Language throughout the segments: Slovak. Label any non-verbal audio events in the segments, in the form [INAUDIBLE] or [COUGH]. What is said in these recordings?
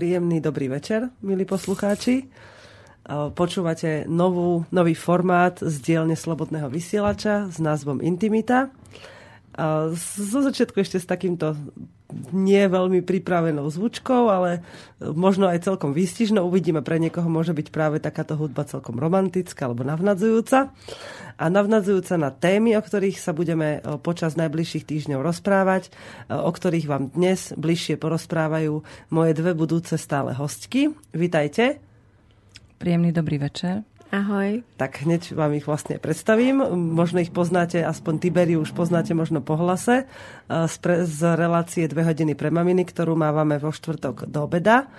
Príjemný dobrý večer, milí poslucháči. Počúvate novú, nový formát z dielne Slobodného vysielača s názvom Intimita. Zo začiatku ešte s takýmto nie veľmi pripravenou zvučkou, ale možno aj celkom výstižnou. Uvidíme, pre niekoho môže byť práve takáto hudba celkom romantická alebo navnadzujúca. A navnadzujúca na témy, o ktorých sa budeme e, počas najbližších týždňov rozprávať, e, o ktorých vám dnes bližšie porozprávajú moje dve budúce stále hostky. Vítajte. Príjemný dobrý večer. Ahoj. Tak hneď vám ich vlastne predstavím. Možno ich poznáte, aspoň Tiberiu už poznáte možno po hlase e, z, pre, z relácie dve hodiny pre maminy, ktorú mávame vo štvrtok do obeda.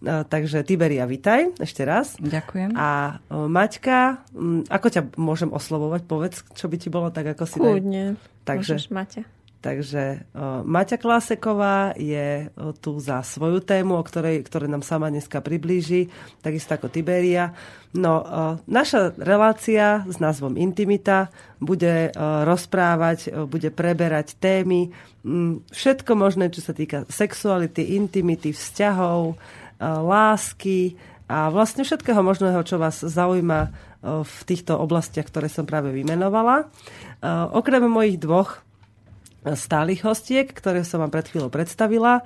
E, takže Tiberia, vitaj ešte raz. Ďakujem. A e, Maťka, ako ťa môžem oslovovať? Povedz, čo by ti bolo tak, ako si... Kľudne. Takže, Môžeš, Maťa. Takže Maťa Kláseková je tu za svoju tému, o ktorej, ktoré nám sama dneska priblíži, takisto ako Tiberia. No, naša relácia s názvom Intimita bude rozprávať, bude preberať témy, všetko možné, čo sa týka sexuality, intimity, vzťahov, lásky a vlastne všetkého možného, čo vás zaujíma v týchto oblastiach, ktoré som práve vymenovala. Okrem mojich dvoch stálych hostiek, ktoré som vám pred chvíľou predstavila.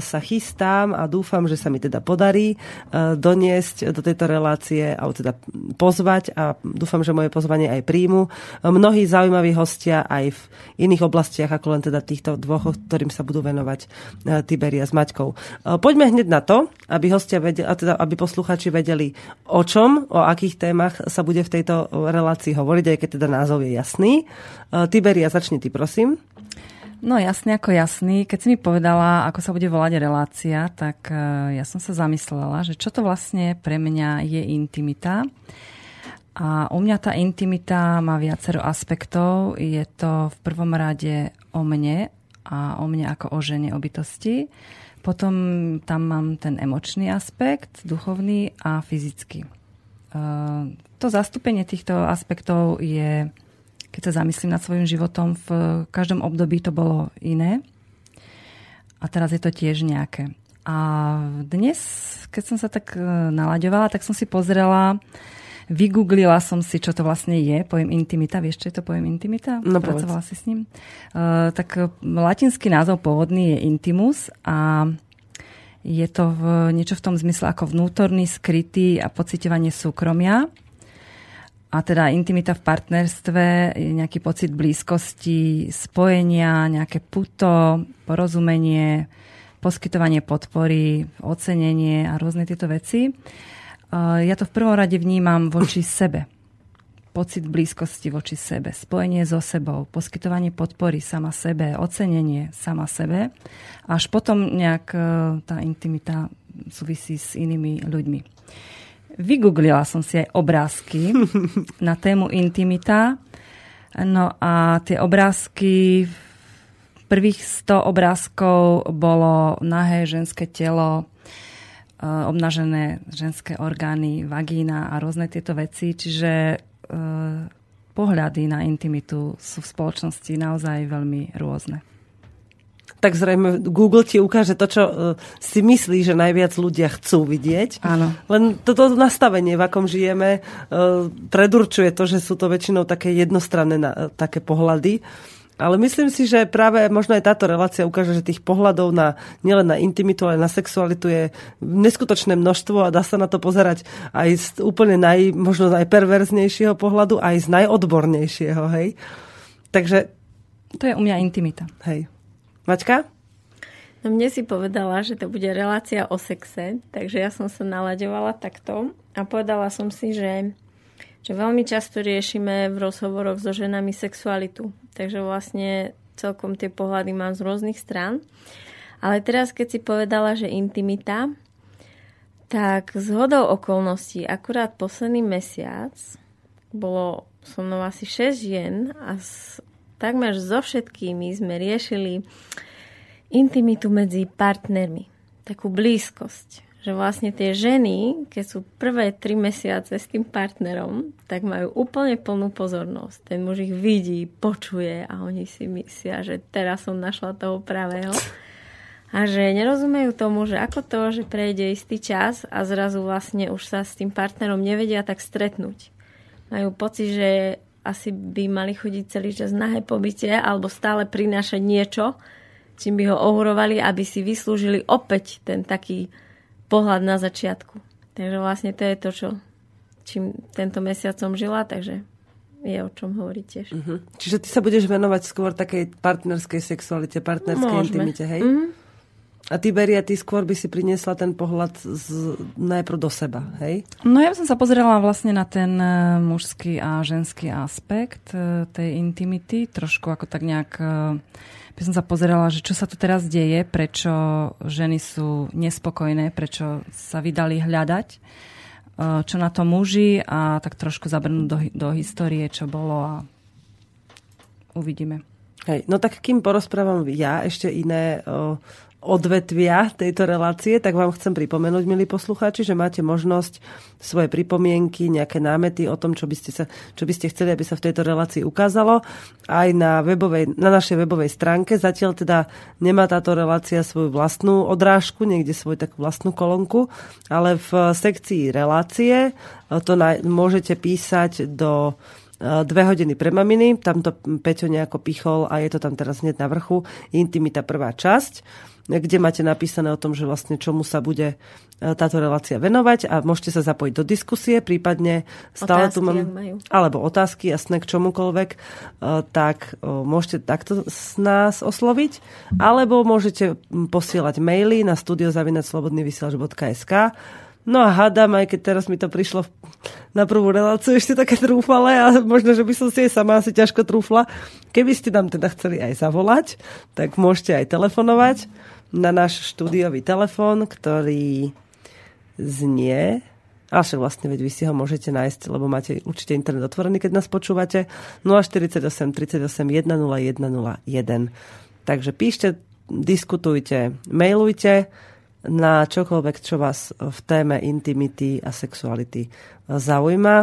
Sa chystám a dúfam, že sa mi teda podarí doniesť do tejto relácie, alebo teda pozvať a dúfam, že moje pozvanie aj príjmu. Mnohí zaujímaví hostia aj v iných oblastiach, ako len teda týchto dvoch, ktorým sa budú venovať Tiberia s Maťkou. Poďme hneď na to, aby hostia vedeli, teda aby posluchači vedeli, o čom, o akých témach sa bude v tejto relácii hovoriť, aj keď teda názov je jasný. Tiberia, začni ty, prosím. No jasný ako jasný. Keď si mi povedala, ako sa bude volať relácia, tak e, ja som sa zamyslela, že čo to vlastne pre mňa je intimita. A u mňa tá intimita má viacero aspektov. Je to v prvom rade o mne a o mne ako o žene, o. Potom tam mám ten emočný aspekt, duchovný a fyzický. E, to zastúpenie týchto aspektov je keď sa zamyslím nad svojim životom, v každom období to bolo iné. A teraz je to tiež nejaké. A dnes, keď som sa tak e, nalaďovala, tak som si pozrela, vygooglila som si, čo to vlastne je, pojem intimita. Vieš, čo je to pojem intimita? No, Pracovala si s ním. Uh, tak e, latinský názov pôvodný je intimus a je to v, niečo v tom zmysle ako vnútorný, skrytý a pocitovanie súkromia a teda intimita v partnerstve, nejaký pocit blízkosti, spojenia, nejaké puto, porozumenie, poskytovanie podpory, ocenenie a rôzne tieto veci. Ja to v prvom rade vnímam voči [COUGHS] sebe. Pocit blízkosti voči sebe, spojenie so sebou, poskytovanie podpory sama sebe, ocenenie sama sebe. Až potom nejak e, tá intimita súvisí s inými ľuďmi. Vygooglila som si aj obrázky [LAUGHS] na tému intimita. No a tie obrázky, prvých 100 obrázkov bolo nahé ženské telo, e, obnažené ženské orgány, vagína a rôzne tieto veci. Čiže e, pohľady na intimitu sú v spoločnosti naozaj veľmi rôzne tak zrejme Google ti ukáže to, čo uh, si myslí, že najviac ľudia chcú vidieť. Áno. Len toto nastavenie, v akom žijeme, uh, predurčuje to, že sú to väčšinou také jednostranné uh, také pohľady. Ale myslím si, že práve možno aj táto relácia ukáže, že tých pohľadov na, nielen na intimitu, ale na sexualitu je neskutočné množstvo a dá sa na to pozerať aj z úplne naj, možno najperverznejšieho pohľadu, aj z najodbornejšieho, hej. Takže... To je u mňa intimita. Hej. Maťka? No mne si povedala, že to bude relácia o sexe, takže ja som sa nalaďovala takto a povedala som si, že, že veľmi často riešime v rozhovoroch so ženami sexualitu. Takže vlastne celkom tie pohľady mám z rôznych strán. Ale teraz, keď si povedala, že intimita, tak z hodou okolností akurát posledný mesiac bolo so mnou asi 6 žien a takmer so všetkými sme riešili intimitu medzi partnermi, takú blízkosť. Že vlastne tie ženy, keď sú prvé tri mesiace s tým partnerom, tak majú úplne plnú pozornosť. Ten muž ich vidí, počuje a oni si myslia, že teraz som našla toho pravého. a že nerozumejú tomu, že ako to, že prejde istý čas a zrazu vlastne už sa s tým partnerom nevedia tak stretnúť. Majú pocit, že asi by mali chodiť celý čas nahé pobyte alebo stále prinášať niečo, čím by ho ohurovali, aby si vyslúžili opäť ten taký pohľad na začiatku. Takže vlastne to je to, čo čím tento mesiac som žila, takže je o čom hovoriť tiež. Uh-huh. Čiže ty sa budeš venovať skôr takej partnerskej sexualite, partnerskej Môžeme. intimite, hej? Uh-huh. A ty, Beria, ty skôr by si priniesla ten pohľad z, najprv do seba, hej? No ja som sa pozerala vlastne na ten e, mužský a ženský aspekt e, tej intimity, trošku ako tak nejak e, by som sa pozerala, že čo sa tu teraz deje, prečo ženy sú nespokojné, prečo sa vydali hľadať, čo na to muži a tak trošku zabrnúť do, do histórie, čo bolo a uvidíme. Hej, no tak kým porozprávam ja ešte iné o, odvetvia tejto relácie, tak vám chcem pripomenúť, milí poslucháči, že máte možnosť svoje pripomienky, nejaké námety o tom, čo by ste, sa, čo by ste chceli, aby sa v tejto relácii ukázalo, aj na, webovej, na našej webovej stránke. Zatiaľ teda nemá táto relácia svoju vlastnú odrážku, niekde svoju takú vlastnú kolónku, ale v sekcii relácie to na, môžete písať do e, dve hodiny pre maminy, tam to Peťo nejako pichol a je to tam teraz hneď na vrchu, intimita prvá časť kde máte napísané o tom, že vlastne čomu sa bude e, táto relácia venovať a môžete sa zapojiť do diskusie, prípadne stále otázky, tu mám, alebo otázky, jasné k čomukoľvek, e, tak môžete takto s nás osloviť, alebo môžete posielať maily na studiozavinačslobodnyvysielač.sk No a hádam, aj keď teraz mi to prišlo na prvú reláciu ešte také trúfale a možno, že by som si aj sama asi ťažko trúfla. Keby ste nám teda chceli aj zavolať, tak môžete aj telefonovať na náš štúdiový telefón, ktorý znie ale však vlastne veď vy si ho môžete nájsť, lebo máte určite internet otvorený, keď nás počúvate. 048 38 10101. Takže píšte, diskutujte, mailujte na čokoľvek, čo vás v téme intimity a sexuality zaujíma.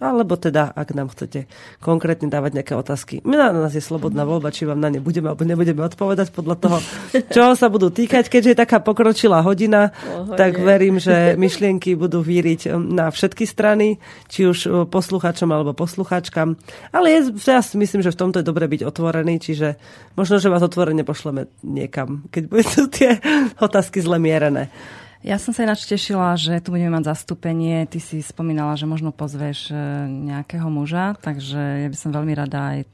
Alebo teda, ak nám chcete konkrétne dávať nejaké otázky. Na nás je slobodná voľba, či vám na ne budeme alebo nebudeme odpovedať podľa toho, [LAUGHS] čo sa budú týkať. Keďže je taká pokročilá hodina, Oho, tak verím, že myšlienky budú víriť um, na všetky strany, či už uh, posluchačom alebo posluchačkám. Ale je, ja si myslím, že v tomto je dobre byť otvorený, čiže možno, že vás otvorene pošleme niekam, keď budú [LAUGHS] tie otázky zle mierené. Ja som sa ináč tešila, že tu budeme mať zastúpenie. Ty si spomínala, že možno pozveš e, nejakého muža, takže ja by som veľmi rada aj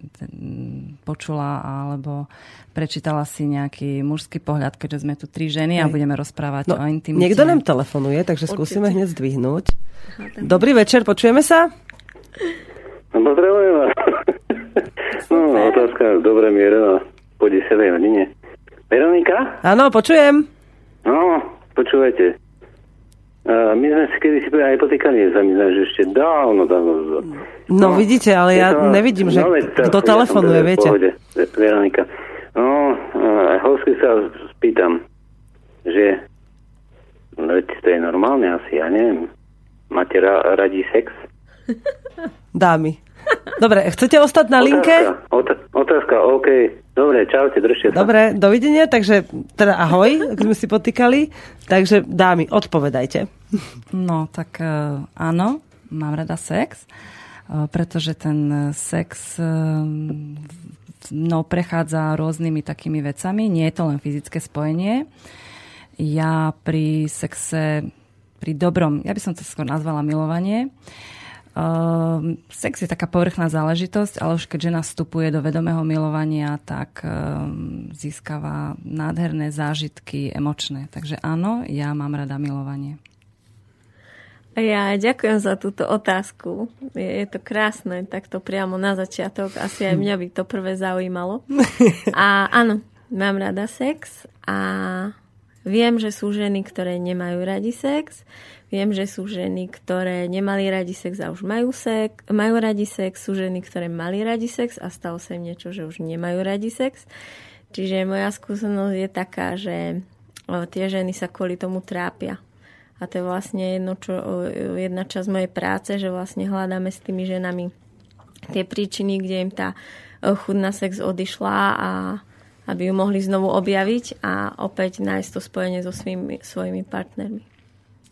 počula alebo prečítala si nejaký mužský pohľad, keďže sme tu tri ženy a budeme rozprávať no, o intimite. Niekto nám telefonuje, takže skúsime hneď zdvihnúť. Dobrý večer, počujeme sa? No, pozdravujem vás. No, otázka dobre mierená po 10 hodine. Veronika? Áno, počujem. No, Počúvajte, Uh, my sme si kedy si aj potýkali za my že ešte dávno, dávno. No, no vidíte, ale ja to, nevidím, že no, kto telefonuje, ja viete. Pohode, Veronika. No, uh, hosky sa spýtam, že no, to je normálne asi, ja neviem. Máte ra- radi sex? Dámy. Dobre, chcete ostať na linke? Otázka, otázka, OK. Dobre, čaute, držte sa. Dobre, dovidenia, takže teda ahoj, ak sme si potýkali. Takže dámy, odpovedajte. No, tak uh, áno, mám rada sex, uh, pretože ten sex uh, mnou prechádza rôznymi takými vecami. Nie je to len fyzické spojenie. Ja pri sexe, pri dobrom, ja by som to skôr nazvala milovanie, uh, Uh, sex je taká povrchná záležitosť, ale už keď žena vstupuje do vedomého milovania, tak uh, získava nádherné zážitky emočné. Takže áno, ja mám rada milovanie. Ja ďakujem za túto otázku. Je, je to krásne, takto priamo na začiatok. Asi aj mňa by to prvé zaujímalo. [LAUGHS] A áno, mám rada sex a viem, že sú ženy, ktoré nemajú radi sex. Viem, že sú ženy, ktoré nemali radi sex a už majú, sex, majú radi sex. Sú ženy, ktoré mali radi sex a stalo sa im niečo, že už nemajú radi sex. Čiže moja skúsenosť je taká, že tie ženy sa kvôli tomu trápia. A to je vlastne jedno, čo, jedna časť mojej práce, že vlastne hľadáme s tými ženami tie príčiny, kde im tá chud na sex odišla a aby ju mohli znovu objaviť a opäť nájsť to spojenie so svými, svojimi partnermi.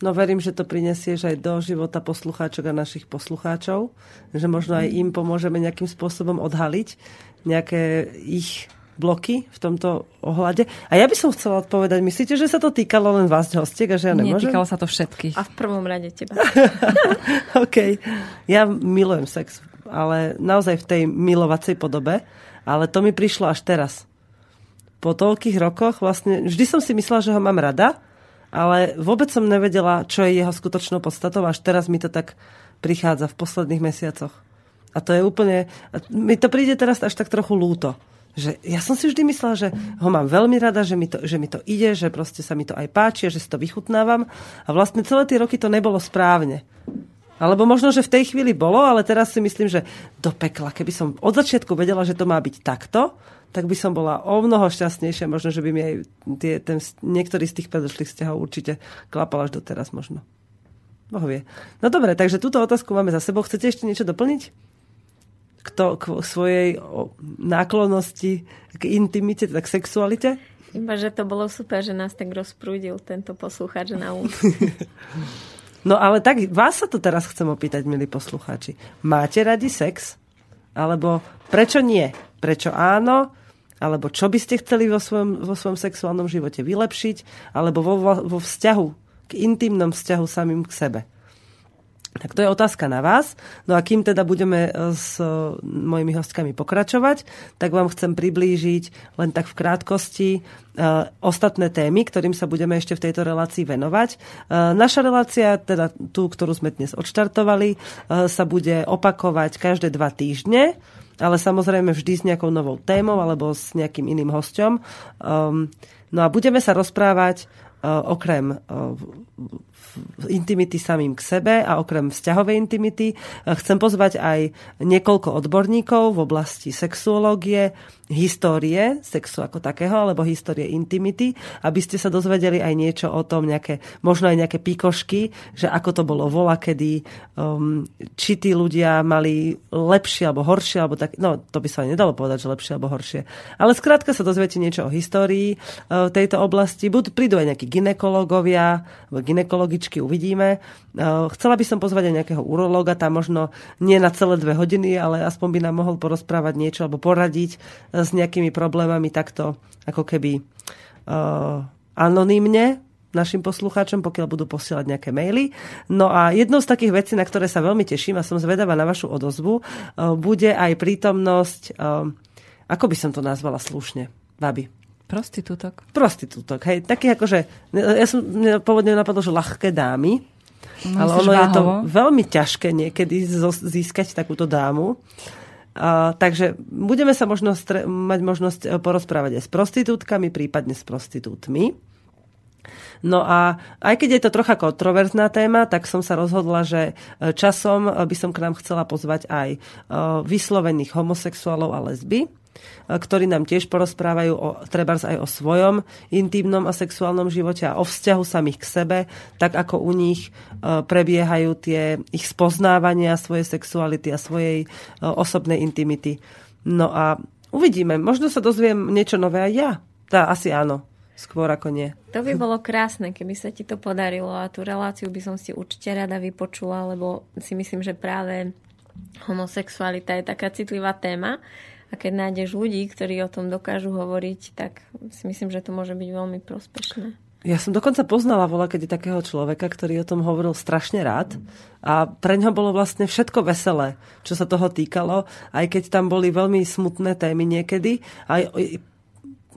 No verím, že to prinesieš aj do života poslucháčok a našich poslucháčov, že možno aj im pomôžeme nejakým spôsobom odhaliť nejaké ich bloky v tomto ohľade. A ja by som chcela odpovedať, myslíte, že sa to týkalo len vás, hostiek, a že ja nemôžem? Nie, týkalo sa to všetkých. A v prvom rade teba. [LAUGHS] OK. Ja milujem sex, ale naozaj v tej milovacej podobe, ale to mi prišlo až teraz. Po toľkých rokoch vlastne, vždy som si myslela, že ho mám rada, ale vôbec som nevedela, čo je jeho skutočnou podstatou, až teraz mi to tak prichádza v posledných mesiacoch. A to je úplne... Mi to príde teraz až tak trochu lúto že ja som si vždy myslela, že ho mám veľmi rada, že mi, to, že mi to ide, že proste sa mi to aj páči, že si to vychutnávam. A vlastne celé tie roky to nebolo správne. Alebo možno, že v tej chvíli bolo, ale teraz si myslím, že do pekla, keby som od začiatku vedela, že to má byť takto, tak by som bola o mnoho šťastnejšia. Možno, že by mi aj tie, ten, niektorý z tých predošlých vzťahov určite klapal až doteraz možno. Boh vie. No dobre, takže túto otázku máme za sebou. Chcete ešte niečo doplniť? k, to, k svojej náklonnosti, k intimite, tak sexualite? Iba, že to bolo super, že nás tak rozprúdil tento poslucháč na úd. [LAUGHS] no ale tak vás sa to teraz chcem opýtať, milí poslucháči. Máte radi sex? Alebo prečo nie? Prečo áno? Alebo čo by ste chceli vo svojom, vo svojom sexuálnom živote vylepšiť? Alebo vo, vo vzťahu, k intimnom vzťahu samým k sebe? Tak to je otázka na vás. No a kým teda budeme e, s e, mojimi hostkami pokračovať, tak vám chcem priblížiť len tak v krátkosti e, ostatné témy, ktorým sa budeme ešte v tejto relácii venovať. Naša relácia, teda tú, ktorú sme dnes odštartovali, sa bude opakovať každé dva týždne ale samozrejme vždy s nejakou novou témou alebo s nejakým iným hosťom. Um, no a budeme sa rozprávať uh, okrem uh, intimity samým k sebe a okrem vzťahovej intimity chcem pozvať aj niekoľko odborníkov v oblasti sexuológie, histórie sexu ako takého, alebo histórie intimity, aby ste sa dozvedeli aj niečo o tom, nejaké, možno aj nejaké pikošky, že ako to bolo vola, kedy um, či tí ľudia mali lepšie alebo horšie, alebo tak, no to by sa nedalo povedať, že lepšie alebo horšie. Ale skrátka sa dozviete niečo o histórii uh, tejto oblasti. Budú, prídu aj nejakí ginekológovia, alebo ginekologičky, uvidíme. Uh, chcela by som pozvať aj nejakého urológa, tam možno nie na celé dve hodiny, ale aspoň by nám mohol porozprávať niečo alebo poradiť s nejakými problémami takto ako keby uh, anonymne našim poslucháčom, pokiaľ budú posielať nejaké maily. No a jednou z takých vecí, na ktoré sa veľmi teším a som zvedavá na vašu odozvu, uh, bude aj prítomnosť, uh, ako by som to nazvala slušne, babi. Prostitútok. Prostitútok, hej. Takých akože, ja som pôvodne napadlo, že ľahké dámy, no, ale ono váhovo. je to veľmi ťažké niekedy získať takúto dámu. Takže budeme sa možno stre- mať možnosť e, porozprávať aj s prostitútkami, prípadne s prostitútmi. No a aj keď je to trocha kontroverzná téma, tak som sa rozhodla, že e, časom by som k nám chcela pozvať aj e, vyslovených homosexuálov a lesby ktorí nám tiež porozprávajú o, trebárs aj o svojom intimnom a sexuálnom živote a o vzťahu samých k sebe, tak ako u nich prebiehajú tie ich spoznávania svojej sexuality a svojej osobnej intimity. No a uvidíme, možno sa dozviem niečo nové aj ja. Tá asi áno. Skôr ako nie. To by bolo krásne, keby sa ti to podarilo a tú reláciu by som si určite rada vypočula, lebo si myslím, že práve homosexualita je taká citlivá téma a keď nájdeš ľudí, ktorí o tom dokážu hovoriť, tak si myslím, že to môže byť veľmi prospešné. Ja som dokonca poznala vola, keď takého človeka, ktorý o tom hovoril strašne rád a pre ňo bolo vlastne všetko veselé, čo sa toho týkalo, aj keď tam boli veľmi smutné témy niekedy. Aj,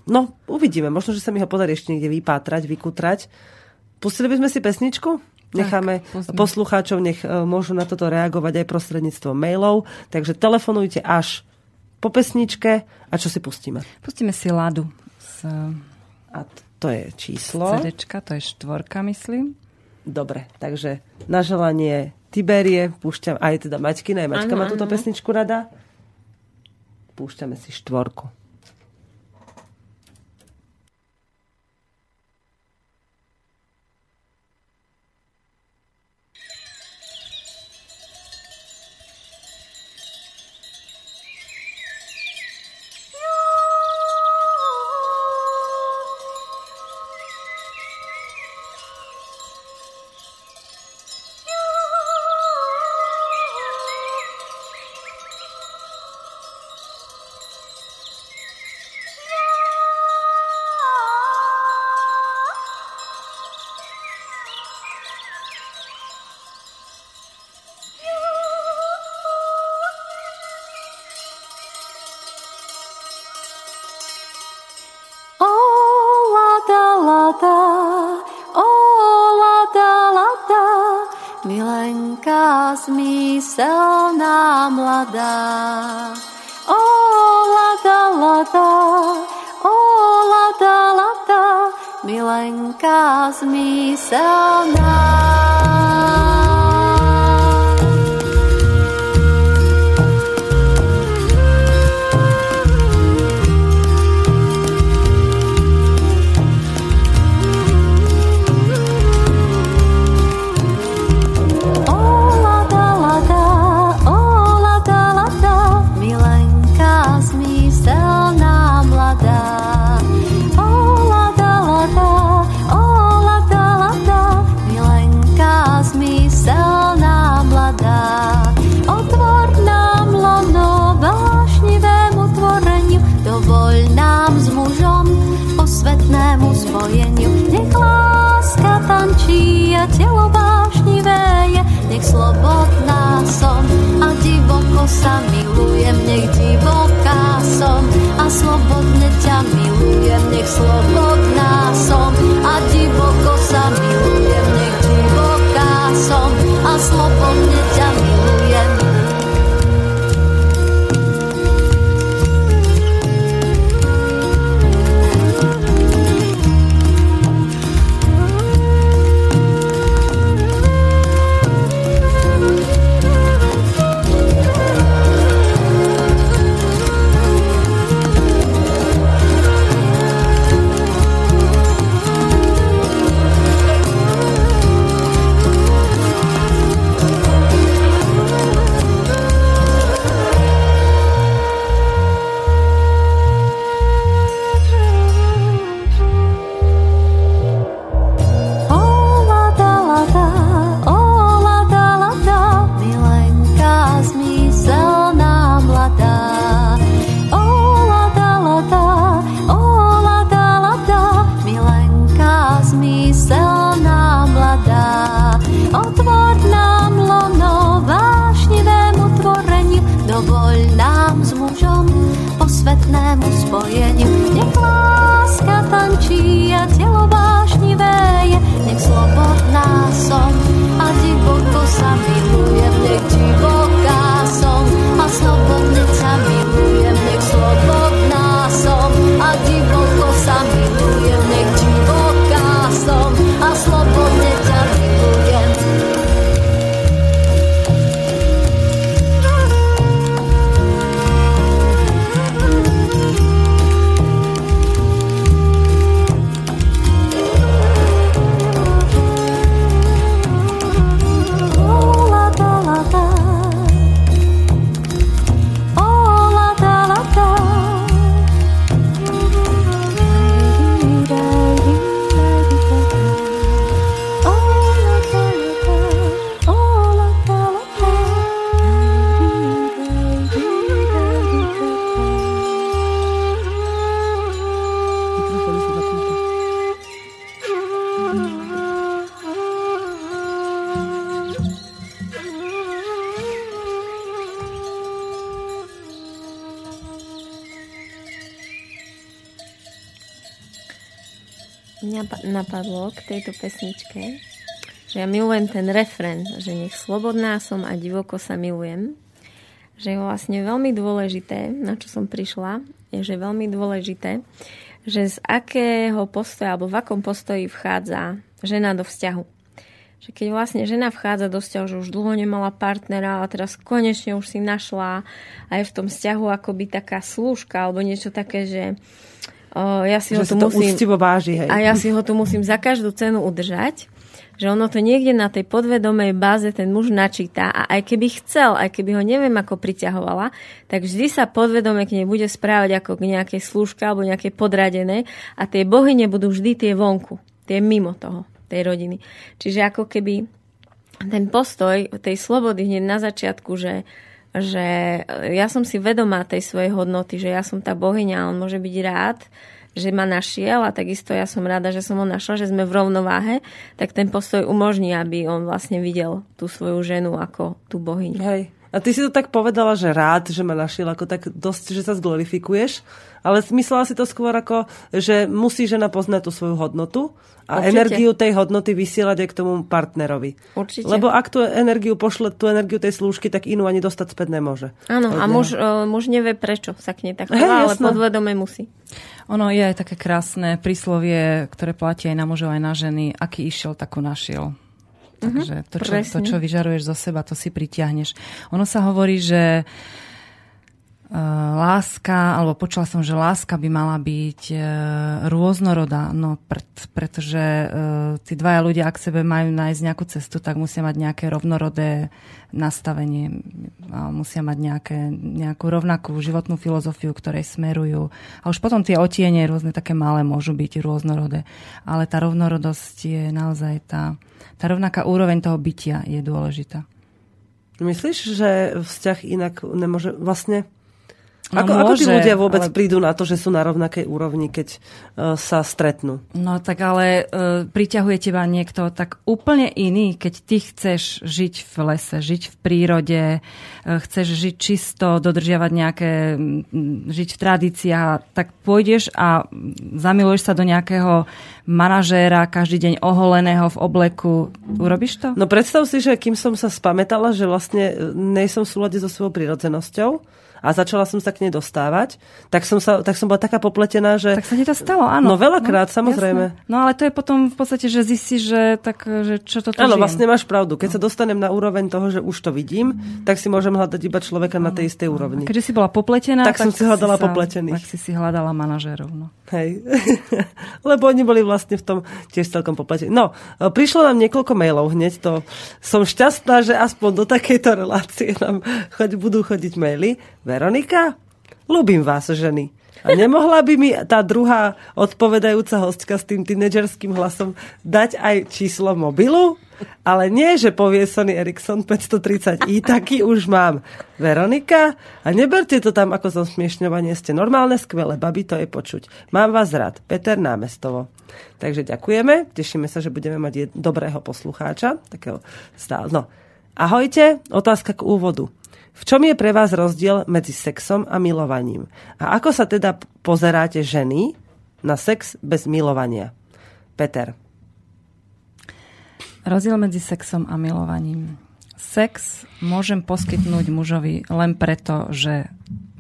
no, uvidíme, možno, že sa mi ho podarí ešte niekde vypátrať, vykutrať. Pustili by sme si pesničku? Necháme tak, poslucháčov, nech e, môžu na toto reagovať aj prostredníctvom mailov. Takže telefonujte až po pesničke. A čo si pustíme? Pustíme si Ladu. Z... A to je číslo. CDčka, to je štvorka, myslím. Dobre, takže na želanie Tiberie, púšťam, aj teda Maťkina, aj Maťka ano, má túto pesničku rada. Púšťame si štvorku. Tejto pesničke, ja milujem ten refren, že nech slobodná som a divoko sa milujem. Že je vlastne veľmi dôležité, na čo som prišla, je, že veľmi dôležité, že z akého postoja alebo v akom postoji vchádza žena do vzťahu. Že keď vlastne žena vchádza do vzťahu, že už dlho nemala partnera a teraz konečne už si našla a je v tom vzťahu akoby taká slúžka alebo niečo také, že ja si že ho tu musím, váži, hej. A ja si ho tu musím za každú cenu udržať že ono to niekde na tej podvedomej báze ten muž načíta a aj keby chcel, aj keby ho neviem ako priťahovala, tak vždy sa podvedome k nej bude správať ako k nejakej služke alebo nejakej podradenej a tie bohy nebudú vždy tie vonku, tie mimo toho, tej rodiny. Čiže ako keby ten postoj tej slobody hneď na začiatku, že že ja som si vedomá tej svojej hodnoty, že ja som tá bohyňa, on môže byť rád, že ma našiel a takisto ja som rada, že som ho našla, že sme v rovnováhe, tak ten postoj umožní, aby on vlastne videl tú svoju ženu ako tú bohyňu. Hej, A ty si to tak povedala, že rád, že ma našiel ako tak dosť, že sa zglorifikuješ, ale myslela si to skôr ako, že musí žena poznať tú svoju hodnotu a Určite. energiu tej hodnoty vysielať aj k tomu partnerovi. Určite. Lebo ak tú energiu pošle, tú energiu tej slúžky, tak inú ani dostať späť nemôže. Áno, a muž, e, muž nevie prečo sa k nej tak chová, ale podvedome musí. Ono je aj také krásne príslovie, ktoré platí aj na mužov, aj na ženy. Aký išiel, takú našiel. Takže to čo, to, čo vyžaruješ zo seba, to si pritiahneš. Ono sa hovorí, že uh, láska, alebo počula som, že láska by mala byť uh, rôznorodá, no pred, pretože uh, tí dvaja ľudia, ak sebe majú nájsť nejakú cestu, tak musia mať nejaké rovnorodé nastavenie, a musia mať nejaké, nejakú rovnakú životnú filozofiu, ktorej smerujú. A už potom tie otiene rôzne také malé môžu byť rôznorodé. Ale tá rovnorodosť je naozaj tá, tá rovnaká úroveň toho bytia je dôležitá. Myslíš, že vzťah inak nemôže vlastne... No ako, ako tí môže, ľudia vôbec ale- prídu na to, že sú na rovnakej úrovni, keď uh, sa stretnú? No tak ale e, priťahuje teba niekto tak úplne iný, keď ty chceš žiť v lese, žiť v prírode, e, chceš žiť čisto, dodržiavať nejaké, m, žiť v tradíciách, tak pôjdeš a zamiluješ sa do nejakého manažéra každý deň oholeného v obleku. Urobíš to? No predstav si, že kým som sa spamätala, že vlastne nejsom v súlade so svojou prirodzenosťou a začala som sa k nej dostávať, tak som, sa, tak som bola taká popletená, že... Tak sa ti to stalo, áno. No veľakrát, samozrejme. jasné. No ale to je potom v podstate, že zistíš, že, tak, že čo toto Áno, vlastne máš pravdu. Keď sa dostanem na úroveň toho, že už to vidím, tak si môžem hľadať iba človeka na tej istej úrovni. Keďže si bola popletená, Tak som si hľadala popletených. Tak si si hľadala manažérov. No. Hej. [LAUGHS] Lebo oni boli vlastne v tom tiež celkom popletení. No, prišlo nám niekoľko mailov hneď. To som šťastná, že aspoň do takejto relácie nám choď, budú chodiť maily. Veronika, ľúbim vás, ženy. A nemohla by mi tá druhá odpovedajúca hostka s tým tínedžerským hlasom dať aj číslo mobilu? Ale nie, že povie Sony Ericsson 530i, taký už mám. Veronika, a neberte to tam ako zosmiešňovanie, ste normálne, skvelé baby, to je počuť. Mám vás rád. Peter Námestovo. Takže ďakujeme, tešíme sa, že budeme mať dobrého poslucháča. Takého stále. No. Ahojte, otázka k úvodu. V čom je pre vás rozdiel medzi sexom a milovaním? A ako sa teda pozeráte ženy na sex bez milovania? Peter. Rozdiel medzi sexom a milovaním. Sex môžem poskytnúť mužovi len preto, že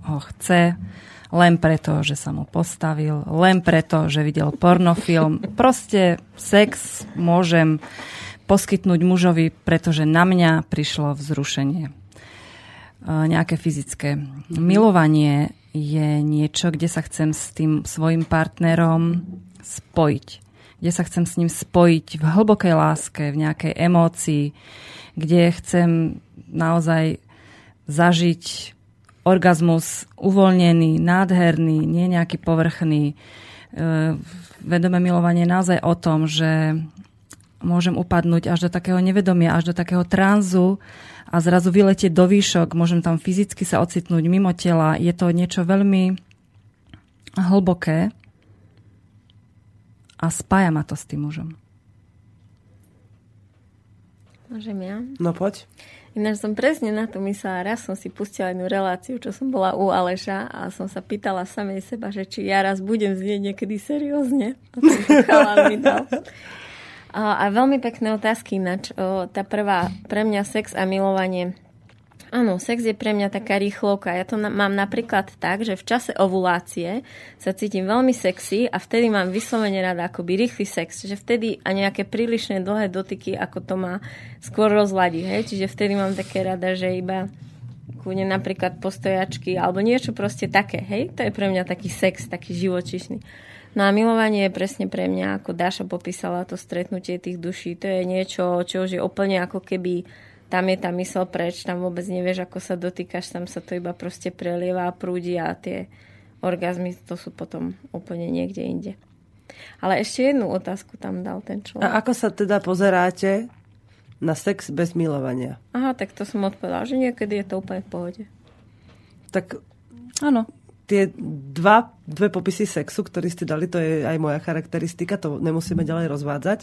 ho chce, len preto, že sa mu postavil, len preto, že videl pornofilm. Proste sex môžem poskytnúť mužovi, pretože na mňa prišlo vzrušenie. E, Nejaké fyzické. Milovanie je niečo, kde sa chcem s tým svojim partnerom spojiť. Kde sa chcem s ním spojiť v hlbokej láske, v nejakej emócii, kde chcem naozaj zažiť orgazmus uvoľnený, nádherný, nie nejaký povrchný. E, Vedomé milovanie je naozaj o tom, že môžem upadnúť až do takého nevedomia, až do takého tranzu a zrazu vyletieť do výšok, môžem tam fyzicky sa ocitnúť mimo tela. Je to niečo veľmi hlboké a spája ma to s tým mužom. Môžem ja? No poď. Ináč som presne na to myslela. Raz som si pustila jednu reláciu, čo som bola u Aleša a som sa pýtala samej seba, že či ja raz budem znieť niekedy seriózne. A chalán mi dal. A, veľmi pekné otázky. O, tá prvá, pre mňa sex a milovanie. Áno, sex je pre mňa taká rýchlovka. Ja to na, mám napríklad tak, že v čase ovulácie sa cítim veľmi sexy a vtedy mám vyslovene rada akoby rýchly sex. Čiže vtedy a nejaké prílišné dlhé dotyky, ako to má skôr rozladí. Hej? Čiže vtedy mám také rada, že iba kúne napríklad postojačky alebo niečo proste také. Hej? To je pre mňa taký sex, taký živočišný. No a milovanie je presne pre mňa, ako Dáša popísala to stretnutie tých duší. To je niečo, čo už je úplne ako keby tam je tá mysel preč, tam vôbec nevieš, ako sa dotýkaš, tam sa to iba proste prelieva a prúdi a tie orgazmy to sú potom úplne niekde inde. Ale ešte jednu otázku tam dal ten človek. A ako sa teda pozeráte na sex bez milovania? Aha, tak to som odpovedala, že niekedy je to úplne v pohode. Tak Áno. Tie dva, dve popisy sexu, ktoré ste dali, to je aj moja charakteristika, to nemusíme ďalej rozvádzať,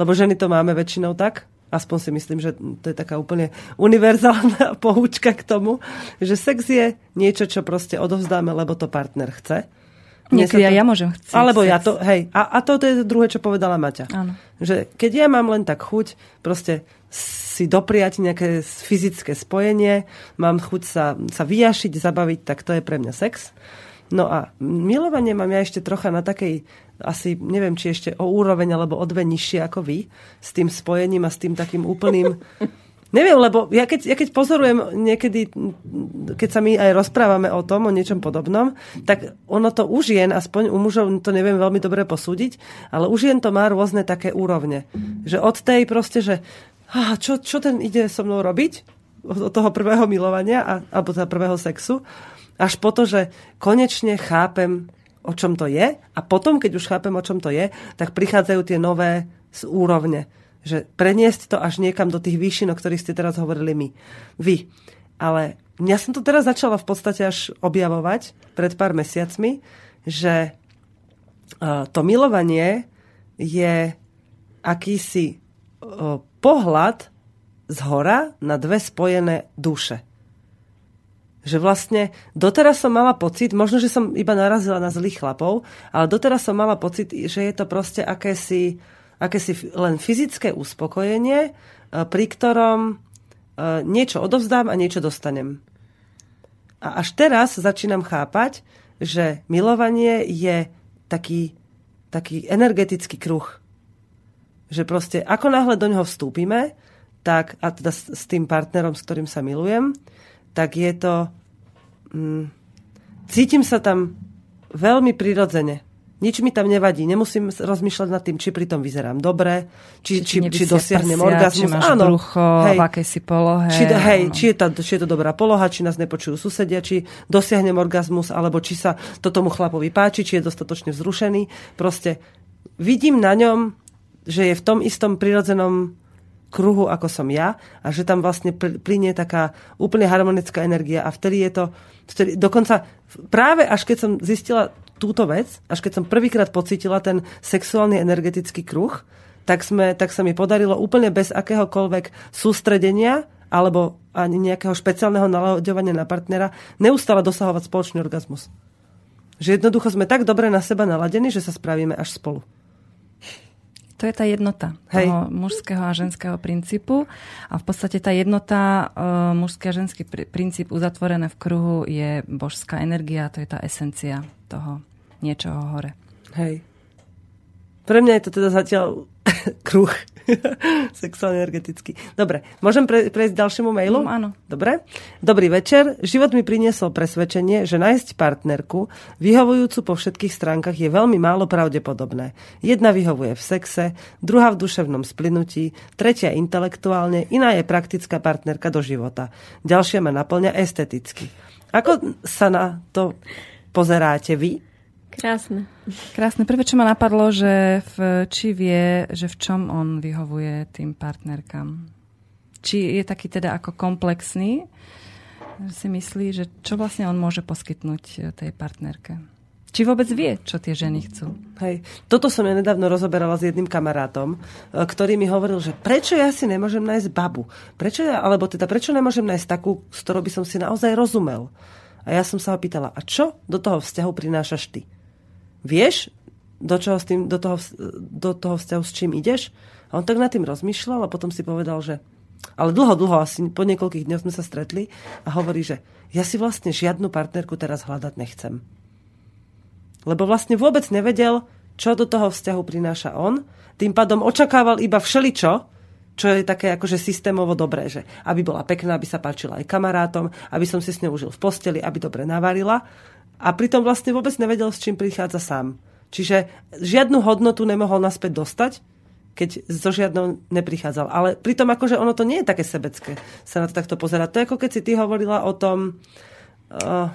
lebo ženy to máme väčšinou tak, aspoň si myslím, že to je taká úplne univerzálna [LAUGHS] poučka k tomu, že sex je niečo, čo proste odovzdáme, lebo to partner chce. Niekedy to... ja môžem chcieť Alebo sex. ja to, hej. A, a to, to je druhé, čo povedala Maťa. Áno. Že keď ja mám len tak chuť, proste si dopriať nejaké fyzické spojenie, mám chuť sa, sa vyjašiť, zabaviť, tak to je pre mňa sex. No a milovanie mám ja ešte trocha na takej, asi neviem, či ešte o úroveň alebo o dve nižšie ako vy, s tým spojením a s tým takým úplným [LAUGHS] Neviem, lebo ja keď, ja keď pozorujem niekedy, keď sa my aj rozprávame o tom, o niečom podobnom, tak ono to už jen, aspoň u mužov to neviem veľmi dobre posúdiť, ale už jen to má rôzne také úrovne. Že od tej proste, že čo, čo ten ide so mnou robiť, od toho prvého milovania, a, alebo teda prvého sexu, až po to, že konečne chápem, o čom to je a potom, keď už chápem, o čom to je, tak prichádzajú tie nové z úrovne že preniesť to až niekam do tých výšin, o ktorých ste teraz hovorili my. Vy. Ale ja som to teraz začala v podstate až objavovať pred pár mesiacmi, že to milovanie je akýsi pohľad z hora na dve spojené duše. Že vlastne doteraz som mala pocit, možno, že som iba narazila na zlých chlapov, ale doteraz som mala pocit, že je to proste akési akési len fyzické uspokojenie, e, pri ktorom e, niečo odovzdám a niečo dostanem. A až teraz začínam chápať, že milovanie je taký, taký energetický kruh. Že proste ako náhle do neho vstúpime, tak, a teda s, s tým partnerom, s ktorým sa milujem, tak je to... Mm, cítim sa tam veľmi prirodzene. Nič mi tam nevadí. Nemusím rozmýšľať nad tým, či pri tom vyzerám dobre, či, či, či, či dosiahnem prsia, orgazmus. Či máš Áno, brucho, hej, v akej si polohe. Či, hej, či, je tá, či je to dobrá poloha, či nás nepočujú susedia, či dosiahnem orgazmus, alebo či sa to tomu chlapovi páči, či je dostatočne vzrušený. Proste vidím na ňom, že je v tom istom prirodzenom kruhu, ako som ja a že tam vlastne plynie taká úplne harmonická energia a vtedy je to, vtedy, dokonca práve až keď som zistila túto vec, až keď som prvýkrát pocítila ten sexuálny energetický kruh, tak, sme, tak sa mi podarilo úplne bez akéhokoľvek sústredenia alebo ani nejakého špeciálneho nalaďovania na partnera neustále dosahovať spoločný orgazmus. Že jednoducho sme tak dobre na seba naladení, že sa spravíme až spolu. To je tá jednota Hej. toho mužského a ženského princípu. A v podstate tá jednota, uh, mužský a ženský pr- princíp uzatvorené v kruhu je božská energia, to je tá esencia toho niečoho hore. Hej. Pre mňa je to teda zatiaľ [LAUGHS] kruh [LAUGHS] sexuálne energetický. Dobre, môžem pre, prejsť ďalšiemu mailu? Mm, áno. Dobre. Dobrý večer. Život mi priniesol presvedčenie, že nájsť partnerku vyhovujúcu po všetkých stránkach je veľmi málo pravdepodobné. Jedna vyhovuje v sexe, druhá v duševnom splynutí, tretia intelektuálne, iná je praktická partnerka do života. Ďalšia ma naplňa esteticky. Ako sa na to pozeráte vy? Krásne. Krásne. Prvé, čo ma napadlo, že v, či vie, že v čom on vyhovuje tým partnerkám. Či je taký teda ako komplexný, že si myslí, že čo vlastne on môže poskytnúť e, tej partnerke. Či vôbec vie, čo tie ženy chcú? Hej. Toto som ja nedávno rozoberala s jedným kamarátom, e, ktorý mi hovoril, že prečo ja si nemôžem nájsť babu? Prečo ja, alebo teda prečo nemôžem nájsť takú, s ktorou by som si naozaj rozumel? A ja som sa ho pýtala, a čo do toho vzťahu prinášaš ty? Vieš, do, čoho s tým, do, toho, do toho vzťahu s čím ideš? A on tak nad tým rozmýšľal a potom si povedal, že ale dlho, dlho, asi po niekoľkých dňoch sme sa stretli a hovorí, že ja si vlastne žiadnu partnerku teraz hľadať nechcem. Lebo vlastne vôbec nevedel, čo do toho vzťahu prináša on. Tým pádom očakával iba všeličo, čo je také akože systémovo dobré, že aby bola pekná, aby sa páčila aj kamarátom, aby som si s ňou užil v posteli, aby dobre navarila a pritom vlastne vôbec nevedel, s čím prichádza sám. Čiže žiadnu hodnotu nemohol naspäť dostať, keď so žiadnou neprichádzal. Ale pritom akože ono to nie je také sebecké sa na to takto pozerať. To je ako keď si ty hovorila o tom... Uh,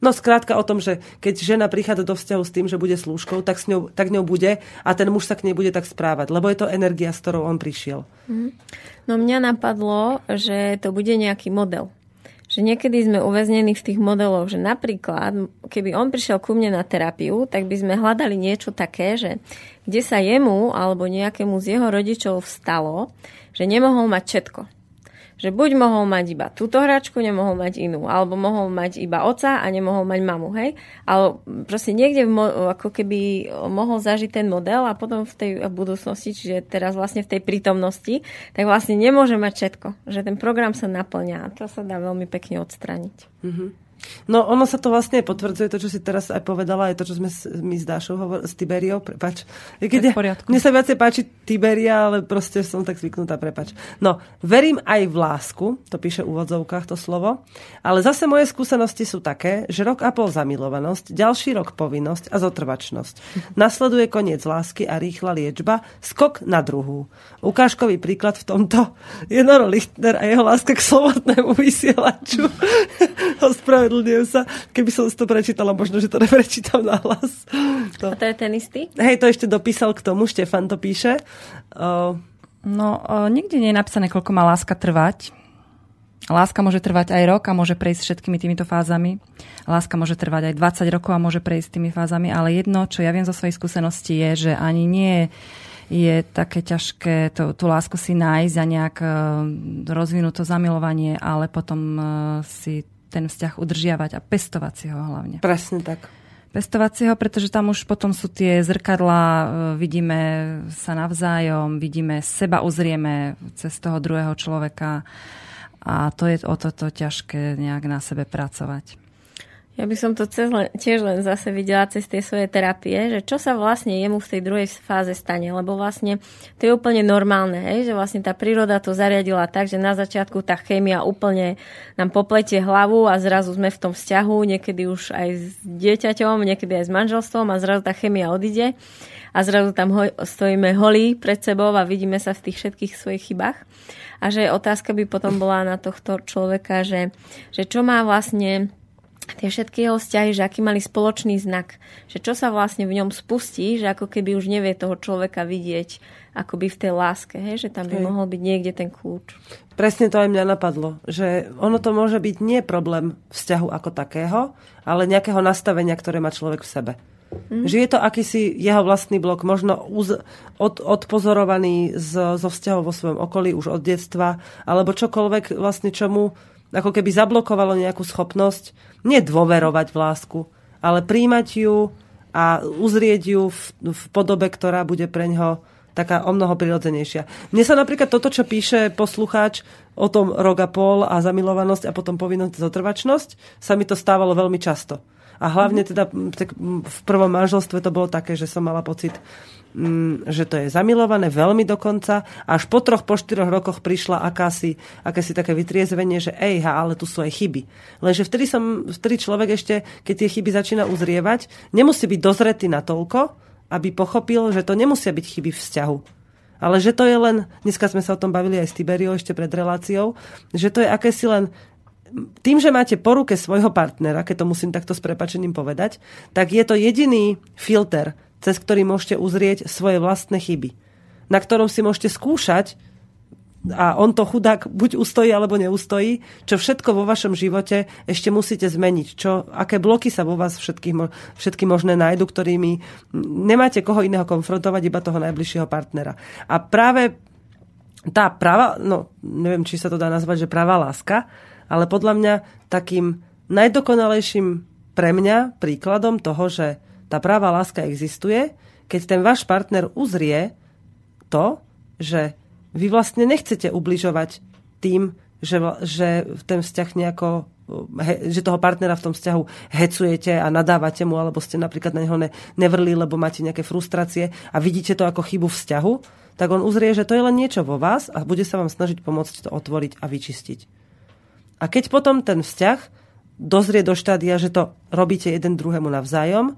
No skrátka o tom, že keď žena prichádza do vzťahu s tým, že bude slúžkou, tak, s ňou, tak ňou bude a ten muž sa k nej bude tak správať, lebo je to energia, s ktorou on prišiel. Mm. No mňa napadlo, že to bude nejaký model že niekedy sme uväznení v tých modeloch, že napríklad, keby on prišiel ku mne na terapiu, tak by sme hľadali niečo také, že kde sa jemu alebo nejakému z jeho rodičov stalo, že nemohol mať všetko že buď mohol mať iba túto hračku, nemohol mať inú, alebo mohol mať iba oca a nemohol mať mamu, hej? Ale proste niekde mo- ako keby mohol zažiť ten model a potom v tej budúcnosti, čiže teraz vlastne v tej prítomnosti, tak vlastne nemôže mať všetko. Že ten program sa naplňa a to sa dá veľmi pekne odstraniť. Mm-hmm. No ono sa to vlastne potvrdzuje, to, čo si teraz aj povedala, aj to, čo sme s, my s Dášou hovorili, s Tiberiou, prepač. Keď ja, mne sa viacej páči Tiberia, ale proste som tak zvyknutá, prepač. No, verím aj v lásku, to píše v úvodzovkách to slovo, ale zase moje skúsenosti sú také, že rok a pol zamilovanosť, ďalší rok povinnosť a zotrvačnosť. Nasleduje koniec lásky a rýchla liečba, skok na druhú. Ukážkový príklad v tomto je Noro Lichtner a jeho láska k slobodnému vysielaču. [LAUGHS] ospravedlňujem sa. Keby som si to prečítala, možno, že to neprečítam na hlas. To. A to je ten istý? Hej, to ešte dopísal k tomu, Štefan to píše. Uh, no, uh, nikde nie je napísané, koľko má láska trvať. Láska môže trvať aj rok a môže prejsť všetkými týmito fázami. Láska môže trvať aj 20 rokov a môže prejsť tými fázami, ale jedno, čo ja viem zo svojej skúsenosti, je, že ani nie je také ťažké to, tú lásku si nájsť a nejak uh, rozvinúť to zamilovanie, ale potom uh, si ten vzťah udržiavať a pestovať si ho hlavne. Presne tak. Pestovať si ho, pretože tam už potom sú tie zrkadlá, e, vidíme sa navzájom, vidíme seba, uzrieme cez toho druhého človeka a to je o toto ťažké nejak na sebe pracovať. Ja by som to cez len, tiež len zase videla cez tie svoje terapie, že čo sa vlastne jemu v tej druhej fáze stane, lebo vlastne to je úplne normálne, hej, že vlastne tá príroda to zariadila tak, že na začiatku tá chémia úplne nám popletie hlavu a zrazu sme v tom vzťahu, niekedy už aj s dieťaťom, niekedy aj s manželstvom a zrazu tá chémia odíde a zrazu tam ho, stojíme holí pred sebou a vidíme sa v tých všetkých svojich chybách. A že otázka by potom bola na tohto človeka, že, že čo má vlastne tie všetky jeho vzťahy, že aký mali spoločný znak, že čo sa vlastne v ňom spustí, že ako keby už nevie toho človeka vidieť akoby v tej láske, hej? že tam by hej. mohol byť niekde ten kľúč. Presne to aj mňa napadlo, že ono to môže byť nie problém vzťahu ako takého, ale nejakého nastavenia, ktoré má človek v sebe. Mm. Že je to akýsi jeho vlastný blok, možno uz, od, odpozorovaný z, zo vzťahov vo svojom okolí už od detstva, alebo čokoľvek vlastne čomu ako keby zablokovalo nejakú schopnosť nedôverovať v lásku, ale príjmať ju a uzrieť ju v, v podobe, ktorá bude pre ňoho taká o mnoho prirodzenejšia. Mne sa napríklad toto, čo píše poslucháč o tom rok a pol a zamilovanosť a potom povinnosť zotrvačnosť, sa mi to stávalo veľmi často. A hlavne teda tak v prvom manželstve to bolo také, že som mala pocit, že to je zamilované veľmi dokonca. Až po troch, po štyroch rokoch prišla akási, akési také vytriezvenie, že ejha, ale tu sú aj chyby. Lenže vtedy, som, vtedy človek ešte, keď tie chyby začína uzrievať, nemusí byť dozretý na toľko, aby pochopil, že to nemusia byť chyby vzťahu. Ale že to je len, dneska sme sa o tom bavili aj s Tiberiou ešte pred reláciou, že to je akési len tým, že máte po ruke svojho partnera, keď to musím takto s prepačením povedať, tak je to jediný filter, cez ktorý môžete uzrieť svoje vlastné chyby, na ktorom si môžete skúšať, a on to chudák buď ustojí alebo neustojí, čo všetko vo vašom živote ešte musíte zmeniť. Čo, aké bloky sa vo vás všetky, všetky možné nájdu, ktorými nemáte koho iného konfrontovať, iba toho najbližšieho partnera. A práve tá práva, no neviem, či sa to dá nazvať, že práva láska, ale podľa mňa takým najdokonalejším pre mňa príkladom toho, že tá práva láska existuje, keď ten váš partner uzrie to, že vy vlastne nechcete ubližovať tým, že, že ten vzťah nejako že toho partnera v tom vzťahu hecujete a nadávate mu, alebo ste napríklad na neho ne, nevrli, lebo máte nejaké frustrácie a vidíte to ako chybu vzťahu, tak on uzrie, že to je len niečo vo vás a bude sa vám snažiť pomôcť to otvoriť a vyčistiť. A keď potom ten vzťah dozrie do štádia, že to robíte jeden druhému navzájom,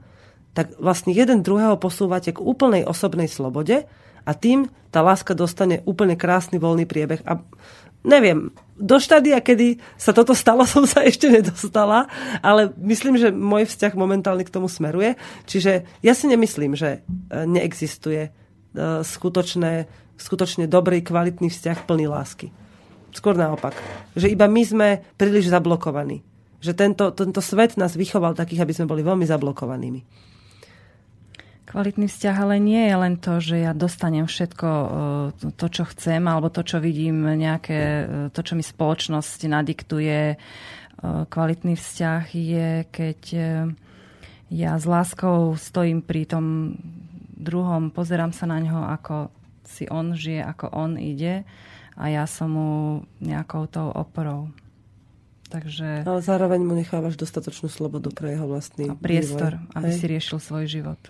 tak vlastne jeden druhého posúvate k úplnej osobnej slobode a tým tá láska dostane úplne krásny voľný priebeh. A neviem, do štádia, kedy sa toto stalo, [LAUGHS] som sa ešte nedostala, ale myslím, že môj vzťah momentálne k tomu smeruje. Čiže ja si nemyslím, že e, neexistuje e, skutočné, skutočne dobrý, kvalitný vzťah plný lásky. Skôr naopak. Že iba my sme príliš zablokovaní. Že tento, tento svet nás vychoval takých, aby sme boli veľmi zablokovanými. Kvalitný vzťah ale nie je len to, že ja dostanem všetko e, to, čo chcem, alebo to, čo vidím, nejaké, e, to, čo mi spoločnosť nadiktuje. E, kvalitný vzťah je, keď ja s láskou stojím pri tom druhom, pozerám sa na ňo, ako si on žije, ako on ide a ja som mu nejakou tou oporou. Takže... Ale zároveň mu nechávaš dostatočnú slobodu pre jeho vlastný a priestor, vývoj. aby Hej. si riešil svoj život.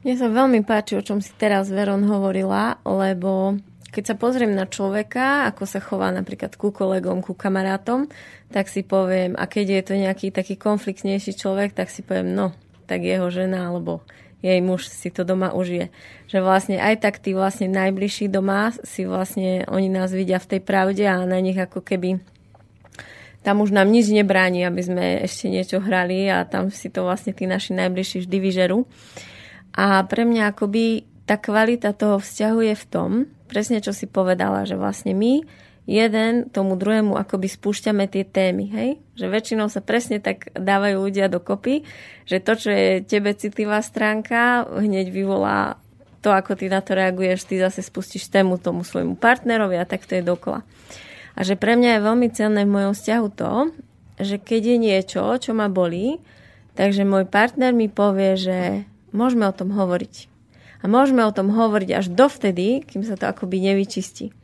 Mne sa veľmi páči, o čom si teraz Veron hovorila, lebo keď sa pozriem na človeka, ako sa chová napríklad ku kolegom, ku kamarátom, tak si poviem, a keď je to nejaký taký konfliktnejší človek, tak si poviem, no, tak jeho žena alebo jej muž si to doma užije. Že vlastne aj tak tí vlastne najbližší doma si vlastne oni nás vidia v tej pravde a na nich ako keby tam už nám nič nebráni, aby sme ešte niečo hrali a tam si to vlastne tí naši najbližší vždy vyžerú. A pre mňa akoby tá kvalita toho vzťahu je v tom, presne čo si povedala, že vlastne my jeden tomu druhému akoby spúšťame tie témy, hej? Že väčšinou sa presne tak dávajú ľudia dokopy, že to, čo je tebe citlivá stránka, hneď vyvolá to, ako ty na to reaguješ, ty zase spustíš tému tomu svojmu partnerovi a tak to je dokola. A že pre mňa je veľmi cenné v mojom vzťahu to, že keď je niečo, čo ma bolí, takže môj partner mi povie, že môžeme o tom hovoriť. A môžeme o tom hovoriť až dovtedy, kým sa to akoby nevyčistí.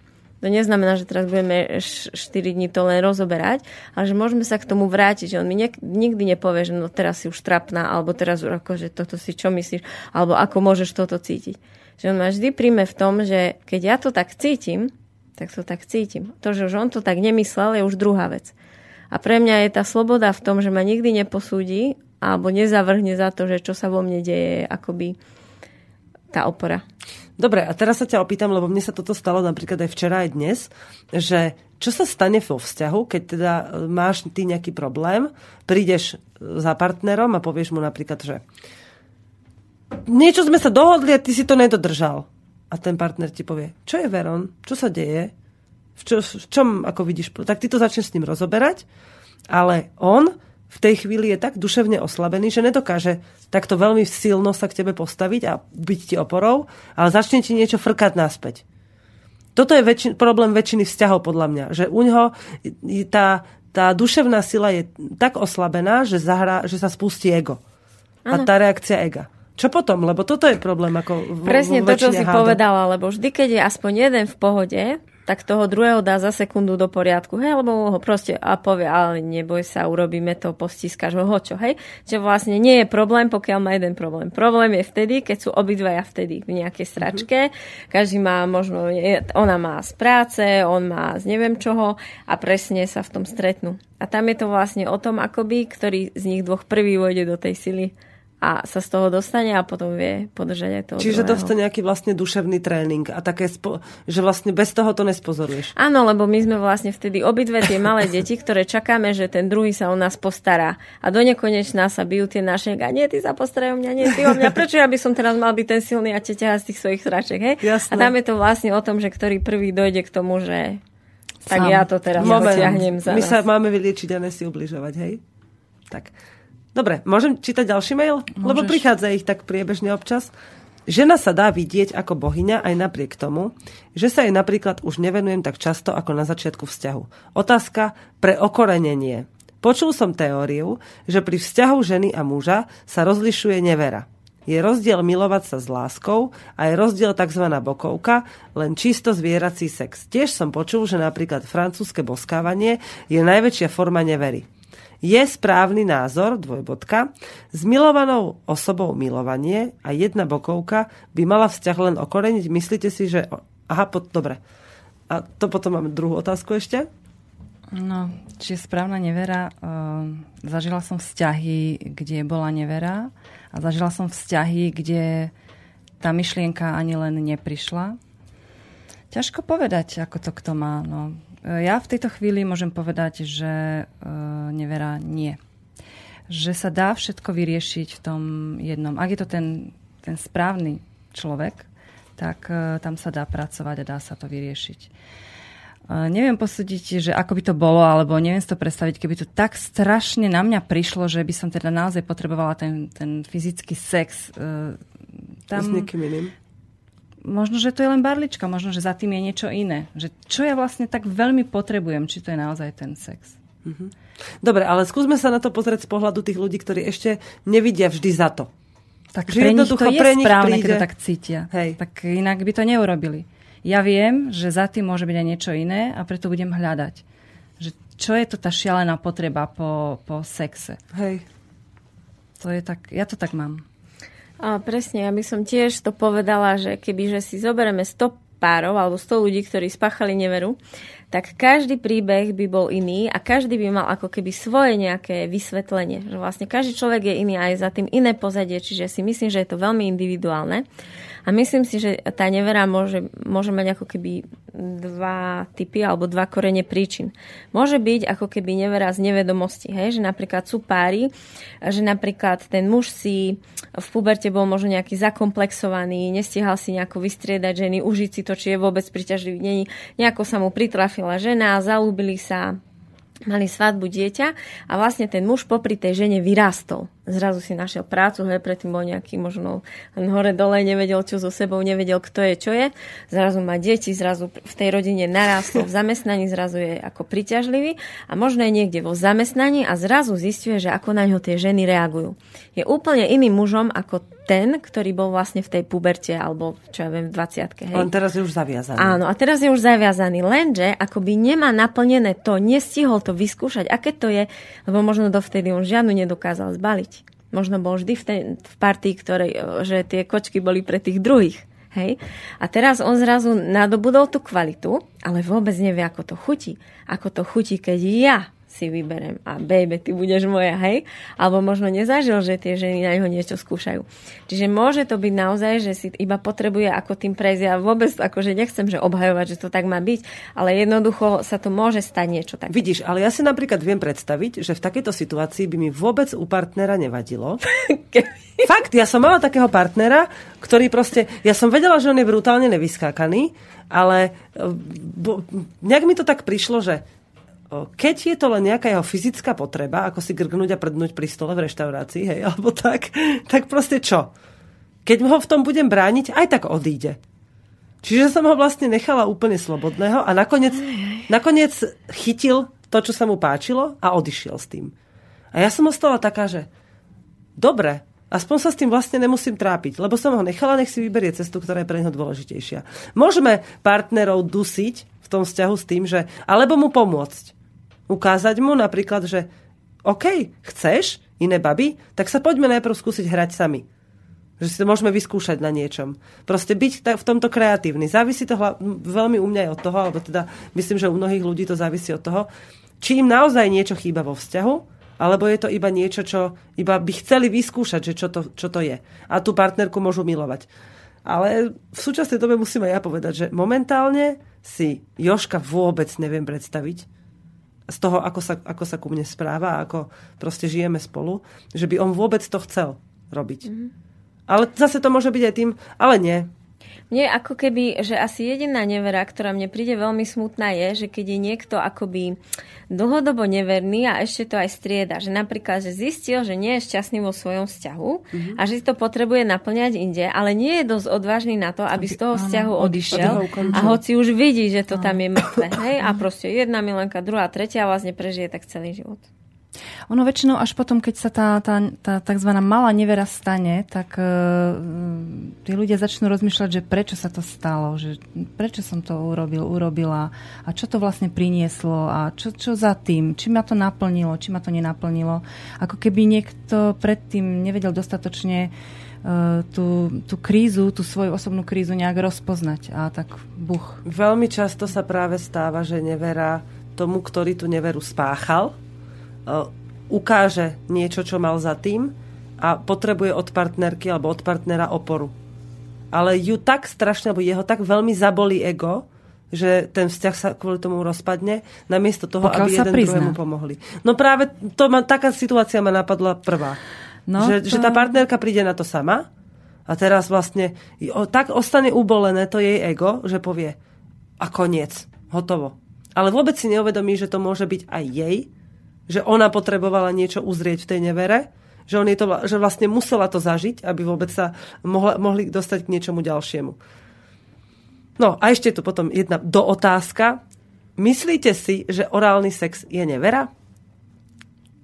To neznamená, že teraz budeme 4 dní to len rozoberať, ale že môžeme sa k tomu vrátiť, on mi nikdy nepovie, že no teraz si už trapná, alebo teraz už ako, že toto si čo myslíš, alebo ako môžeš toto cítiť. Že on ma vždy príjme v tom, že keď ja to tak cítim, tak to tak cítim. To, že už on to tak nemyslel, je už druhá vec. A pre mňa je tá sloboda v tom, že ma nikdy neposúdi alebo nezavrhne za to, že čo sa vo mne deje, akoby tá opora. Dobre, a teraz sa ťa opýtam, lebo mne sa toto stalo napríklad aj včera, aj dnes, že čo sa stane vo vzťahu, keď teda e, máš ty nejaký problém, prídeš za partnerom a povieš mu napríklad, že niečo sme sa dohodli a ty si to nedodržal. A ten partner ti povie, čo je Veron, čo sa deje, v, čo, v čom ako vidíš, tak ty to začneš s ním rozoberať, ale on v tej chvíli je tak duševne oslabený, že nedokáže takto veľmi silno sa k tebe postaviť a byť ti oporou, ale začne ti niečo frkať naspäť. Toto je väčšin, problém väčšiny vzťahov podľa mňa, že u neho tá, tá duševná sila je tak oslabená, že, zahra, že sa spustí ego. Ano. A tá reakcia ega. Čo potom? Lebo toto je problém. Ako v, Presne to, čo si háda. povedala, lebo vždy, keď je aspoň jeden v pohode, tak toho druhého dá za sekundu do poriadku, hej, lebo ho proste a povie, ale neboj sa, urobíme to, postískaš ho, čo, hej. Čiže vlastne nie je problém, pokiaľ má jeden problém. Problém je vtedy, keď sú obidvaja vtedy v nejakej stračke, mm-hmm. každý má možno, ona má z práce, on má z neviem čoho a presne sa v tom stretnú. A tam je to vlastne o tom, akoby, ktorý z nich dvoch prvý vojde do tej sily a sa z toho dostane a potom vie podržať aj toho Čiže druhého. to je nejaký vlastne duševný tréning a také, spo- že vlastne bez toho to nespozoruješ. Áno, lebo my sme vlastne vtedy obidve tie malé deti, ktoré čakáme, že ten druhý sa o nás postará. A do nekonečná sa bijú tie naše, a nie, ty sa postarajú mňa, nie, ty o mňa. [LAUGHS] Prečo ja by som teraz mal byť ten silný a te ťahať z tých svojich sraček, hej? Jasné. A tam je to vlastne o tom, že ktorý prvý dojde k tomu, že tak Sam. ja to teraz Moment. za My nás. sa máme vyliečiť a ne si ubližovať, hej? Tak. Dobre, môžem čítať ďalší mail? Môžeš. Lebo prichádza ich tak priebežne občas. Žena sa dá vidieť ako bohyňa aj napriek tomu, že sa jej napríklad už nevenujem tak často ako na začiatku vzťahu. Otázka pre okorenenie. Počul som teóriu, že pri vzťahu ženy a muža sa rozlišuje nevera. Je rozdiel milovať sa s láskou a je rozdiel tzv. bokovka, len čisto zvierací sex. Tiež som počul, že napríklad francúzske boskávanie je najväčšia forma nevery je správny názor, dvojbodka, s milovanou osobou milovanie a jedna bokovka by mala vzťah len okoreniť. Myslíte si, že... Aha, pod... dobre. A to potom máme druhú otázku ešte. No, či je správna nevera. Uh, zažila som vzťahy, kde bola nevera a zažila som vzťahy, kde tá myšlienka ani len neprišla. Ťažko povedať, ako to kto má. No, ja v tejto chvíli môžem povedať, že uh, nevera nie. Že sa dá všetko vyriešiť v tom jednom. Ak je to ten, ten správny človek, tak uh, tam sa dá pracovať a dá sa to vyriešiť. neviem posúdiť, že ako by to bolo, alebo neviem si to predstaviť, keby to tak strašne na mňa prišlo, že by som teda naozaj potrebovala ten, ten fyzický sex. E, tam, s niekým iným? Možno, že to je len barlička, možno, že za tým je niečo iné. Že čo ja vlastne tak veľmi potrebujem, či to je naozaj ten sex. Mm-hmm. Dobre, ale skúsme sa na to pozrieť z pohľadu tých ľudí, ktorí ešte nevidia vždy za to. Tak že pre nich to je pre nich správne, príde... keď to tak cítia. Hej. Tak inak by to neurobili ja viem, že za tým môže byť aj niečo iné a preto budem hľadať. Že čo je to tá šialená potreba po, po sexe? Hej. To je tak, ja to tak mám. A presne, ja by som tiež to povedala, že keby že si zoberieme 100 párov alebo 100 ľudí, ktorí spáchali neveru, tak každý príbeh by bol iný a každý by mal ako keby svoje nejaké vysvetlenie. Že vlastne každý človek je iný a je za tým iné pozadie, čiže si myslím, že je to veľmi individuálne. A myslím si, že tá nevera môže, môže mať ako keby dva typy alebo dva korene príčin. Môže byť ako keby nevera z nevedomosti, hej? že napríklad sú páry, že napríklad ten muž si v puberte bol možno nejaký zakomplexovaný, nestihal si nejako vystriedať ženy, užiť si to, či je vôbec priťažlivý, nejako sa mu pritrafila žena, zalúbili sa, mali svadbu dieťa a vlastne ten muž popri tej žene vyrástol. Zrazu si našiel prácu, hej, predtým bol nejaký možno len hore dole, nevedel čo so sebou, nevedel kto je, čo je. Zrazu má deti, zrazu v tej rodine narástol v zamestnaní, zrazu je ako priťažlivý a možno je niekde vo zamestnaní a zrazu zistuje, že ako na ňo tie ženy reagujú. Je úplne iným mužom ako ten, ktorý bol vlastne v tej puberte alebo čo ja viem v 20 hej. On teraz je už zaviazaný. Áno, a teraz je už zaviazaný, lenže akoby nemá naplnené to, nestihol to vyskúšať, aké to je, lebo možno dovtedy on žiadnu nedokázal zbaliť. Možno bol vždy v, tej, v partii, ktorej, že tie kočky boli pre tých druhých. Hej? A teraz on zrazu nadobudol tú kvalitu, ale vôbec nevie, ako to chutí. Ako to chutí, keď ja si vyberem a baby, ty budeš moja, hej? Alebo možno nezažil, že tie ženy na neho niečo skúšajú. Čiže môže to byť naozaj, že si iba potrebuje ako tým prejsť. Ja vôbec akože nechcem, že obhajovať, že to tak má byť, ale jednoducho sa to môže stať niečo také. Vidíš, ale ja si napríklad viem predstaviť, že v takejto situácii by mi vôbec u partnera nevadilo. [LAUGHS] Fakt, ja som mala takého partnera, ktorý proste, ja som vedela, že on je brutálne nevyskákaný, ale eh, bo, nejak mi to tak prišlo, že keď je to len nejaká jeho fyzická potreba, ako si grgnúť a prdnúť pri stole v reštaurácii, hej, [LAUGHS] alebo tak, tak proste čo? Keď ho v tom budem brániť, aj tak odíde. Čiže som ho vlastne nechala úplne slobodného a nakoniec, nakoniec chytil to, čo sa mu páčilo a odišiel s tým. A ja som ostala taká, že dobre, aspoň sa s tým vlastne nemusím trápiť, lebo som ho nechala, nech si vyberie cestu, ktorá je pre neho dôležitejšia. Môžeme partnerov dusiť v tom vzťahu s tým, že alebo mu pomôcť. Ukázať mu napríklad, že OK, chceš iné baby, tak sa poďme najprv skúsiť hrať sami. Že si to môžeme vyskúšať na niečom. Proste byť v tomto kreatívny. Závisí to veľmi u mňa aj od toho, alebo teda myslím, že u mnohých ľudí to závisí od toho, či im naozaj niečo chýba vo vzťahu, alebo je to iba niečo, čo iba by chceli vyskúšať, že čo to, čo to je. A tú partnerku môžu milovať. Ale v súčasnej dobe musím aj ja povedať, že momentálne si Joška vôbec neviem predstaviť, z toho, ako sa, ako sa ku mne správa ako proste žijeme spolu, že by on vôbec to chcel robiť. Mm-hmm. Ale zase to môže byť aj tým, ale nie. Mne ako keby, že asi jediná nevera, ktorá mne príde veľmi smutná je, že keď je niekto akoby dlhodobo neverný a ešte to aj strieda, že napríklad, že zistil, že nie je šťastný vo svojom vzťahu mm-hmm. a že si to potrebuje naplňať inde, ale nie je dosť odvážny na to, aby z toho vzťahu odišiel a hoci už vidí, že to tam je mŕtve. Hej? A proste jedna milenka, druhá, tretia vlastne prežije tak celý život. Ono väčšinou až potom, keď sa tá, tá, tá tzv. malá nevera stane, tak uh, tí ľudia začnú rozmýšľať, že prečo sa to stalo, že prečo som to urobil, urobila a čo to vlastne prinieslo a čo, čo za tým, či ma to naplnilo, či ma to nenaplnilo. Ako keby niekto predtým nevedel dostatočne uh, tú, tú krízu, tú svoju osobnú krízu nejak rozpoznať a tak buch. Veľmi často sa práve stáva, že nevera tomu, ktorý tú neveru spáchal, ukáže niečo, čo mal za tým a potrebuje od partnerky alebo od partnera oporu. Ale ju tak strašne, alebo jeho tak veľmi zabolí ego, že ten vzťah sa kvôli tomu rozpadne, namiesto toho, Pokiaľ aby jeden prizna. druhému pomohli. No práve to ma, taká situácia ma napadla prvá. No, že, to... že tá partnerka príde na to sama a teraz vlastne o, tak ostane ubolené to jej ego, že povie a koniec, hotovo ale vôbec si neuvedomí, že to môže byť aj jej, že ona potrebovala niečo uzrieť v tej nevere, že, on je to, že vlastne musela to zažiť, aby vôbec sa mohla, mohli dostať k niečomu ďalšiemu. No a ešte tu potom jedna do otázka. Myslíte si, že orálny sex je nevera?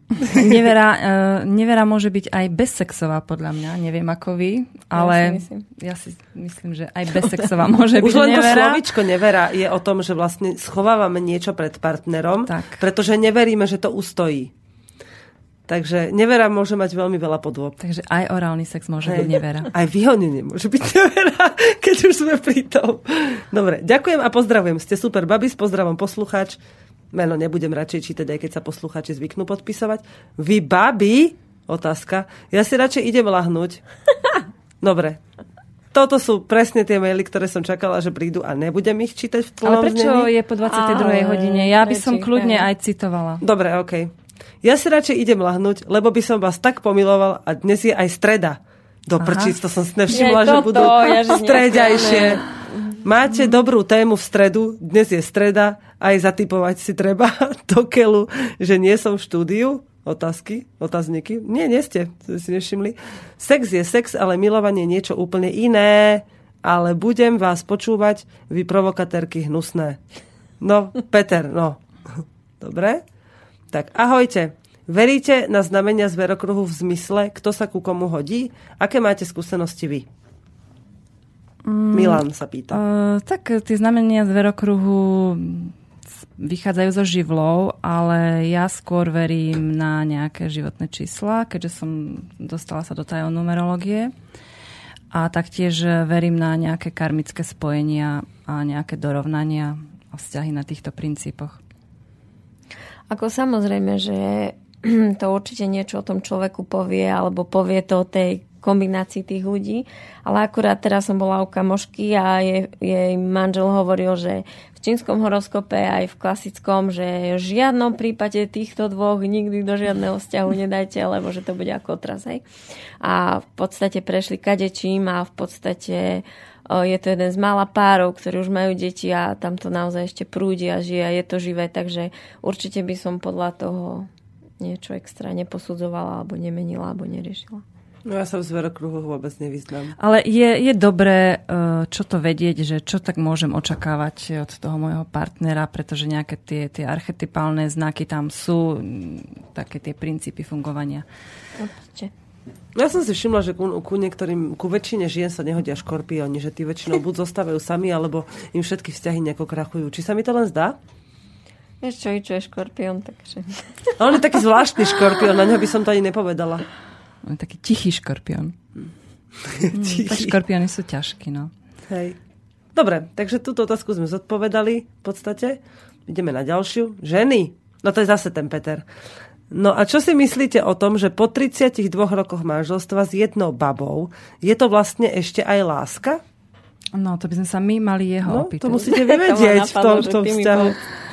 [LAUGHS] nevera, uh, nevera môže byť aj bezsexová podľa mňa, neviem ako vy, ale ja si myslím, ja si myslím že aj bezsexová môže [LAUGHS] byť Už len nevera. to slovičko nevera je o tom, že vlastne schovávame niečo pred partnerom, Tak. pretože neveríme, že to ustojí. Takže nevera môže mať veľmi veľa podôb. Takže aj orálny sex môže byť nevera. Aj vyhonenie môže byť [LAUGHS] nevera, keď už sme pri tom. Dobre, ďakujem a pozdravujem. Ste super babis, pozdravom poslucháč. Meno nebudem radšej čítať, aj keď sa poslucháči zvyknú podpisovať. Vy babi? Otázka. Ja si radšej idem lahnúť. [LAUGHS] Dobre. Toto sú presne tie maily, ktoré som čakala, že prídu a nebudem ich čítať v plnom Ale prečo znení. je po 22. Ale hodine? Ja by som kľudne aj citovala. Dobre, okej. Ja si radšej idem lahnúť, lebo by som vás tak pomiloval a dnes je aj streda. Do prčíc, to som si nevšimla, Je že budú ja, že. Máte dobrú tému v stredu, dnes je streda, aj zatypovať si treba [LAUGHS] do keľu, že nie som v štúdiu. Otázky, otázniky. Nie, nie ste, si nevšimli. Sex je sex, ale milovanie je niečo úplne iné. Ale budem vás počúvať, vy provokatérky hnusné. No, Peter, no. [LAUGHS] Dobre? Tak ahojte. Veríte na znamenia zverokruhu v zmysle, kto sa ku komu hodí? Aké máte skúsenosti vy? Mm, Milan sa pýta. Uh, tak tie znamenia z verokruhu vychádzajú zo živlov, ale ja skôr verím na nejaké životné čísla, keďže som dostala sa do tajov numerológie. A taktiež verím na nejaké karmické spojenia a nejaké dorovnania a vzťahy na týchto princípoch. Ako samozrejme, že [CLEARS THROAT] to určite niečo o tom človeku povie, alebo povie to o tej kombinácii tých ľudí. Ale akurát teraz som bola u kamošky a jej, jej manžel hovoril, že v čínskom horoskope aj v klasickom, že v žiadnom prípade týchto dvoch nikdy do žiadneho vzťahu nedajte, lebo že to bude ako otraz. Hej. A v podstate prešli kadečím a v podstate o, je to jeden z mála párov, ktorí už majú deti a tam to naozaj ešte prúdi a žije a je to živé, takže určite by som podľa toho niečo extra neposudzovala alebo nemenila alebo neriešila. No ja sa v zverokruhoch vôbec nevyznám. Ale je, je dobré uh, čo to vedieť, že čo tak môžem očakávať od toho môjho partnera, pretože nejaké tie, tie archetypálne znaky tam sú, mm, také tie princípy fungovania. Určite. Ja som si všimla, že ku, ku niektorým, ku väčšine žien sa nehodia škorpióni, že tí väčšinou buď zostávajú sami, alebo im všetky vzťahy nejako krachujú. Či sa mi to len zdá? Vieš čo, čo je škorpión, takže... A on je taký zvláštny škorpión, na neho by som to ani nepovedala. On je taký tichý škorpión. [LAUGHS] Mm, tak škorpióny sú ťažkí, no. Hej. Dobre, takže túto otázku sme zodpovedali v podstate. Ideme na ďalšiu. Ženy. No to je zase ten Peter. No a čo si myslíte o tom, že po 32 rokoch manželstva s jednou babou je to vlastne ešte aj láska? No, to by sme sa my mali jeho No, opýtať. [LAUGHS] to musíte To vyvedieť v tom, v tom vzťahu. povedz.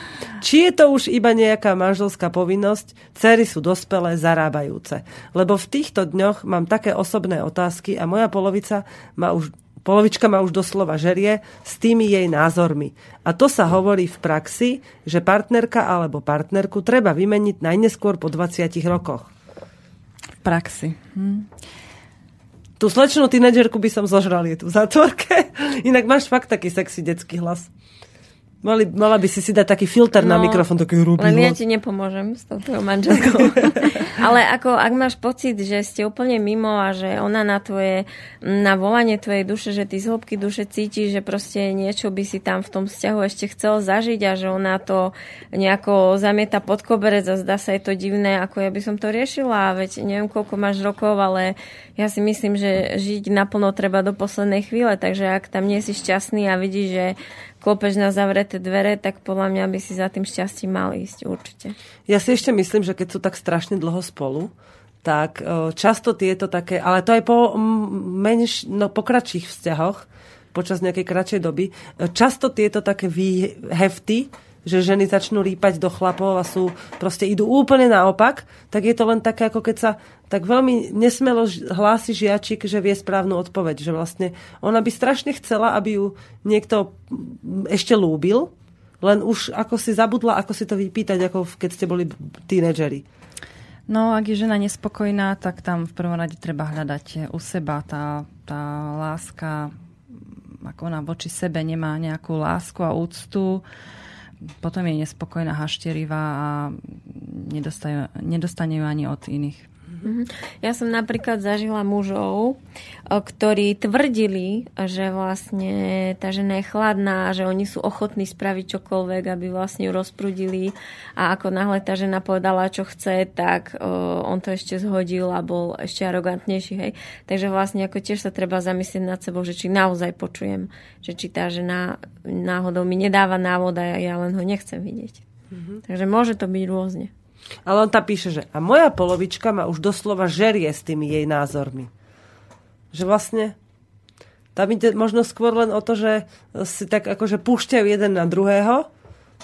Či je to už iba nejaká manželská povinnosť, cery sú dospelé, zarábajúce. Lebo v týchto dňoch mám také osobné otázky a moja polovica ma už Polovička ma už doslova žerie s tými jej názormi. A to sa hovorí v praxi, že partnerka alebo partnerku treba vymeniť najneskôr po 20 rokoch. V praxi. Hm. Tú slečnú tínedžerku by som zožral, je tu v zátvorke. [LAUGHS] Inak máš fakt taký sexy detský hlas. Mali, mala by si si dať taký filter na No, mikrofón, taký hrubý Len ja ti nepomôžem s tou tvojou manželkou. [LAUGHS] Ale ako, ak máš pocit, že ste úplne mimo a že ona na tvoje, na volanie tvojej duše, že ty z hĺbky duše cítiš, že proste niečo by si tam v tom vzťahu ešte chcel zažiť a že ona to nejako zamieta pod koberec a zdá sa je to divné, ako ja by som to riešila, veď neviem koľko máš rokov, ale ja si myslím, že žiť naplno treba do poslednej chvíle, takže ak tam nie si šťastný a vidíš, že klopeš na zavreté dvere, tak podľa mňa by si za tým šťastím mal ísť určite. Ja si ešte myslím, že keď sú tak strašne dlho spolu, tak e, často tieto také, ale to aj po menš, no, po vzťahoch, počas nejakej kratšej doby, e, často tieto také výhefty, že ženy začnú rýpať do chlapov a sú, proste idú úplne naopak, tak je to len také, ako keď sa tak veľmi nesmelo hlási žiačik, že vie správnu odpoveď, že vlastne ona by strašne chcela, aby ju niekto ešte lúbil, len už ako si zabudla, ako si to vypýtať, ako keď ste boli tínedžeri. No, ak je žena nespokojná, tak tam v prvom rade treba hľadať u seba tá, tá láska, ako ona voči sebe nemá nejakú lásku a úctu, potom je nespokojná, hašterivá a nedostane, ju ani od iných. Mhm. Ja som napríklad zažila mužov, ktorí tvrdili, že vlastne tá žena je chladná, že oni sú ochotní spraviť čokoľvek, aby vlastne ju rozprudili a ako náhle tá žena povedala, čo chce, tak on to ešte zhodil a bol ešte arogantnejší. Hej. Takže vlastne ako tiež sa treba zamyslieť nad sebou, že či naozaj počujem, že či tá žena náhodou mi nedáva návod a ja len ho nechcem vidieť. Mm-hmm. Takže môže to byť rôzne. Ale on tam píše, že a moja polovička ma už doslova žerie s tými jej názormi. Že vlastne tam ide možno skôr len o to, že si tak akože púšťajú jeden na druhého,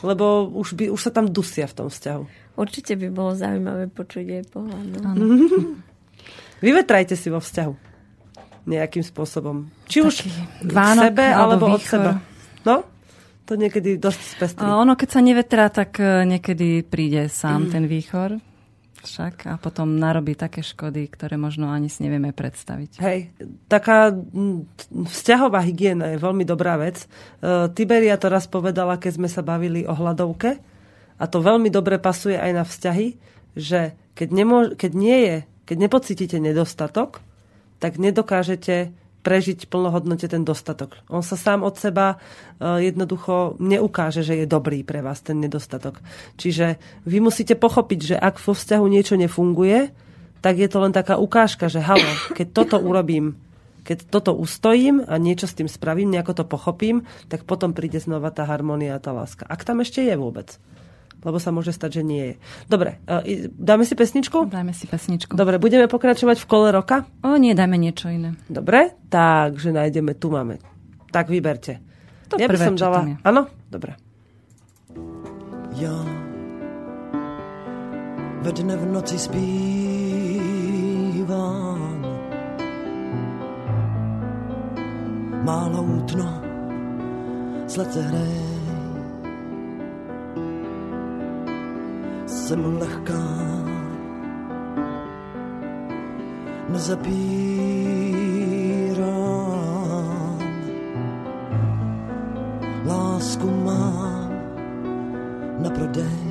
lebo už, by, už sa tam dusia v tom vzťahu. Určite by bolo zaujímavé počuť jej pohľad. No. [LAUGHS] Vyvetrajte si vo vzťahu. Nejakým spôsobom. Či Taký už k sebe, alebo, alebo od seba. No? To niekedy dosť spestrí. Ono, keď sa nevetrá, tak e, niekedy príde sám mm. ten výchor. Však a potom narobí také škody, ktoré možno ani si nevieme predstaviť. Hej, taká vzťahová hygiena je veľmi dobrá vec. Uh, Tiberia to raz povedala, keď sme sa bavili o hladovke a to veľmi dobre pasuje aj na vzťahy, že keď, nemô- keď nie je, keď nepocítite nedostatok, tak nedokážete prežiť plnohodnote ten dostatok. On sa sám od seba e, jednoducho neukáže, že je dobrý pre vás ten nedostatok. Čiže vy musíte pochopiť, že ak vo vzťahu niečo nefunguje, tak je to len taká ukážka, že halo, keď toto urobím, keď toto ustojím a niečo s tým spravím, nejako to pochopím, tak potom príde znova tá harmonia a tá láska. Ak tam ešte je vôbec lebo sa môže stať, že nie je. Dobre, e, dáme si pesničku? Dáme si pesničku. Dobre, budeme pokračovať v kole roka? O nie, dajme niečo iné. Dobre, takže nájdeme, tu máme. Tak vyberte. To ja prvé, by som dala... Áno? Dobre. Ja ve dne v noci zpívám Málo útno slece hraje jsem lehká. Nezapírám, lásku mám na prodej.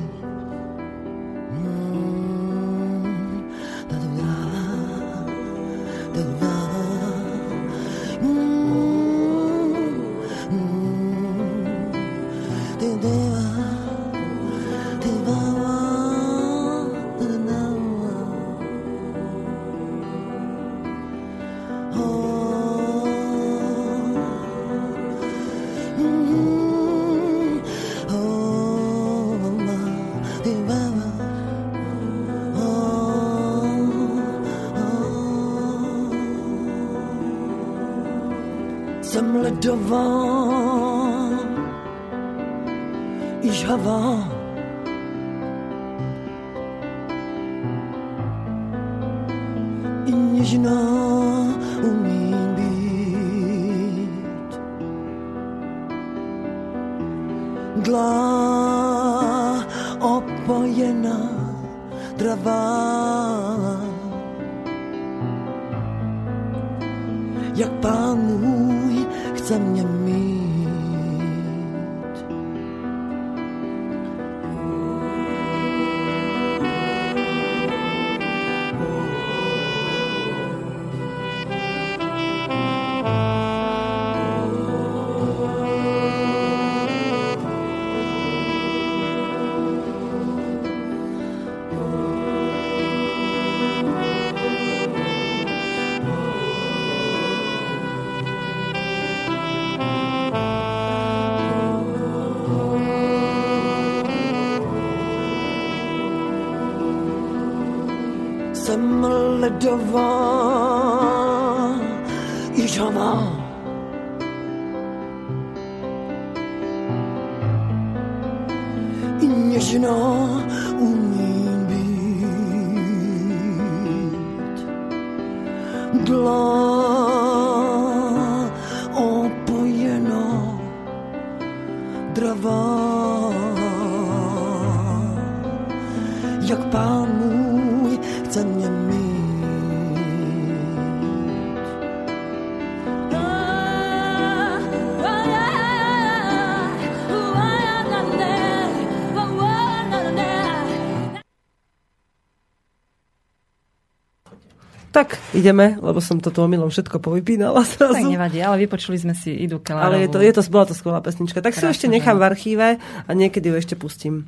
Tak, ideme, lebo som toto omylom všetko povypínala zrazu. Tak nevadí, ale vypočuli sme si Idu Kelárovú. Ale je to, je to, bola to skvelá pesnička. Tak si ju ešte nechám v archíve a niekedy ju ešte pustím.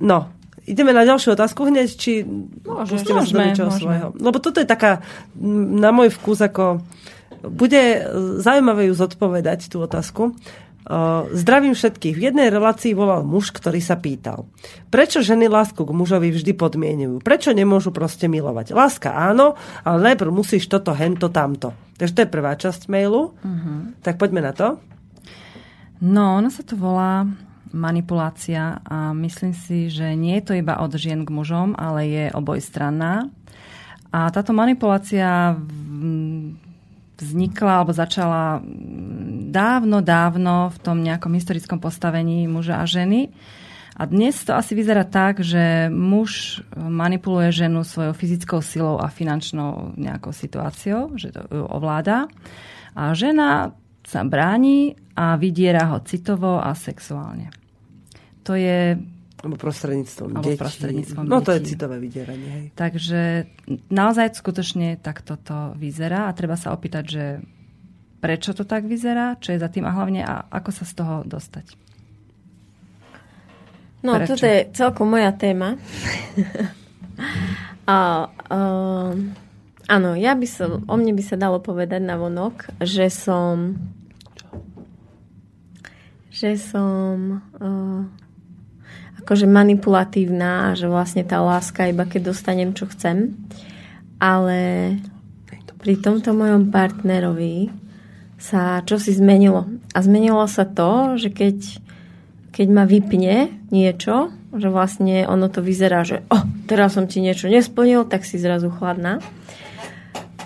No, ideme na ďalšiu otázku hneď, či Môže, pustíme sa do môžeme, niečoho môžeme. svojho. Lebo toto je taká, na môj vkus, ako bude zaujímavé ju zodpovedať, tú otázku. Zdravím všetkých. V jednej relácii volal muž, ktorý sa pýtal, prečo ženy lásku k mužovi vždy podmienujú? Prečo nemôžu proste milovať? Láska áno, ale najprv musíš toto, hento, tamto. Takže to je prvá časť mailu. Uh-huh. Tak poďme na to. No, ono sa to volá manipulácia a myslím si, že nie je to iba od žien k mužom, ale je obojstranná. A táto manipulácia v- vznikla alebo začala dávno, dávno v tom nejakom historickom postavení muža a ženy. A dnes to asi vyzerá tak, že muž manipuluje ženu svojou fyzickou silou a finančnou nejakou situáciou, že to ovláda. A žena sa bráni a vydiera ho citovo a sexuálne. To je Alebo prostredníctvom Alebo detí. prostredníctvom no to je citové vydieranie. Hej. Takže naozaj skutočne takto to vyzerá a treba sa opýtať, že prečo to tak vyzerá, čo je za tým a hlavne a ako sa z toho dostať. No, Prečo? toto je celkom moja téma. [LAUGHS] a, uh, áno, ja by som, o mne by sa dalo povedať na vonok, že som že som uh, akože manipulatívna a že vlastne tá láska iba keď dostanem, čo chcem. Ale pri tomto mojom partnerovi sa čosi zmenilo. A zmenilo sa to, že keď, keď ma vypne niečo, že vlastne ono to vyzerá, že oh, teraz som ti niečo nesplnil, tak si zrazu chladná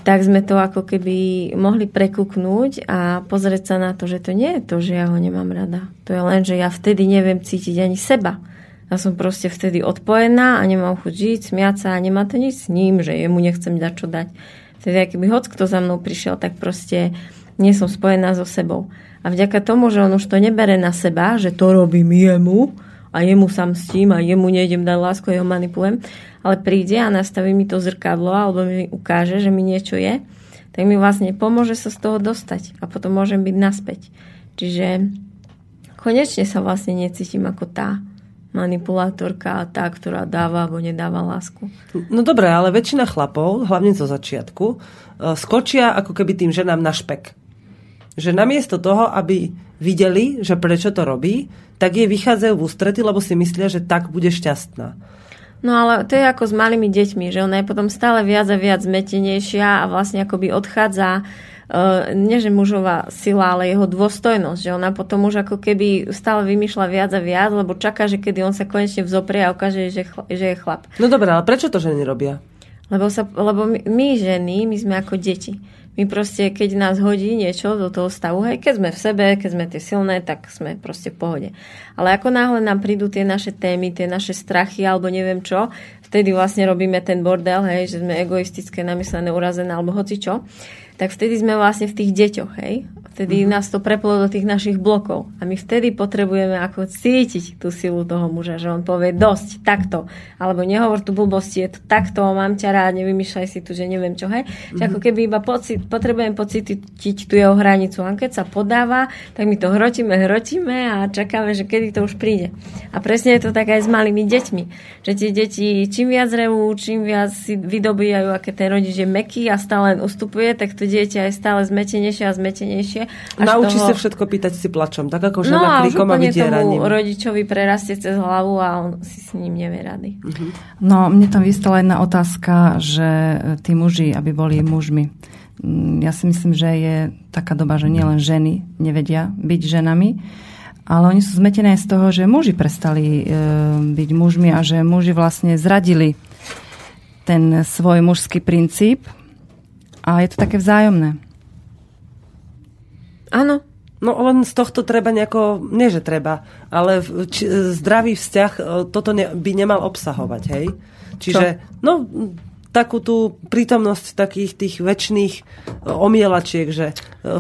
tak sme to ako keby mohli prekuknúť a pozrieť sa na to, že to nie je to, že ja ho nemám rada. To je len, že ja vtedy neviem cítiť ani seba. Ja som proste vtedy odpojená a nemám chuť žiť, smiať sa a nemá to nič s ním, že jemu nechcem dať čo dať. Vtedy, keby hoc kto za mnou prišiel, tak proste nie som spojená so sebou. A vďaka tomu, že on už to nebere na seba, že to robím jemu a jemu sa mstím a jemu nejdem dať lásku, ja ho manipulujem, ale príde a nastaví mi to zrkadlo alebo mi ukáže, že mi niečo je, tak mi vlastne pomôže sa z toho dostať a potom môžem byť naspäť. Čiže konečne sa vlastne necítim ako tá manipulátorka a tá, ktorá dáva alebo nedáva lásku. No dobre, ale väčšina chlapov, hlavne zo začiatku, e, skočia ako keby tým ženám na špek. Že namiesto toho, aby videli, že prečo to robí, tak jej vychádzajú v ústrety, lebo si myslia, že tak bude šťastná. No ale to je ako s malými deťmi, že ona je potom stále viac a viac zmetenejšia a vlastne akoby odchádza uh, nie že mužová sila, ale jeho dôstojnosť, že ona potom už ako keby stále vymýšľa viac a viac, lebo čaká, že kedy on sa konečne vzoprie a ukáže, že, chla, že je chlap. No dobre, ale prečo to ženy robia? Lebo, sa, lebo my, my ženy, my sme ako deti. My proste, keď nás hodí niečo do toho stavu, hej, keď sme v sebe, keď sme tie silné, tak sme proste v pohode. Ale ako náhle nám prídu tie naše témy, tie naše strachy alebo neviem čo, vtedy vlastne robíme ten bordel, hej, že sme egoistické, namyslené, urazené alebo hoci čo, tak vtedy sme vlastne v tých deťoch, hej. Vtedy mm-hmm. nás to preplo do tých našich blokov. A my vtedy potrebujeme ako cítiť tú silu toho muža, že on povie dosť, takto. Alebo nehovor tu blbosti, je to takto, mám ťa rád, nevymýšľaj si tu, že neviem čo, hej. Mm-hmm. Že ako keby iba pocit, potrebujem pocítiť tú jeho hranicu. A keď sa podáva, tak my to hrotíme, hrotíme a čakáme, že kedy to už príde. A presne je to tak aj s malými deťmi. Že tie deti čím viac revú, čím viac si vydobíjajú, aké ten rodič je meký a stále len ustupuje, tak to dieťa je stále zmetenejšie a zmetenejšie. Až Naučí toho... sa všetko pýtať si plačom, tak ako No žena už klikom a úplne tomu vydieraním. rodičovi prerastie cez hlavu a on si s ním nevie rady. No, mne tam vystala jedna otázka, že tí muži, aby boli mužmi. Mm, Ja si myslím, že je taká doba, že nielen ženy nevedia byť ženami, ale oni sú zmetené z toho, že muži prestali e, byť mužmi a že muži vlastne zradili ten svoj mužský princíp a je to také vzájomné. Áno, No len z tohto treba nejako, nie že treba, ale či, zdravý vzťah e, toto ne, by nemal obsahovať, hej? Čiže, no, takú tú prítomnosť takých tých väčšných e, omielačiek, že e,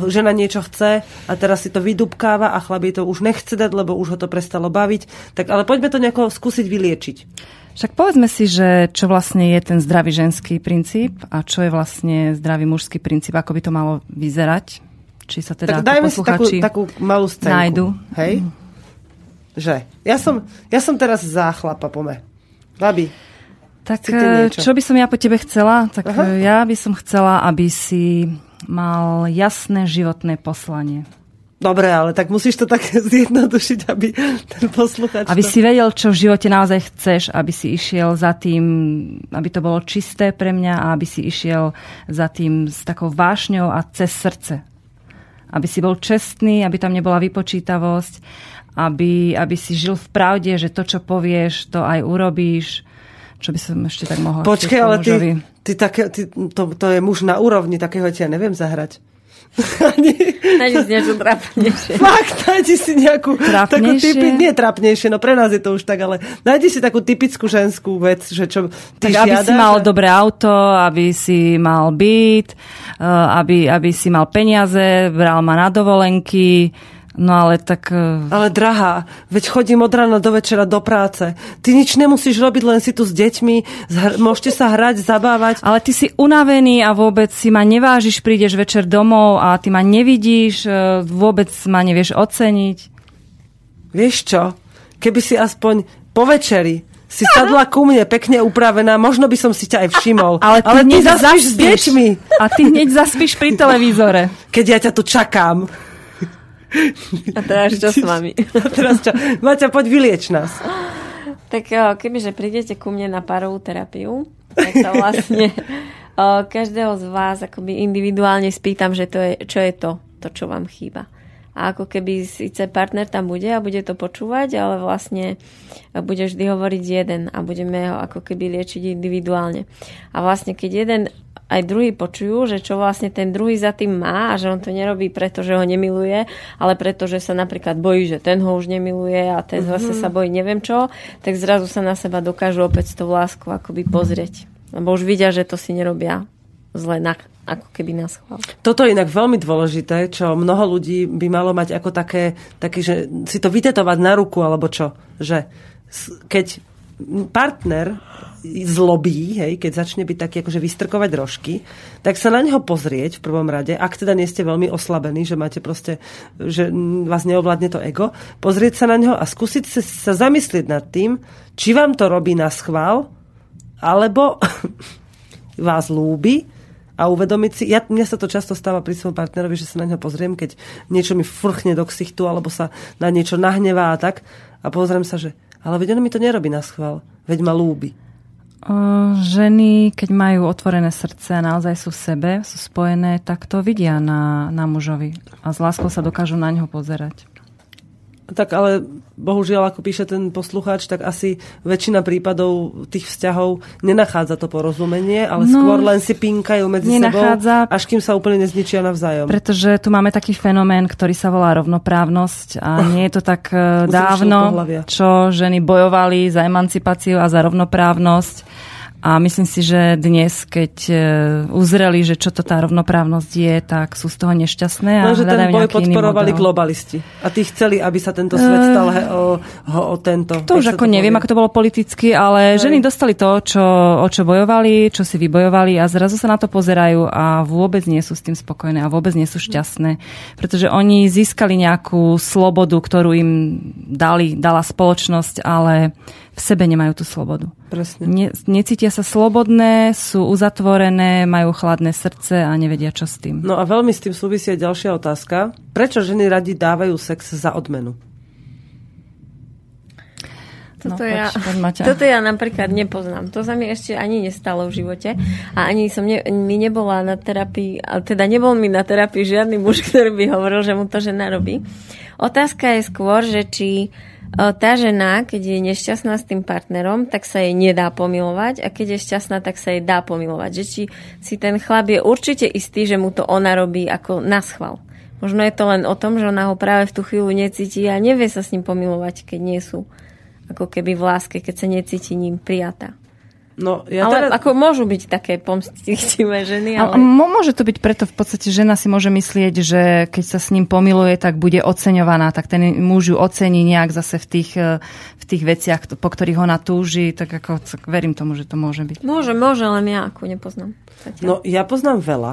žena niečo chce a teraz si to vydubkáva a chlap jej to už nechce dať, lebo už ho to prestalo baviť. Tak ale poďme to nejako skúsiť vyliečiť. Však povedzme si, že čo vlastne je ten zdravý ženský princíp a čo je vlastne zdravý mužský princíp, ako by to malo vyzerať. Či sa teda tak dajme si takú, takú malú scénku. nájdu. Hej? Že? Ja som, ja som teraz za chlapa, pome. Babi, Tak eh, čo by som ja po tebe chcela? Tak Aha. eh, ja by som chcela, aby si mal jasné životné poslanie. Dobre, ale tak musíš to tak [LAUGHS] zjednodušiť, aby ten posluchač... Aby to... si vedel, čo v živote naozaj chceš, aby si išiel za tým, aby to bolo čisté pre mňa a aby si išiel za tým s takou vášňou a cez srdce. Aby si bol čestný, aby tam nebola vypočítavosť, aby, aby si žil v pravde, že to, čo povieš, to aj urobíš. Čo by som ešte tak mohla chcieť ale ty, ty, také, ty to, to je muž na úrovni, takého ja neviem zahrať. Ani, Nájdi si niečo trápnejšie. fakt, nájdi si nejakú takú Trapnejšie? typi, nie trapnejšie, no pre nás je to už tak, ale nájdi si takú typickú ženskú vec, že čo ty Tak aby žiadaš, si mal a- dobré auto, aby si mal byt, eh, aby, aby si mal peniaze, bral ma na dovolenky, no ale tak... eh, Ale drahá, veď chodím od rána do večera do práce. Ty nič nemusíš robiť, len si tu s deťmi, zhr- môžete sa hrať, zabávať. Ale ty si unavený a vôbec si ma nevážiš, prídeš večer domov a ty ma nevidíš, eh, vôbec ma nevieš oceniť. Vieš čo? Keby si aspoň po večeri si sadla ku mne, pekne upravená, možno by som si ťa aj všimol. Ale ty, Ale ty hneď zaspíš s deťmi, A ty hneď zaspíš pri televízore. keď ja ťa tu čakám. A teraz čo s vami? [LAUGHS] A teraz čo? Maťa, poď vylieč nás. Tak o, kebyže prídete ku mne na parovú terapiu, tak sa vlastne o, [LAUGHS] každého z vás akoby individuálne spýtam, že to je, čo je to, to, čo vám chýba. A ako keby síce partner tam bude a bude to počúvať, ale vlastne bude vždy hovoriť jeden a budeme ho ako keby liečiť individuálne. A vlastne keď jeden aj druhý počujú, že čo vlastne ten druhý za tým má a že on to nerobí preto, že ho nemiluje, ale preto, že sa napríklad bojí, že ten ho už nemiluje a ten zase sa bojí neviem čo, tak zrazu sa na seba dokážu opäť s tou láskou akoby pozrieť. Lebo už vidia, že to si nerobia zle na, ako keby na schvál. Toto je inak veľmi dôležité, čo mnoho ľudí by malo mať ako také, také že si to vytetovať na ruku, alebo čo. Že keď partner zlobí, hej, keď začne byť taký akože vystrkovať rožky, tak sa na neho pozrieť v prvom rade, ak teda nie ste veľmi oslabení, že máte proste, že vás neovládne to ego, pozrieť sa na neho a skúsiť sa zamyslieť nad tým, či vám to robí na schvál, alebo [LAUGHS] vás lúbi a uvedomiť si, ja, mne sa to často stáva pri svojom partnerovi, že sa na neho pozriem, keď niečo mi furchne do ksichtu, alebo sa na niečo nahnevá a tak a pozriem sa, že ale veď on mi to nerobí na schvál, veď ma lúbi. O, ženy, keď majú otvorené srdce a naozaj sú v sebe, sú spojené, tak to vidia na, na mužovi. A s láskou sa dokážu na ňo pozerať. Tak ale bohužiaľ, ako píše ten poslucháč, tak asi väčšina prípadov tých vzťahov nenachádza to porozumenie, ale No, skôr len si pinkajú medzi sebou, nenachádza. až kým sa úplne nezničia navzájom. Pretože tu máme taký fenomén, ktorý sa volá rovnoprávnosť a nie je to tak Uzrušil dávno, čo ženy bojovali za emancipáciu a za rovnoprávnosť. A myslím si, že dnes, keď eh, uzreli, že čo to tá rovnoprávnosť je, tak sú z toho nešťastné a No, že ten boj podporovali globalisti. A tí chceli, aby sa tento svet stal he, o, ho, o tento. To už ako neviem, povie? ako to bolo politicky, ale ženy dostali to, čo, o čo bojovali, čo si vybojovali a zrazu sa na to pozerajú a vôbec nie sú s tým spokojné a vôbec nie sú šťastné, pretože oni získali nejakú slobodu, ktorú im dali, dala spoločnosť, ale v sebe nemajú tú slobodu. Presne. Ne, necítia sa slobodné, sú uzatvorené, majú chladné srdce a nevedia, čo s tým. No a veľmi s tým súvisí aj ďalšia otázka. Prečo ženy radi dávajú sex za odmenu? No, Toto, ja, poď, toto ja napríklad nepoznám. To sa mi ešte ani nestalo v živote. A ani som ne, mi nebola na terapii, teda nebol mi na terapii žiadny muž, [LAUGHS] ktorý by hovoril, že mu to žena robí. Otázka je skôr, že či e, tá žena, keď je nešťastná s tým partnerom, tak sa jej nedá pomilovať a keď je šťastná, tak sa jej dá pomilovať. Že či si ten chlap je určite istý, že mu to ona robí ako na schvál. Možno je to len o tom, že ona ho práve v tú chvíľu necíti a nevie sa s ním pomilovať, keď nie sú ako keby v láske, keď sa necíti ním prijatá. No, ja ale teraz... ako môžu byť také pomstivé ženy, ale... Môže to byť preto v podstate, žena si môže myslieť, že keď sa s ním pomiluje, tak bude oceňovaná, tak ten muž ju ocení nejak zase v tých, eh, v tých veciach, po ktorých ona túži, tak ako verím tomu, že to môže byť. Môže, môže, len ja ako nepoznám. Zatiaľ. No, ja poznám veľa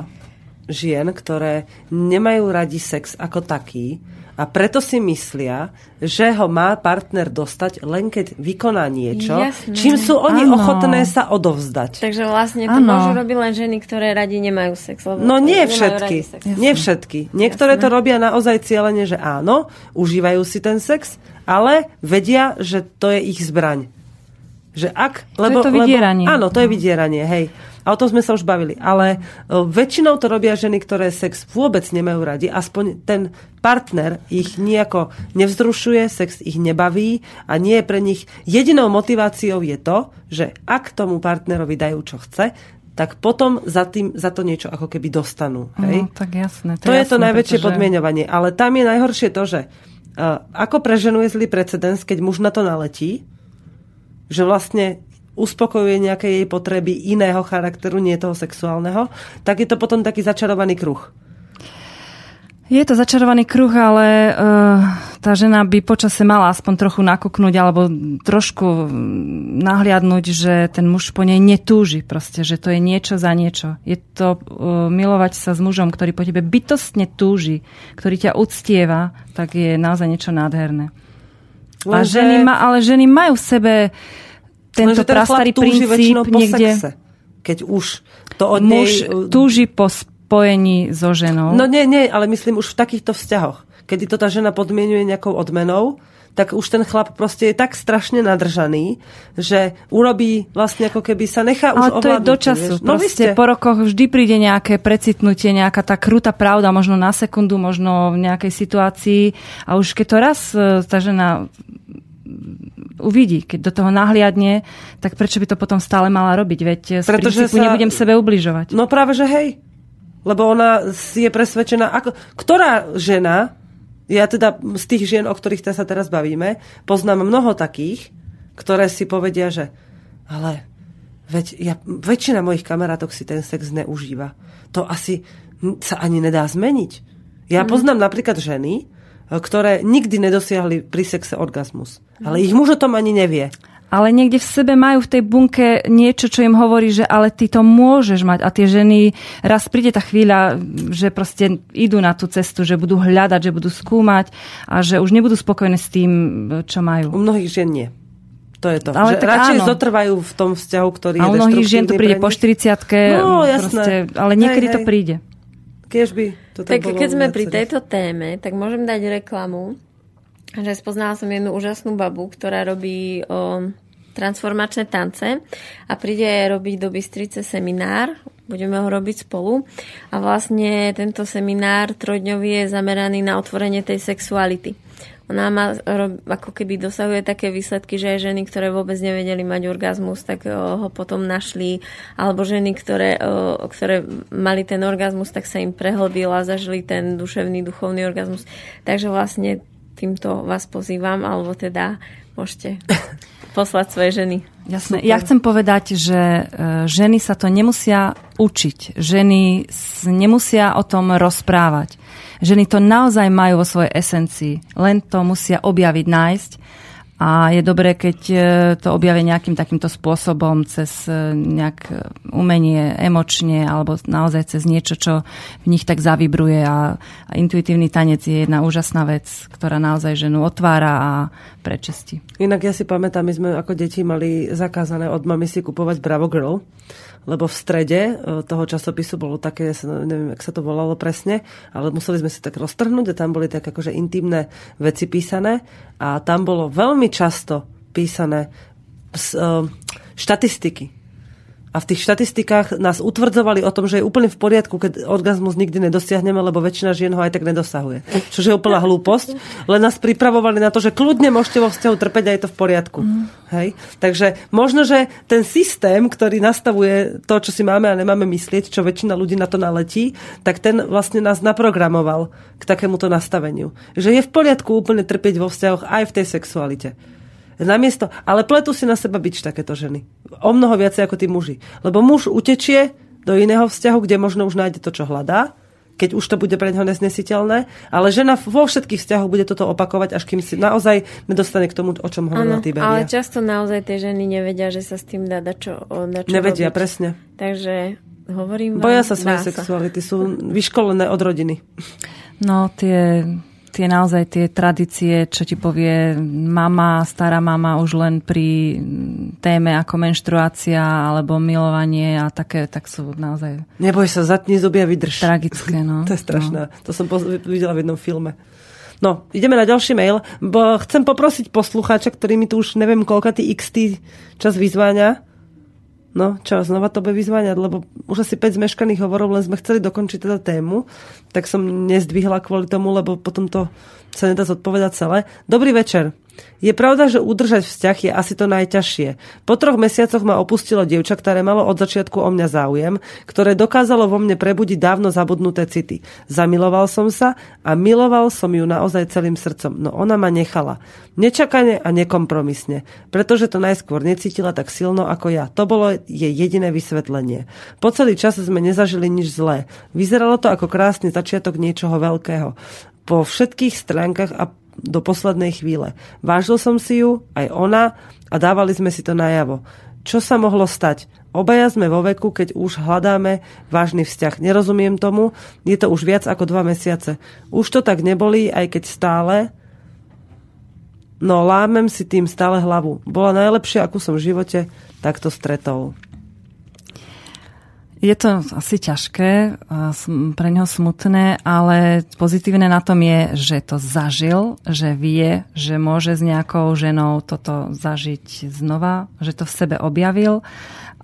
žien, ktoré nemajú radi sex ako taký, a preto si myslia, že ho má partner dostať len keď vykoná niečo, Jasné. čím sú oni ano. ochotné sa odovzdať. Takže vlastne to ano. môžu robiť len ženy, ktoré radi nemajú sex. Lebo no nie všetky. Nie všetky. Niektoré Jasné. to robia naozaj cieľene, že áno, užívajú si ten sex, ale vedia, že to je ich zbraň. Že ak, lebo, to je to vydieranie. Lebo, áno, to je vydieranie, hej. A o tom sme sa už bavili. Ale e, väčšinou to robia ženy, ktoré sex vôbec nemajú radi. Aspoň ten partner ich nejako nevzrušuje, sex ich nebaví a nie je pre nich... Jedinou motiváciou je to, že ak tomu partnerovi dajú, čo chce, tak potom za, tým, za to niečo ako keby dostanú. Hej? No, tak jasné. To, to je, jasné, to najväčšie pretože... podmienovanie. Ale tam je najhoršie to, že uh, ako pre ženu je zlý precedens, keď muž na to naletí, že vlastne uspokojuje nejaké jej potreby iného charakteru, nie toho sexuálneho, tak je to potom taký začarovaný kruh. Je to začarovaný kruh, ale uh, tá žena by počase mala aspoň trochu nakúknúť alebo trošku nahliadnúť, že ten muž po nej netúži proste, že to je niečo za niečo. Je to uh, milovať sa s mužom, ktorý po tebe bytostne túži, ktorý ťa uctieva, tak je naozaj niečo nádherné. Lenže... A ženy ma, ale ženy majú v sebe uh, tento prastarý princíp niekde... Sexe, keď už to od Muž nej... túži po spojení so ženou. No nie, nie, ale myslím už v takýchto vzťahoch. Kedy to tá žena podmienuje nejakou odmenou, tak už ten chlap proste je tak strašne nadržaný, že urobí vlastne ako keby sa nechá už Ale to je do času. No, proste po rokoch vždy príde nejaké precitnutie, nejaká tá krutá pravda, možno na sekundu, možno v nejakej situácii. A už keď to raz e, tá žena uvidí, keď do toho nahliadne, tak prečo by to potom stále mala robiť? Veď z Pretože sa... nebudem sebe ubližovať. No práve, že hej. Lebo ona je presvedčená, ako... ktorá žena, ja teda z tých žien, o ktorých sa teraz bavíme, poznám mnoho takých, ktoré si povedia, že ale veď ja, väčšina mojich kamarátok si ten sex neužíva. To asi sa ani nedá zmeniť. Ja mm. poznám napríklad ženy, ktoré nikdy nedosiahli pri sexe orgazmus. Ale ich muž o tom ani nevie. Ale niekde v sebe majú v tej bunke niečo, čo im hovorí, že ale ty to môžeš mať. A tie ženy, raz príde tá chvíľa, že proste idú na tú cestu, že budú hľadať, že budú skúmať a že už nebudú spokojné s tým, čo majú. U mnohých žien nie. To je to. Ale že radšej áno. zotrvajú v tom vzťahu, ktorý a je u mnohých žien to príde po 40 No, jasné. Proste, ale niekedy hej, hej. to príde. Keď by to tak, tak keď sme pri tejto téme, tak môžem dať reklamu, že spoznala som jednu úžasnú babu, ktorá robí o, transformačné tance a príde robiť do Bystrice seminár. Budeme ho robiť spolu. A vlastne tento seminár trojdňový je zameraný na otvorenie tej sexuality ona má, ako keby dosahuje také výsledky, že aj ženy, ktoré vôbec nevedeli mať orgazmus, tak ho potom našli, alebo ženy, ktoré, ktoré mali ten orgazmus, tak sa im prehlbil a zažili ten duševný, duchovný orgazmus. Takže vlastne týmto vás pozývam, alebo teda môžete [LAUGHS] poslať svoje ženy. Jasné. Super. Ja chcem povedať, že e, ženy sa to nemusia učiť. Ženy nemusia o tom rozprávať. Ženy to naozaj majú vo svojej esencii. Len to musia objaviť, nájsť. A je dobré, keď e, to objavia nejakým takýmto spôsobom, cez e, nejak umenie, emočne, alebo naozaj cez niečo, čo v nich tak zavibruje. A, a intuitívny tanec je jedna úžasná vec, ktorá naozaj ženu otvára a prečistí. Inak ja si pamätám, my sme ako deti mali zakázané od mami si kupovať Bravo Girl lebo v strede e, toho časopisu bolo také, neviem, jak sa to volalo presne, ale museli sme si tak roztrhnúť a tam boli tak akože intimné veci písané. A tam bolo veľmi často písané e, štatistiky A v tých štatistikách nás utvrdzovali o tom, že je úplne v poriadku, keď orgazmus nikdy nedosiahneme, lebo väčšina žien ho aj tak nedosahuje. Čo je úplná hlúposť. Len nás pripravovali na to, že kľudne môžete vo vzťahu trpeť a je to v poriadku. Mm. Hej? Takže možno, že ten systém, ktorý nastavuje to, čo si máme a nemáme myslieť, čo väčšina ľudí na to naletí, tak ten vlastne nás naprogramoval k takémuto nastaveniu. Že je v poriadku úplne trpieť vo vzťahoch aj v tej sexualite. Namiesto, ale pletú si na seba byť takéto ženy. O mnoho viacej ako tí muži. Lebo muž utečie do iného vzťahu, kde možno už nájde to, čo hľadá, keď už to bude pre neho nesnesiteľné, ale žena vo všetkých vzťahoch bude toto opakovať, až kým si naozaj nedostane k tomu, o čom hovorila Tiberia. Ale často naozaj tie ženy nevedia, že sa s tým dá čo, dá čo Nevedia, robiť. presne. Takže hovorím Boja sa svojej sexuality, sú vyškolené od rodiny. No, tie tie naozaj tie tradície, čo ti povie mama, stará mama už len pri téme ako menštruácia alebo milovanie a také, tak sú naozaj... Neboj sa, zatni zuby a vydrž. Tragické, no. [LAUGHS] to je strašné. No. To som videla v jednom filme. No, ideme na ďalší mail. Bo chcem poprosiť poslucháča, ktorý mi tu už neviem koľka tý XT čas vyzváňa, No, čo, znova to bude vyzváňať, lebo už asi 5 zmeškaných hovorov, len sme chceli dokončiť teda tému, tak som nezdvihla kvôli tomu, lebo potom to sa nedá zodpovedať celé. Dobrý večer. Je pravda, že udržať vzťah je asi to najťažšie. Po troch mesiacoch ma opustilo dievča, ktoré malo od začiatku o mňa záujem, ktoré dokázalo vo mne prebudiť dávno zabudnuté city. Zamiloval som sa a miloval som ju naozaj celým srdcom, no ona ma nechala. Nečakane a nekompromisne, pretože to najskôr necítila tak silno ako ja. To bolo jej jediné vysvetlenie. Po celý čas sme nezažili nič zlé. Vyzeralo to ako krásny začiatok niečoho veľkého po všetkých stránkach a do poslednej chvíle. Vážil som si ju, aj ona, a dávali sme si to najavo. Čo sa mohlo stať? Obaja sme vo veku, keď už hľadáme vážny vzťah. Nerozumiem tomu, je to už viac ako dva mesiace. Už to tak neboli, aj keď stále, no lámem si tým stále hlavu. Bola najlepšia, akú som v živote takto stretol. Je to asi ťažké, pre neho smutné, ale pozitívne na tom je, že to zažil, že vie, že môže s nejakou ženou toto zažiť znova, že to v sebe objavil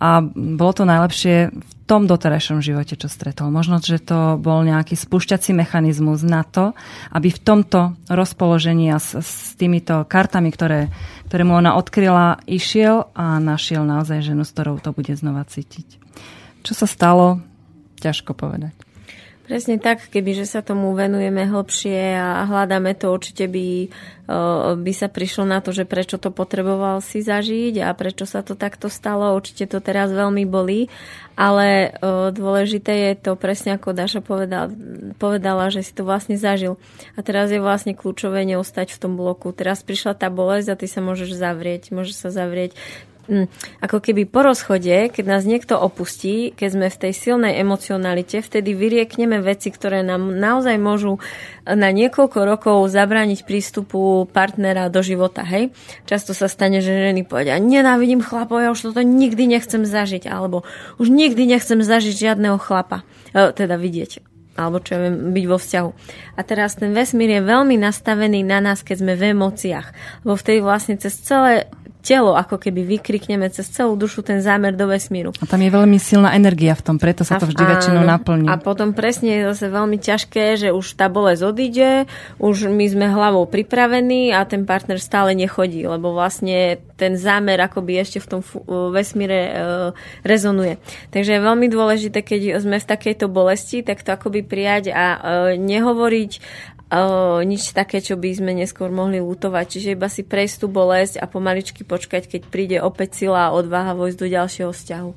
a bolo to najlepšie v tom doterajšom živote, čo stretol. Možno, že to bol nejaký spúšťací mechanizmus na to, aby v tomto rozpoložení a s, s týmito kartami, ktoré, ktoré mu ona odkryla, išiel a našiel naozaj ženu, s ktorou to bude znova cítiť. Čo sa stalo? Ťažko povedať. Presne tak, kebyže sa tomu venujeme hlbšie a hľadáme to, určite by, by sa prišlo na to, že prečo to potreboval si zažiť a prečo sa to takto stalo. Určite to teraz veľmi bolí, ale dôležité je to presne ako Daša povedala, povedala, že si to vlastne zažil. A teraz je vlastne kľúčové neostať v tom bloku. Teraz prišla tá bolesť a ty sa môžeš zavrieť. Môžeš sa zavrieť ako keby po rozchode, keď nás niekto opustí, keď sme v tej silnej emocionalite, vtedy vyriekneme veci, ktoré nám naozaj môžu na niekoľko rokov zabrániť prístupu partnera do života. Hej? Často sa stane, že ženy povedia, nenávidím chlapov, ja už toto nikdy nechcem zažiť, alebo už nikdy nechcem zažiť žiadneho chlapa, e, teda vidieť alebo čo ja viem, byť vo vzťahu. A teraz ten vesmír je veľmi nastavený na nás, keď sme v emóciách. Lebo vtedy vlastne cez celé telo ako keby vykrikneme cez celú dušu ten zámer do vesmíru. A tam je veľmi silná energia v tom, preto sa to vždy väčšinou naplní. A potom presne je zase veľmi ťažké, že už tá bolesť odíde, už my sme hlavou pripravení a ten partner stále nechodí, lebo vlastne ten zámer akoby ešte v tom vesmíre e, rezonuje. Takže je veľmi dôležité, keď sme v takejto bolesti, tak to akoby prijať a e, nehovoriť nič také, čo by sme neskôr mohli lutovať. Čiže iba si prejsť tú bolesť a pomaličky počkať, keď príde opäť sila a odvaha vojsť do ďalšieho vzťahu.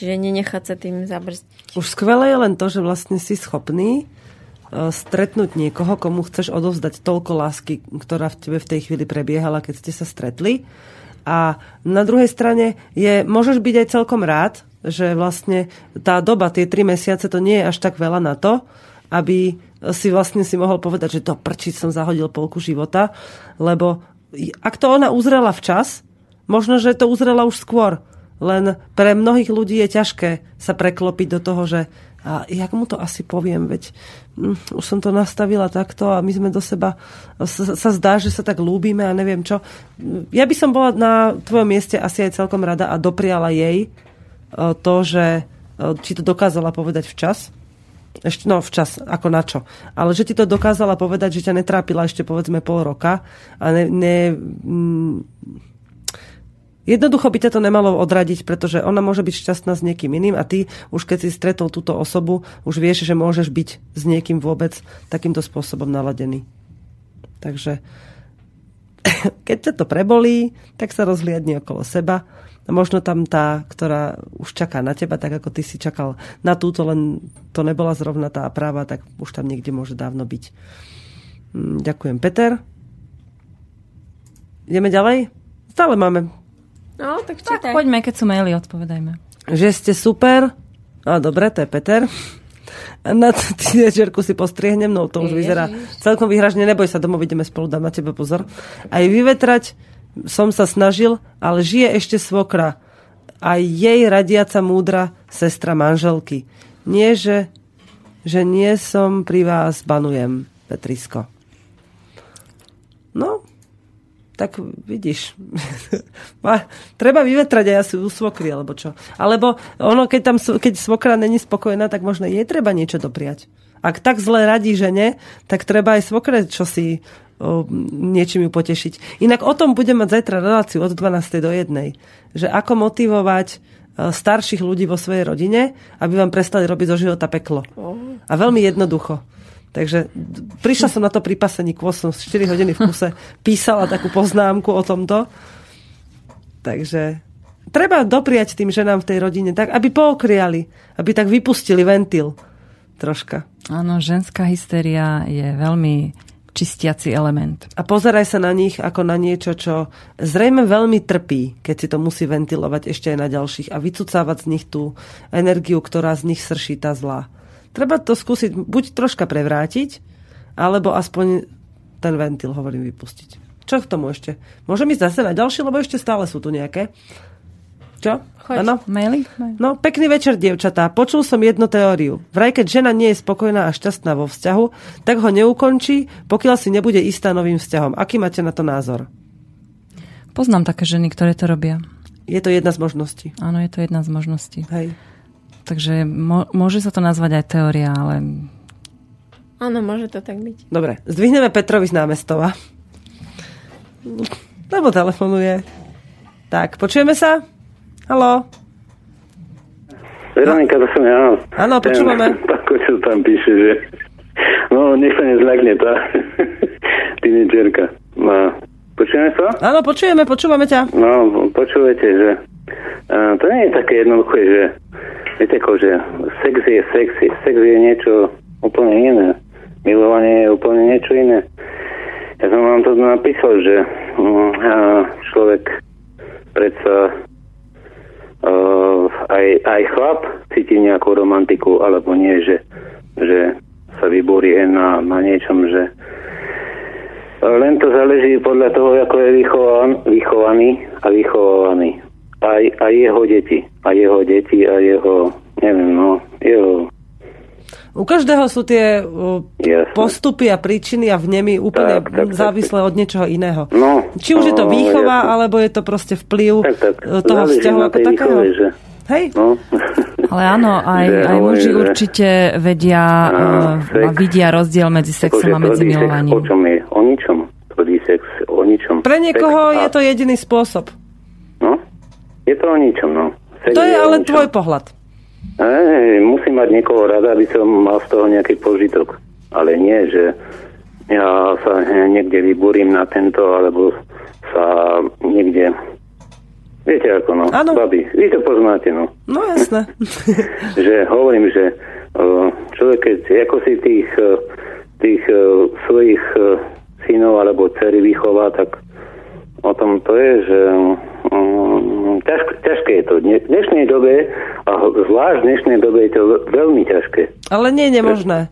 Čiže nenechať sa tým zabrzdiť. Už skvelé je len to, že vlastne si schopný stretnúť niekoho, komu chceš odovzdať toľko lásky, ktorá v tebe v tej chvíli prebiehala, keď ste sa stretli. A na druhej strane je, môžeš byť aj celkom rád, že vlastne tá doba, tie tri mesiace, to nie je až tak veľa na to, aby si vlastne si mohol povedať, že to prčiť som zahodil polku života, lebo ak to ona uzrela včas, možno, že to uzrela už skôr, len pre mnohých ľudí je ťažké sa preklopiť do toho, že a jak mu to asi poviem, veď hm, už som to nastavila takto a my sme do seba, sa, sa zdá, že sa tak lúbime a neviem čo. Ja by som bola na tvojom mieste asi aj celkom rada a dopriala jej, to, že e, či to dokázala povedať včas, ešte, no včas, ako na čo. Ale že ti to dokázala povedať, že ťa netrápila ešte povedzme pol roka a ne, ne mm, Jednoducho by ťa to nemalo odradiť, pretože ona môže byť šťastná s niekým iným a ty už keď si stretol túto osobu, už vieš, že môžeš byť s niekým vôbec takýmto spôsobom naladený. Takže [COUGHS] keď ťa to prebolí, tak sa rozhliadni okolo seba možno tam tá, ktorá už čaká na teba, tak ako ty si čakal na túto, len to nebola zrovna tá práva, tak už tam niekde môže dávno byť. Hm, ďakujem, Peter. Ideme ďalej? Stále máme No, tak Tak poďme, keď sú maily, odpovedajme. že ste super. A dobre, to je Peter. Na tínedžerku si postriehnem, no to už vyzerá celkom vyhražne. Neboj sa, domov ideme spolu, dám na tebe pozor. Aj vyvetrať som sa snažil, ale žije ešte svokra. Aj jej radiaca múdra sestra manželky. Nie, že, že nie som pri vás, banujem, Petrisko. No, tak vidíš. [LAUGHS] Treba vyvetrať aj asi u svokry, alebo čo. Alebo ono, keď, tam, keď svokra není spokojná, tak možno jej treba niečo dopriať. Ak tak zle radí žene, tak treba aj svokre čo si niečím ju potešiť. Inak o tom budem mať zajtra reláciu od 12. do 1. Že ako motivovať e, starších ľudí vo svojej rodine, aby vám prestali robiť zo života peklo. A veľmi jednoducho. Takže prišla som na to pri pasení kôl, som 4 hodiny v kuse písala takú poznámku o tomto. Takže treba dopriať tým ženám v tej rodine tak, aby pookriali, aby tak vypustili ventil troška. Áno, ženská hysteria je veľmi čistiaci element. A pozeraj sa na nich ako na niečo, čo zrejme veľmi trpí, keď si to musí ventilovať ešte aj na ďalších a vycucávať z nich tú energiu, ktorá z nich srší tá zlá. Treba to skúsiť buď troška prevrátiť, alebo aspoň ten ventil, hovorím, vypustiť. Čo k tomu ešte? Môžem ísť zase na ďalšie, lebo ešte stále sú tu nejaké. Čo? Choď. Áno? Maily? No, pekný večer, dievčatá. Počul som jednu teóriu. Vraj, keď žena nie je spokojná a šťastná vo vzťahu, tak ho neukončí, pokiaľ si nebude istá novým vzťahom. Aký máte na to názor? Poznám také ženy, ktoré to robia. Je to jedna z možností. Áno, je to jedna z možností. Hej. Takže mo- môže sa to nazvať aj teória, ale Áno, môže to tak byť. Dobre, zdvihneme Petrovi z námestova. Lebo telefonuje. Tak, počujeme sa? Haló? Veronika, to som ja. Áno, počúvame. Pán [LAUGHS] Kočel tam píše, že no, nech sa nezľakne tá [LAUGHS] tínedžerka. No, počujeme sa? Áno, počujeme, počúvame ťa. No, počujete, že uh, to nie je také jednoduché, že viete ako, že sex je sex, sex je niečo úplne iné. Milovanie je úplne niečo iné. Ja som vám to napísal, že uh, človek predsa aj, aj chlap cíti nejakú romantiku, alebo nie, že, že sa vyborí na, na niečom, že len to záleží podľa toho, ako je vychovan, vychovaný a vychovávaný. Aj, aj jeho deti. A jeho deti a jeho, neviem, no, jeho, U každého sú tie uh, Jasné. postupy a príčiny a vnemy úplne Tak, tak, tak, závislé od niečoho iného. No, Či už je to no, výchova, jasné. alebo je to proste vplyv tak, tak. toho vzťahu ako takého. výchove, že, Hej? no. Ale áno, aj, Že aj muži že- určite vedia sex. a vidia rozdiel medzi sexom a medzi milovaním. O čom je? O ničom. Tvrdý sex o ničom. Pre niekoho Sex je to jediný spôsob. No, je to o ničom, no. Sex To je o ale ničom. tvoj pohľad. Ej, musím mať niekoho rada, aby som mal z toho nejaký požitok. Ale nie, že ja sa niekde vyburím na tento, alebo sa niekde... Viete ako, no, Áno. babi, vy to poznáte, no. No jasné. [LAUGHS] že hovorím, že človek, keď ako si tých, o, tých o, svojich o, synov alebo dcery vychová, tak o tom to je, že um, ťažk, ťažké je to. V dnešnej dobe, a zvlášť v dnešnej dobe je to ve- veľmi ťažké. Ale nie je nemožné.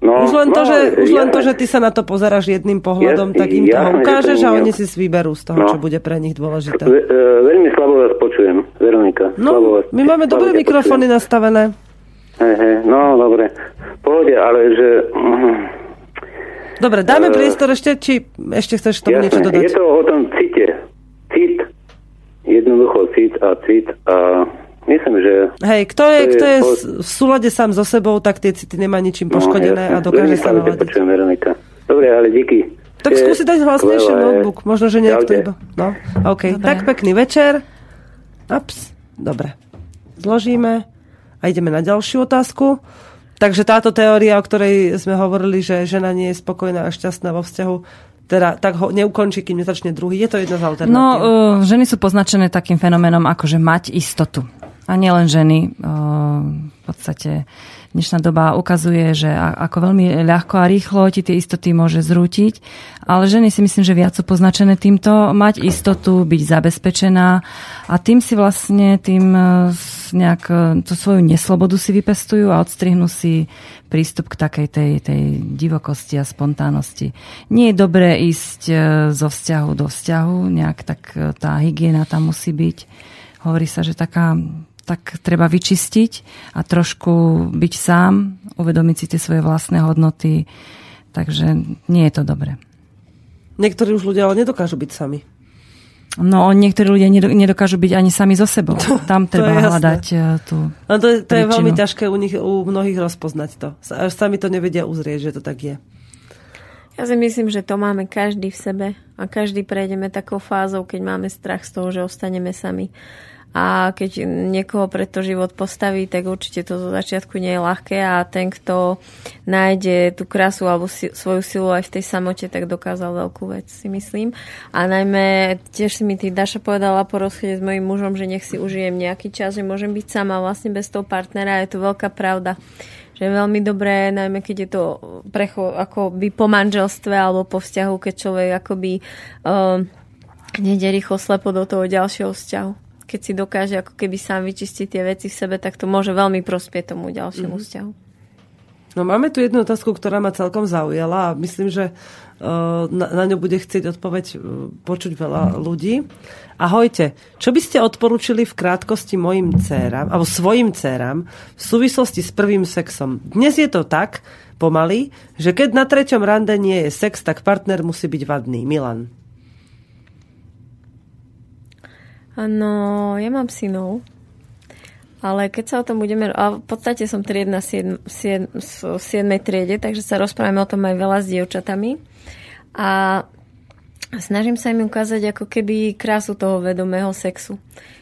No, Už len, to, no, že, už len to, že ty sa na to pozeráš jedným pohľadom, Jasne, tak im to jasne, že to ukážeš a nie je- oni si vyberú z toho, No. čo bude pre nich dôležité. Ve, e, veľmi slabo vás počujem, Veronika. slabo No, vás, my máme slabo dobré mikrofóny nastavené. počujem. He, he, no, dobre. Pohode, ale že... Dobre, dáme Eh, priestor ešte, či ešte chceš tomu niečo Jasné, dodať? je to o tom cite. Cit, jednoducho cit a cit a myslím, že... Hej, kto je, To je kto je s- v súlade sám so sebou, tak tie city nemá ničím poškodené no, a dokáže sa naladiť. Počujem, Veronika. Dobre, ale díky. Tak Je skúsi dať hlasnejšie notebook. Možno, že niekto iba... No, OK. Dobre. Tak pekný večer. Ups. Dobre. Zložíme a ideme na ďalšiu otázku. Takže táto teória, o ktorej sme hovorili, že žena nie je spokojná a šťastná vo vzťahu, teda tak ho neukončí, kým nezačne druhý. Je to jedna z alternatív. No, uh, ženy sú poznačené takým fenoménom, ako že mať istotu. A nielen ženy. Uh, v podstate dnešná doba ukazuje, že ako veľmi ľahko a rýchlo ti tie istoty môže zrútiť. Ale ženy si myslím, že viac sú poznačené týmto. Mať istotu, byť zabezpečená a tým si vlastne tým s- nejak uh, tú svoju neslobodu si vypestujú a odstrihnú si prístup k takej tej, tej divokosti a spontánnosti. Nie je dobré ísť zo vzťahu do vzťahu, nejak tak tá hygiena tam musí byť. Hovorí sa, že taká, tak treba vyčistiť a trošku byť sám, uvedomiť si tie svoje vlastné hodnoty. Takže nie je to dobré. Niektorí už ľudia ale nedokážu byť sami. No, niektorí ľudia nedo- nedokážu byť ani sami so sebou. [LAUGHS] Tam to treba je jasné. hľadať e, tú... No to, je- to je veľmi ťažké u, nich, u mnohých rozpoznať to. Až sami to nevedia uzrieť, že to tak je. Ja si myslím, že to máme každý v sebe a každý prejdeme takou fázou, keď máme strach z toho, že ostaneme sami. A keď niekoho pre to život postaví, tak určite to zo začiatku nie je ľahké a ten, kto nájde tú krásu alebo si, svoju silu aj v tej samote, tak dokázal veľkú vec, si myslím. A najmä tiež si mi ty Daša povedala po rozchode s mojim mužom, že nech si užijem nejaký čas, že môžem byť sama vlastne bez toho partnera. Je to veľká pravda že je veľmi dobré, najmä keď je to precho, akoby po manželstve alebo po vzťahu, keď človek akoby um, nejde rýchlo slepo do toho ďalšieho vzťahu. Keď si dokáže ako keby sám vyčistiť tie veci v sebe, tak to môže veľmi prospieť tomu ďalšiemu mm-hmm. vzťahu. No máme tu jednu otázku, ktorá ma celkom zaujala a myslím, že uh, na, na ňu bude chcieť odpoveď uh, počuť veľa ľudí. Ahojte, čo by ste odporúčili v krátkosti mojim dcerám, alebo svojim dcerám v súvislosti s prvým sexom? Dnes je to tak, pomaly, že keď na treťom rande nie je sex, tak partner musí byť vadný. Milan. No, ja mám synov, ale keď sa o tom budeme... A v podstate som triedna 7, 7, 7 triede, takže sa rozprávame o tom aj veľa s dievčatami. A snažím sa im ukázať ako keby krásu toho vedomého sexu.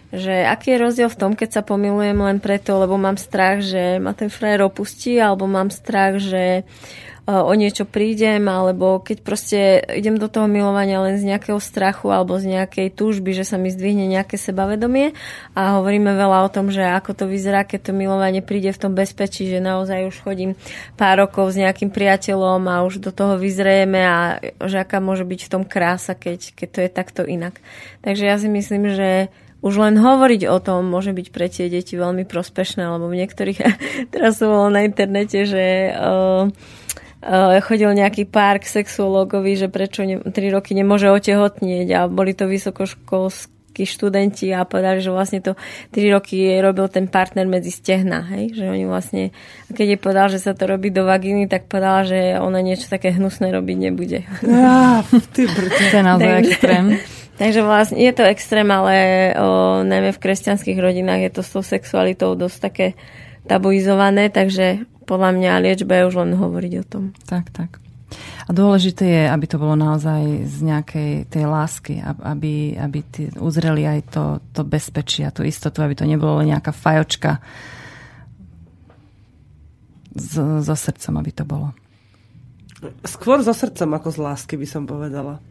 Že aký je rozdiel v tom, keď sa pomilujem len preto, lebo mám strach, že ma ten frajer opustí, alebo mám strach, že uh, o niečo prídem, alebo keď proste idem do toho milovania len z nejakého strachu alebo z nejakej túžby, že sa mi zdvihne nejaké sebavedomie a hovoríme veľa o tom, že ako to vyzerá, keď to milovanie príde v tom bezpečí, že naozaj už chodím pár rokov s nejakým priateľom a už do toho vyzrejeme a že aká môže byť v tom krása, keď, keď to je takto inak. Takže ja si myslím, že už len hovoriť o tom môže byť pre tie deti veľmi prospešné, lebo v niektorých, [LAUGHS] teraz som na internete, že uh, chodil nejaký pár k sexuológovi, že prečo ne, 3 roky nemôže otehotnieť a boli to vysokoškolskí študenti a povedali, že vlastne to 3 roky robil ten partner medzi stehna, hej? že oni vlastne, a keď jej povedal, že sa to robí do vagíny, tak povedala, že ona niečo také hnusné robiť nebude. Á, ty [LAUGHS] brďo. To je naozaj Takže- extrém. [LAUGHS] Takže vlastne je to extrém, ale o, najmä v kresťanských rodinách je to s tou sexualitou dosť také tabuizované, takže podľa mňa liečba je už len hovoriť o tom. Tak, tak. A dôležité je, aby to bolo naozaj z nejakej tej lásky, ab- aby, aby tí uzreli aj to, to bezpečie a tú istotu, aby to nebolo len nejaká fajočka so, so srdcom, aby to bolo. Skôr so srdcom ako z lásky by som povedala.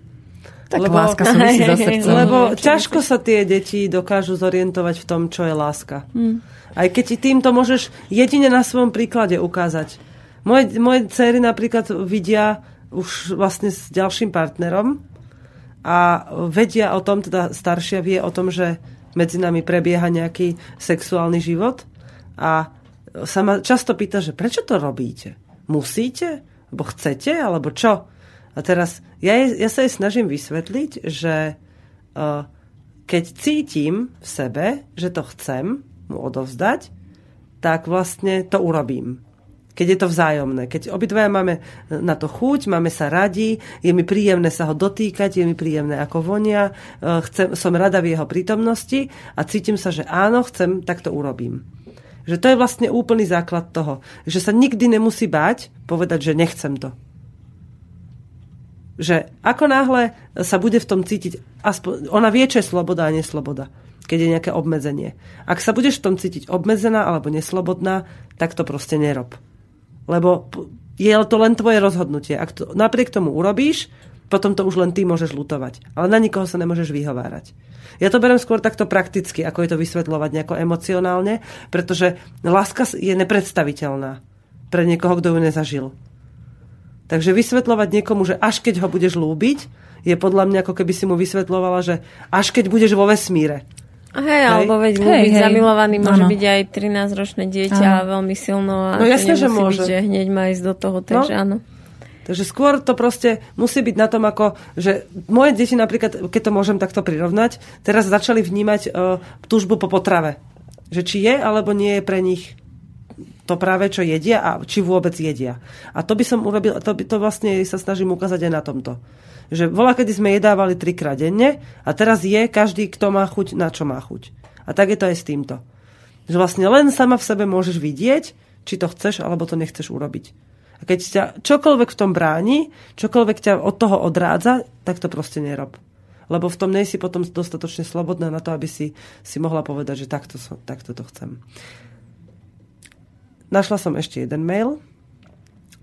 Tak Lebo- láska súvisí so srdcom. Lebo ťažko sa tie deti dokážu zorientovať v tom, čo je láska. Hm. Aj keď tým to môžeš jedine na svojom príklade ukázať. Moje, moje céry napríklad vidia už vlastne s ďalším partnerom a vedia o tom, teda staršia vie o tom, že medzi nami prebieha nejaký sexuálny život a sa ma často pýta, že prečo to robíte? Musíte? Alebo chcete? Alebo čo? A teraz ja, jej- ja sa jej snažím vysvetliť, že uh, keď cítim v sebe, že to chcem mu odovzdať, tak vlastne to urobím. keď je to vzájomné. Keď obidvaja máme na to chuť, máme sa radi, je mi príjemné sa ho dotýkať, je mi príjemné ako vonia, e, chcem, som rada v jeho prítomnosti a cítim sa, že áno, chcem, tak to urobím. Že to je vlastne úplný základ toho. Že sa nikdy nemusí báť povedať, že nechcem to. Že ako náhle sa bude v tom cítiť, aspoň, ona vie, čo je sloboda a nesloboda keď je nejaké obmedzenie. Ak sa budeš v tom cítiť obmedzená alebo neslobodná, tak to proste nerob. Lebo je to len tvoje rozhodnutie. Ak to napriek tomu urobíš, potom to už len ty môžeš lutovať. Ale na nikoho sa nemôžeš vyhovárať. Ja to berem skôr takto prakticky, ako je to vysvetľovať nejako emocionálne, pretože láska je nepredstaviteľná pre niekoho, kto ju nezažil. Takže vysvetľovať niekomu, že až keď ho budeš lúbiť, je podľa mňa ako keby si mu vysvetľovala, že až keď budeš vo vesmíre. Hej, hej, alebo veď hej, byť hej. zamilovaný môže ano. byť aj 13-ročné dieťa ano. veľmi silno a no, jasne, že môže. Byť, že hneď má ísť do toho, takže no. áno. Takže skôr to proste musí byť na tom, ako, že moje deti napríklad, keď to môžem takto prirovnať, teraz začali vnímať uh, túžbu po potrave. Že či je, alebo nie je pre nich to práve, čo jedia a či vôbec jedia. A to by som urobil, to, by, to vlastne sa snažím ukázať aj na tomto. Že bola, kedy sme jedávali trikrát denne a teraz je každý, kto má chuť, na čo má chuť. A tak je to aj s týmto. Že vlastne len sama v sebe môžeš vidieť, či to chceš, alebo to nechceš urobiť. A keď ťa čokoľvek v tom bráni, čokoľvek ťa od toho odrádza, tak to proste nerob. Lebo v tom nejsi potom dostatočne slobodná na to, aby si, si mohla povedať, že takto, takto to chcem. Našla som ešte jeden mail.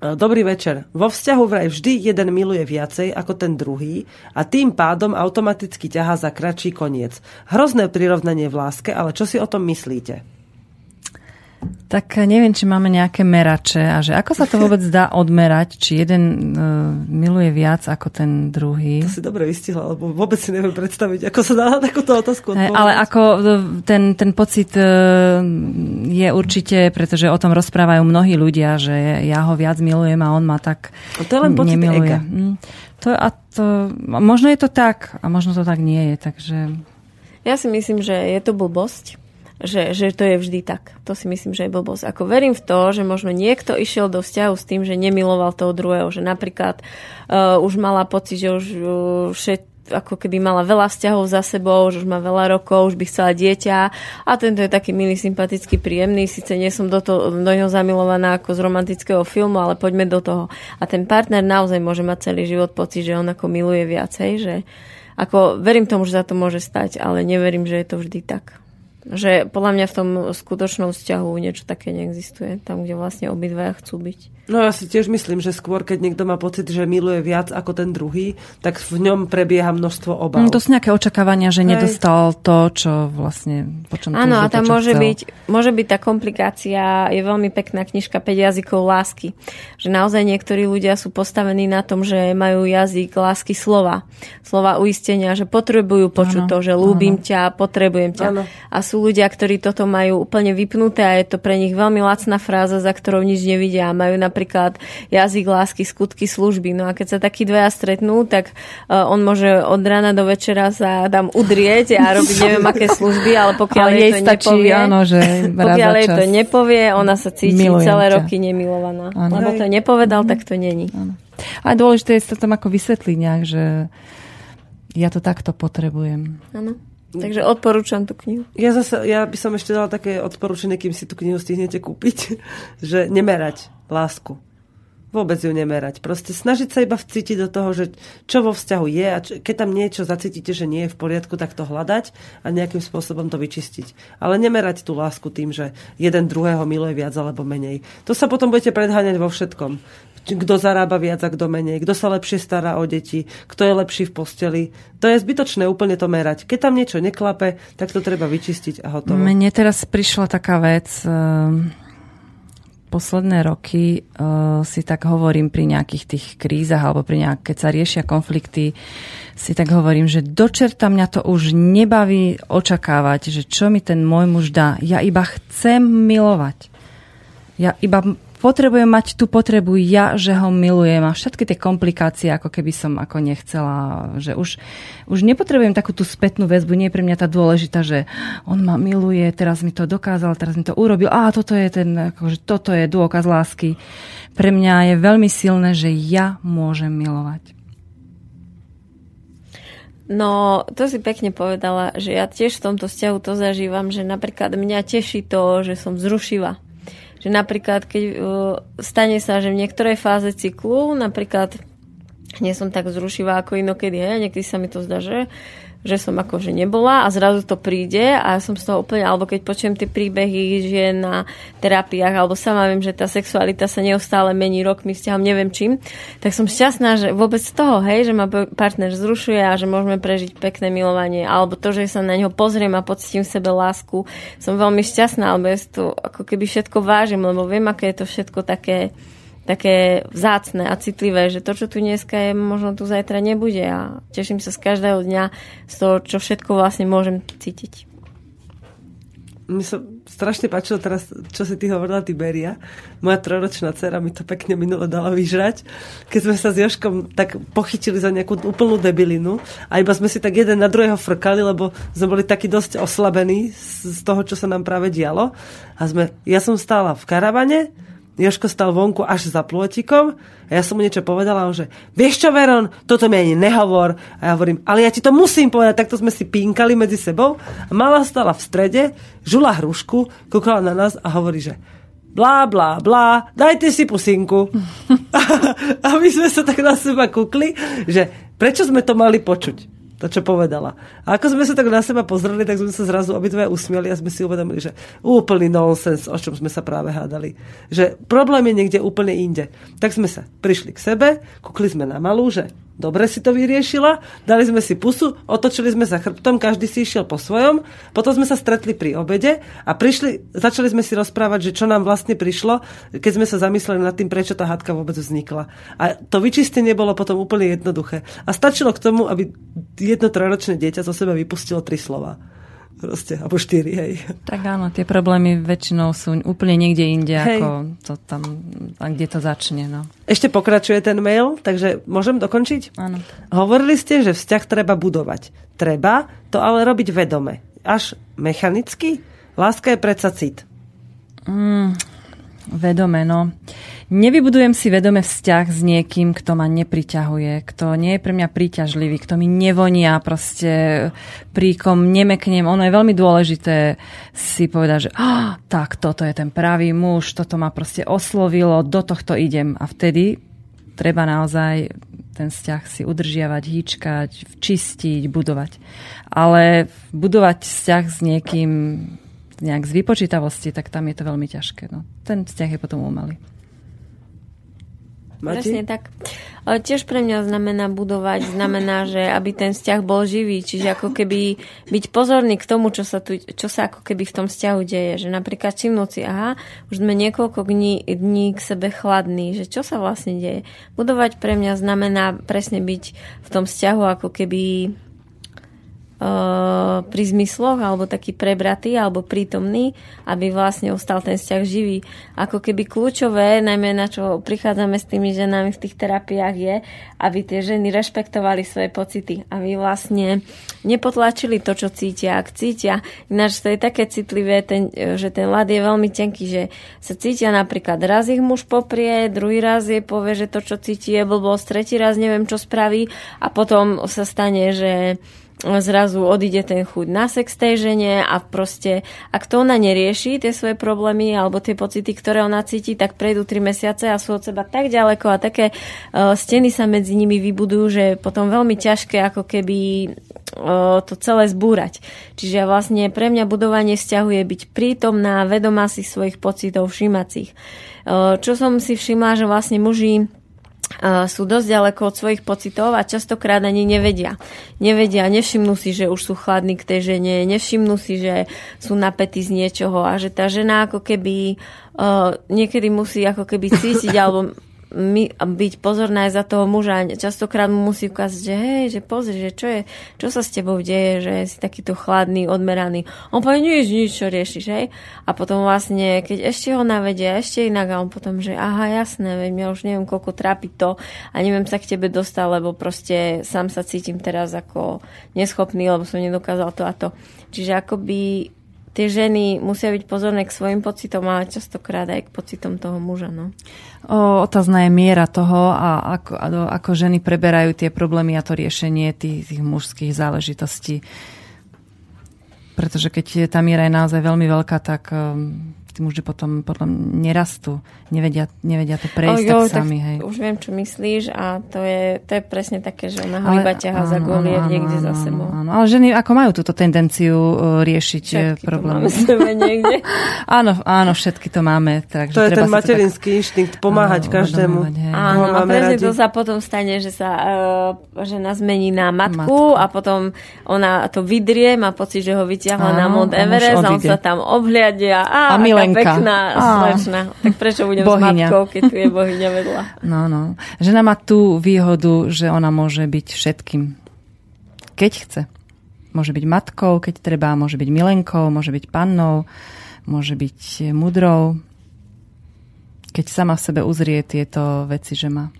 E, dobrý večer. Vo vzťahu vraj vždy jeden miluje viacej ako ten druhý a tým pádom automaticky ťahá za kratší koniec. Hrozné prirovnanie v láske, ale čo si o tom myslíte? Tak neviem, či máme nejaké merače a že ako sa to vôbec dá odmerať, či jeden uh, miluje viac ako ten druhý. To si dobre vystihla, lebo vôbec si neviem predstaviť, ako sa dá na takúto otázku odpovedať. Ale ako e, ten, ten pocit uh, je určite, pretože o tom rozprávajú mnohí ľudia, že ja ho viac milujem a on ma tak a to je len pocit nemiluje. ega. Mm. To, a to, možno je to tak a možno to tak nie je, takže... Ja si myslím, že je to blbosť že, že to je vždy tak. To si myslím, že je blbosť. Ako verím v to, že možno niekto išiel do vzťahu s tým, že nemiloval toho druhého, že napríklad uh, už mala pocit, že už uh, všet, ako keby mala veľa vzťahov za sebou, že už má veľa rokov, už by chcela dieťa a tento je taký milý, sympatický, príjemný. Sice nie som do, to, do neho zamilovaná ako z romantického filmu, ale poďme do toho. A ten partner naozaj môže mať celý život pocit, že on ako miluje viacej, že ako verím tomu, že za to môže stať, ale neverím, že je to vždy tak. Že podľa mňa v tom skutočnom vzťahu niečo také neexistuje, tam, kde vlastne obidvaja chcú byť. No ja si tiež myslím, že skôr, keď niekto má pocit, že miluje viac ako ten druhý, tak v ňom prebieha množstvo obav. Mm, to sú nejaké očakávania, že Aj. nedostal to, čo vlastne... Po čom Áno, a tam môže byť, môže byť tá komplikácia, je veľmi pekná knižka 5 jazykov lásky. Že naozaj niektorí ľudia sú postavení na tom, že majú jazyk lásky slova. Slova uistenia, že potrebujú počuť ano, to, že ľúbim ano. ťa, potrebujem ťa. Ano. A sú ľudia, ktorí toto majú úplne vypnuté a je to pre nich veľmi lacná fráza, za ktorou nič nevidia. Majú na napríklad jazyk lásky, skutky služby. No a keď sa takí dvaja stretnú, tak uh, on môže od rána do večera sa tam udrieť a robiť [LAUGHS] neviem aké služby, ale pokiaľ ale jej to stačí, nepovie, áno, že [LAUGHS] pokiaľ jej to nepovie, ona sa cíti Milujem celé ťa. roky nemilovaná. Áno. Lebo to nepovedal, tak to není. Ale dôležité je sa tam ako vysvetliť nejak, že ja to takto potrebujem. Áno. Takže odporúčam tú knihu. Ja, zase, ja by som ešte dala také odporúčanie, kým si tú knihu stihnete kúpiť, [LAUGHS] že nemerať lásku. Vôbec ju nemerať. Proste snažiť sa iba vcítiť do toho, že čo vo vzťahu je a čo, keď tam niečo zacítite, že nie je v poriadku, tak to hľadať a nejakým spôsobom to vyčistiť. Ale nemerať tú lásku tým, že jeden druhého miluje viac alebo menej. To sa potom budete predháňať vo všetkom kto zarába viac a kto menej, kto sa lepšie stará o deti, kto je lepší v posteli. To je zbytočné úplne to merať. Keď tam niečo neklape, tak to treba vyčistiť a hotovo. Mne teraz prišla taká vec, ehm, posledné roky uh, si tak hovorím pri nejakých tých krízach alebo pri nejak, keď sa riešia konflikty, si tak hovorím, že dočerta mňa to už nebaví očakávať, že čo mi ten môj muž dá. Ja iba chcem milovať. Ja iba potrebujem mať tú potrebu ja, že ho milujem a všetky tie komplikácie, ako keby som ako nechcela, že už, už nepotrebujem takú tú spätnú väzbu, nie je pre mňa tá dôležitá, že on ma miluje, teraz mi to dokázal, teraz mi to urobil, a toto je ten, akože toto je dôkaz lásky. Pre mňa je veľmi silné, že ja môžem milovať. No, to si pekne povedala, že ja tiež v tomto vzťahu to zažívam, že napríklad mňa teší to, že som zrušila. Že napríklad, keď uh, stane sa, že v niektorej fáze cyklu, napríklad nie som tak zrušivá ako inokedy, hej, niekedy sa mi to zdá, že že som akože nebola a zrazu to príde a ja som z toho úplne, alebo keď počujem tie príbehy, že na terapiách, alebo sama viem, že tá sexualita sa neustále mení rokmi, vzťahom, neviem čím, tak som šťastná, že vôbec z toho, hej, že ma partner zrušuje a že môžeme prežiť pekné milovanie, alebo to, že sa na neho pozriem a pocitím v sebe lásku, som veľmi šťastná, alebo ja to ako keby všetko vážim, lebo viem, aké je to všetko také také vzácne a citlivé, že to, čo tu dneska je, možno tu zajtra nebude a teším sa z každého dňa z toho, čo všetko vlastne môžem cítiť. Mne sa strašne páčilo teraz, čo si ty hovorila, Tiberia. Moja troročná dcera mi to pekne minule dala vyžrať, keď sme sa s Joškom tak pochytili za nejakú úplnú debilinu a iba sme si tak jeden na druhého frkali, lebo sme boli takí dosť oslabení z toho, čo sa nám práve dialo. A sme, ja som stála v karavane, Joško stal vonku až za plôtikom a ja som mu niečo povedala, že vieš čo Veron, toto mi ani nehovor. A ja hovorím, ale ja ti to musím povedať, takto sme si pínkali medzi sebou a mala stala v strede, žula hrušku, kúkala na nás a hovorí, že blá, blá, blá, dajte si pusinku. [LAUGHS] [LAUGHS] a my sme sa tak na seba kúkli, že prečo sme to mali počuť? To, čo povedala. A ako sme sa tak na seba pozreli, tak sme sa zrazu obidve usmiali a sme si uvedomili, že úplný nonsens, o čom sme sa práve hádali. Že problém je niekde úplne inde. Tak sme sa prišli k sebe, kúkli sme na malú, že Dobre si to vyriešila, dali sme si pusu, otočili sme sa chrbtom, každý si išiel po svojom, potom sme sa stretli pri obede a prišli, začali sme si rozprávať, že čo nám vlastne prišlo, keď sme sa zamysleli nad tým, prečo tá hádka vôbec vznikla. A to vyčistenie bolo potom úplne jednoduché. A stačilo k tomu, aby jedno trojročné dieťa zo seba vypustilo tri slova proste, alebo štyri, hej. Tak áno, tie problémy väčšinou sú úplne niekde inde, hej. ako to tam, a kde to začne, no. Ešte pokračuje ten mail, takže môžem dokončiť? Áno. Hovorili ste, že vzťah treba budovať. Treba to ale robiť vedome. Až mechanicky? Láska je predsa cit. Mm, vedome, no. Nevybudujem si vedome vzťah s niekým, kto ma nepriťahuje, kto nie je pre mňa príťažlivý, kto mi nevonia, proste príkom nemeknem. Ono je veľmi dôležité si povedať, že oh, tak, toto je ten pravý muž, toto ma proste oslovilo, do tohto idem. A vtedy treba naozaj ten vzťah si udržiavať, hýčkať, čistiť, budovať. Ale budovať vzťah s niekým nejak z vypočítavosti, tak tam je to veľmi ťažké. No. Ten vzťah je potom umelý. Mati? Presne tak. Ale tiež pre mňa znamená budovať, znamená, že aby ten vzťah bol živý, čiže ako keby byť pozorný k tomu, čo sa, tu, čo sa ako keby v tom vzťahu deje. Že napríklad všimnúť si, aha, už sme niekoľko dní, dní k sebe chladní, že čo sa vlastne deje. Budovať pre mňa znamená presne byť v tom vzťahu ako keby pri zmysloch alebo taký prebratý alebo prítomný, aby vlastne ostal ten vzťah živý. Ako keby kľúčové, najmä na čo prichádzame s tými ženami v tých terapiách je, aby tie ženy rešpektovali svoje pocity, aby vlastne nepotlačili to, čo cítia. Ak cítia, ináč to je také citlivé, ten, že ten ľad je veľmi tenký, že sa cítia napríklad raz ich muž poprie, druhý raz je povie, že to, čo cíti je blbosť, tretí raz neviem, čo spraví a potom sa stane, že zrazu odíde ten chuť na sex tej žene a proste, ak to ona nerieši, tie svoje problémy alebo tie pocity, ktoré ona cíti, tak prejdú 3 mesiace a sú od seba tak ďaleko a také uh, steny sa medzi nimi vybudujú, že je potom veľmi ťažké ako keby uh, to celé zbúrať. Čiže vlastne pre mňa budovanie vzťahu je byť prítomná, vedomá si svojich pocitov, ich. Uh, čo som si všimla, že vlastne muži sú dosť ďaleko od svojich pocitov a častokrát ani nevedia. Nevedia, nevšimnú si, že už sú chladní k tej žene, nevšimnú si, že sú napätí z niečoho a že tá žena ako keby uh, niekedy musí ako keby cítiť alebo my, byť pozorná aj za toho muža. Častokrát mu musí ukázať, že hej, že pozri, že čo, je, čo sa s tebou deje, že si takýto chladný, odmeraný. On povie, nič, nič, čo riešiš, hej. A potom vlastne, keď ešte ho navedia, ešte inak, a on potom, že aha, jasné, veď ja už neviem, koľko trápi to a neviem sa k tebe dostať, lebo proste sám sa cítim teraz ako neschopný, lebo som nedokázal to a to. Čiže akoby tie ženy musia byť pozorné k svojim pocitom, ale častokrát aj k pocitom toho muža. No. O, otázna je miera toho a ako, a ako ženy preberajú tie problémy a to riešenie tých, tých mužských záležitostí. Pretože keď tá miera je naozaj veľmi veľká, tak um, tí muži potom, potom nerastú, nevedia, nevedia to prejsť oh, jo, tak sami. Hej. Už viem, čo myslíš a to je, to je presne také, že ona ho iba ťaha za golie niekde áno, za sebou. Áno, ale ženy ako majú túto tendenciu uh, riešiť všetky problémy. To máme [LAUGHS] niekde. áno, áno, všetky to máme. Takže to je ten materinský tak... inštinkt, pomáhať áno, každému. Áno, a presne to sa potom stane, že sa uh, žena zmení na matku, matku a potom ona to vydrie, má pocit, že ho vyťahla na Mount Everest a on sa tam obhliadia. A, a Milenka. pekná slečna. Tak prečo budem bohyňa. s matkou, keď tu je bohyňa vedľa? [LAUGHS] No, no. Žena má tú výhodu, že ona môže byť všetkým. Keď chce. Môže byť matkou, keď treba, môže byť milenkou, môže byť pannou, môže byť mudrou. Keď sama v sebe uzrie tieto veci, že má.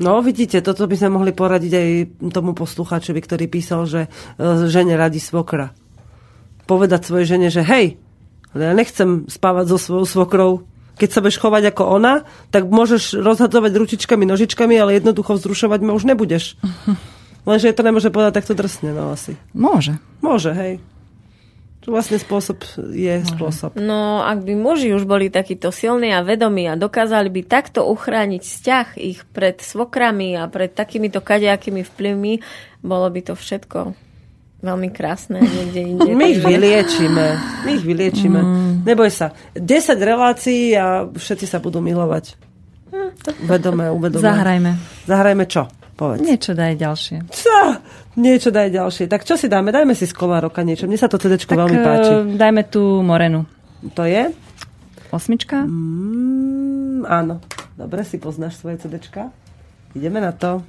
No, vidíte, toto by sme mohli poradiť aj tomu poslucháčovi, ktorý písal, že e, žene radi svokra. Povedať svojej žene, že hej, ale ja nechcem spávať so svojou svokrou. Keď sa budeš chovať ako ona, tak môžeš rozhadzovať ručičkami, nožičkami, ale jednoducho vzrušovať ma už nebudeš. [LAUGHS] Lenže to nemôže povedať takto drsne, no asi. Môže. Môže, hej. Čo vlastne spôsob je Môže. spôsob. No, ak by muži už boli takíto silní a vedomí a dokázali by takto uchrániť vzťah ich pred svokrami a pred takýmito kadejakými vplyvmi, bolo by to všetko veľmi krásne niekde inde. My ich vyliečíme. My ich vyliečíme. Mm. Neboj sa. 10 relácií a všetci sa budú milovať. Vedomé, uvedomé. Zahrajme. Zahrajme čo? Povedz. Niečo daj ďalšie. Čo? Niečo daj ďalšie. Tak čo si dáme? Dajme si z kola roka niečo. Mne sa to CD veľmi eh, páči. Dajme tú Morenu. To je? Osmička? Mm, áno. Dobre, si poznáš svoje CD. Ideme na to.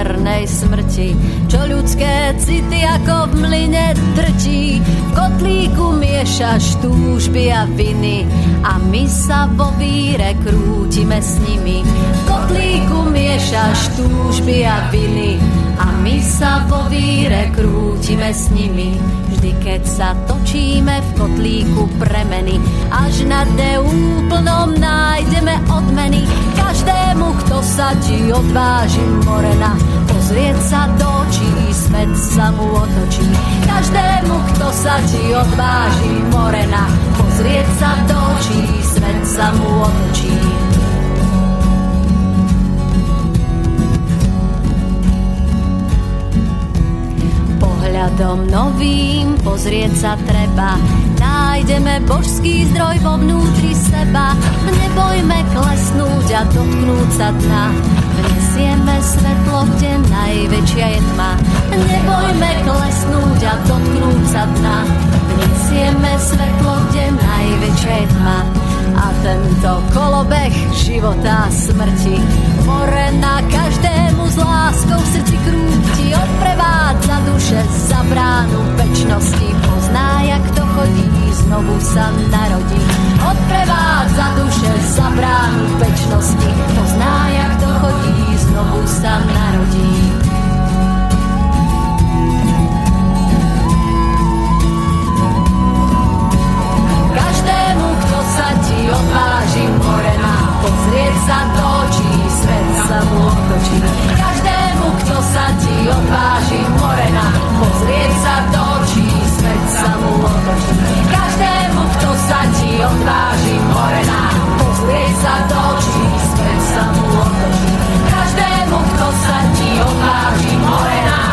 Čiernej smrti, čo ľudské city ako v mline trčí. V kotlíku miešaš túžby a viny a my sa vo víre krútime s nimi. V kotlíku miešaš túžby a viny a my sa vo víre krútime s nimi. Vždy keď sa točíme v kotlíku premeny, až na de úplnom nájdeme odmeny. Každému, kto sa ti odváži morena, pozrieť sa do očí, svet sa mu otočí. Každému, kto sa ti odváži morena, pozrieť sa do očí, svet sa mu otočí. Pohľadom novým pozrieť sa treba, nájdeme božský zdroj vo vnútri seba. Nebojme klesnúť a dotknúť sa dna, vnesieme svetlo, kde najväčšia je tma. Nebojme klesnúť a dotknúť sa dna, vnesieme svetlo, kde najväčšia je tma. A tento kolobeh života a smrti more na každému z láskou v srdci krúti odprevádza duše za bránu večnosti. Pozná, jak to chodí znovu sa narodí. Odprevádza duše za bránu večnosti. Pozná, jak to chodí znovu sa narodí. Každému, kto sa ti odváži morena, pozrieť sa do očí, sa mu otočí. Každému, kto sa ti odváži morena, pozrieť sa do očí, svet sa mu otočí. Každému, kto sa ti odváži morena, pozrieť sa do očí, svet sa mu otočí. Každému, kto sa ti odváži more na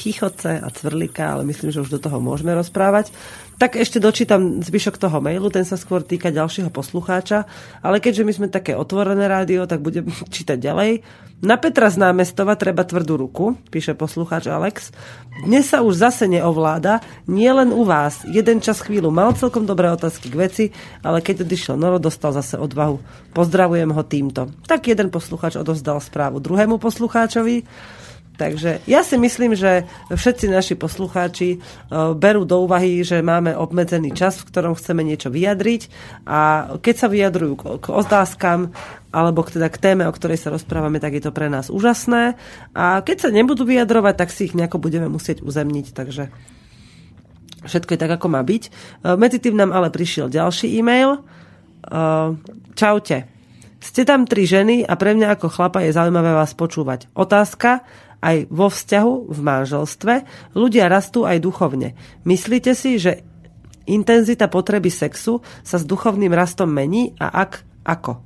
chichoce a cvrlika, ale myslím, že už do toho môžeme rozprávať. Tak ešte dočítam zvyšok toho mailu, ten sa skôr týka ďalšieho poslucháča, ale keďže my sme také otvorené rádio, tak budem [LAUGHS] čítať ďalej. Na Petra z námestova treba tvrdú ruku, píše poslucháč Alex. Dnes sa už zase neovláda, nie len u vás. Jeden čas chvíľu mal celkom dobré otázky k veci, ale keď odišiel Noro, dostal zase odvahu. Pozdravujem ho týmto. Tak jeden poslucháč odovzdal správu druhému poslucháčovi. Takže ja si myslím, že všetci naši poslucháči e, berú do úvahy, že máme obmedzený čas, v ktorom chceme niečo vyjadriť a keď sa vyjadrujú k otázkam alebo teda k téme, o ktorej sa rozprávame, tak je to pre nás úžasné. A keď sa nebudú vyjadrovať, tak si ich nejako budeme musieť uzemniť. Takže všetko je tak, ako má byť. E, medzi tým nám ale prišiel ďalší e-mail. E, čaute. Ste tam tri ženy a pre mňa ako chlapa je zaujímavé vás počúvať. Otázka, aj vo vzťahu, v manželstve, ľudia rastú aj duchovne. Myslíte si, že intenzita potreby sexu sa s duchovným rastom mení a ak, ako?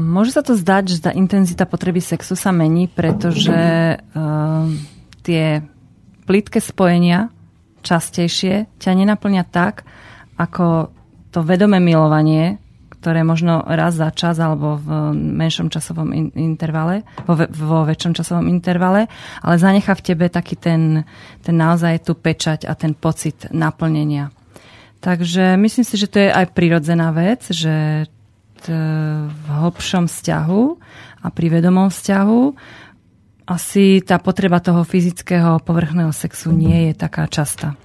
Môže sa to zdať, že tá intenzita potreby sexu sa mení, pretože tie plítke spojenia častejšie ťa nenaplňa tak, ako to vedomé milovanie, ktoré možno raz za čas alebo v menšom časovom intervale, vo, vo väčšom časovom intervale, ale zanecha v tebe taký ten, ten naozaj tú pečať a ten pocit naplnenia. Takže myslím si, že to je aj prirodzená vec, že v hlbšom vzťahu a pri vedomom vzťahu asi tá potreba toho fyzického povrchného sexu nie je taká častá.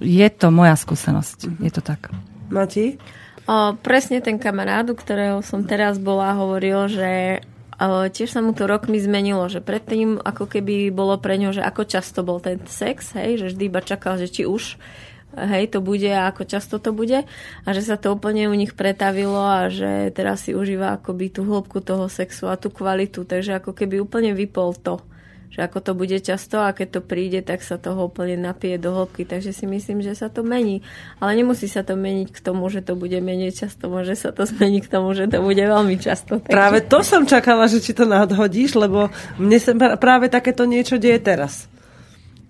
je to moja skúsenosť. Je to tak. Mati? O, presne ten kamarát, u ktorého som teraz bola, hovoril, že o, tiež sa mu to rokmi zmenilo, že predtým ako keby bolo pre ňo, že ako často bol ten sex, hej, že vždy iba čakal, že či už hej, to bude a ako často to bude. A že sa to úplne u nich pretavilo a že teraz si užíva akoby tú hĺbku toho sexu a tú kvalitu, takže ako keby úplne vypol to že ako to bude často a keď to príde, tak sa toho úplne napije do hĺbky. Takže si myslím, že sa to mení. Ale nemusí sa to meniť k tomu, že to bude menej často. Môže sa to [LAUGHS] zmeniť k tomu, že to bude veľmi často. Takže... Práve to som čakala, že či to nadhodíš, lebo mne sa práve takéto niečo deje teraz.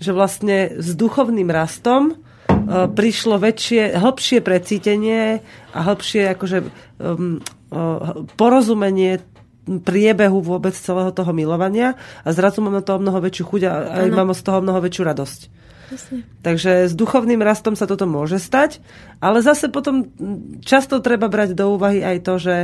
Že vlastne s duchovným rastom uh, prišlo väčšie, hĺbšie precítenie a hĺbšie akože um, porozumenie priebehu vôbec celého toho milovania a zrazu mám na to mnoho väčšiu chuť a aj ano. mám z toho mnoho väčšiu radosť. Jasne. Takže s duchovným rastom sa toto môže stať, ale zase potom často treba brať do úvahy aj to, že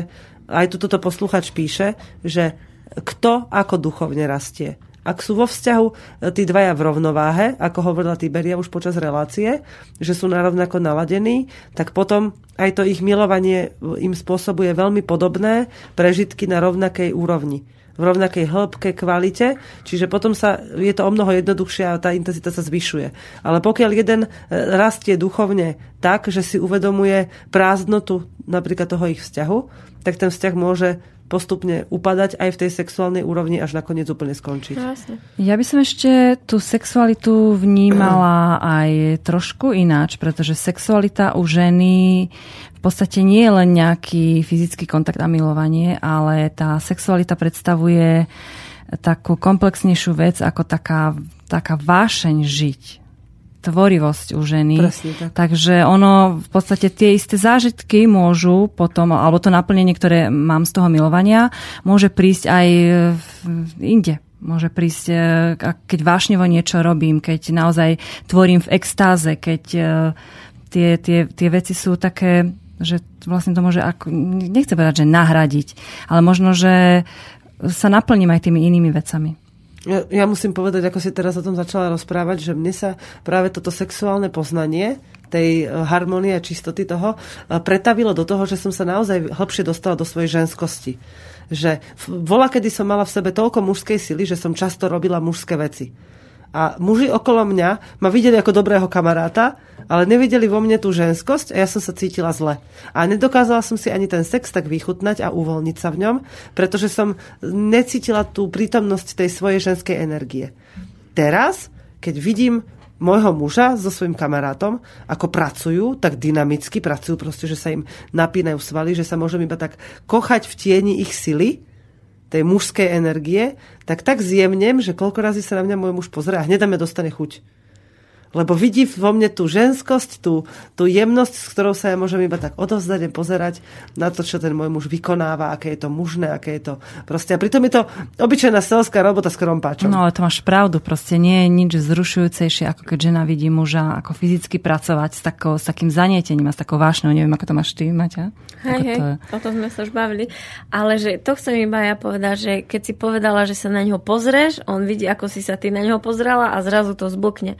aj tu toto posluchač píše, že kto ako duchovne rastie. Ak sú vo vzťahu e, tí dvaja v rovnováhe, ako hovorila Tiberia už počas relácie, že sú narovnako naladení, tak potom aj to ich milovanie im spôsobuje veľmi podobné prežitky na rovnakej úrovni v rovnakej hĺbke, kvalite, čiže potom sa, je to o mnoho jednoduchšie a tá intenzita sa zvyšuje. Ale pokiaľ jeden e, rastie duchovne tak, že si uvedomuje prázdnotu napríklad toho ich vzťahu, tak ten vzťah môže postupne upadať aj v tej sexuálnej úrovni, až nakoniec úplne skončiť. No, ja by som ešte tú sexualitu vnímala aj trošku ináč, pretože sexualita u ženy v podstate nie je len nejaký fyzický kontakt a milovanie, ale tá sexualita predstavuje takú komplexnejšiu vec ako taká, taká vášeň žiť tvorivosť u ženy. tak. Takže ono v podstate tie isté zážitky môžu potom, alebo to naplnenie, ktoré mám z toho milovania, môže prísť aj inde. Môže prísť, e, keď vášnevo niečo robím, keď naozaj tvorím v extáze, keď e, tie, tie, tie veci sú také, že vlastne to môže, ako, nechcem povedať, že nahradiť, ale možno, že sa naplním aj tými inými vecami. Ja, ja musím povedať, ako si teraz o tom začala rozprávať, že mne sa práve toto sexuálne poznanie tej e, harmonie a čistoty toho e, pretavilo do toho, že som sa naozaj hlbšie dostala do svojej ženskosti. Že bola, kedy som mala v sebe toľko mužskej sily, že som často robila mužské veci. A muži okolo mňa ma videli ako dobrého kamaráta, ale nevideli vo mne tú ženskosť a ja som sa cítila zle. A nedokázala som si ani ten sex tak vychutnať a uvoľniť sa v ňom, pretože som necítila tú prítomnosť tej svojej ženskej energie. Teraz, keď vidím môjho muža so svojím kamarátom, ako pracujú, tak dynamicky pracujú, proste, že sa im napínajú svaly, že sa môžem iba tak kochať v tieni ich sily, tej mužskej energie, tak tak zjemnem, že koľko razy sa na mňa môj muž pozrie a hneď mňa dostane chuť lebo vidí vo mne tú ženskosť, tú, tú jemnosť, s ktorou sa ja môžem iba tak odovzdať a pozerať na to, čo ten môj muž vykonáva, aké je to mužné, aké je to proste. A pritom je to obyčajná selská robota s krompáčom. No ale to máš pravdu, proste nie je nič zrušujúcejšie, ako keď žena vidí muža ako fyzicky pracovať s, takou, s takým zanietením a s takou vášňou. Neviem, ako to máš ty, Maťa? Hej, hej, to... o tom sme sa už bavili. Ale že to chcem iba ja povedať, že keď si povedala, že sa na ňo pozrieš, on vidí, ako si sa ty na ňo pozrela a zrazu to zblkne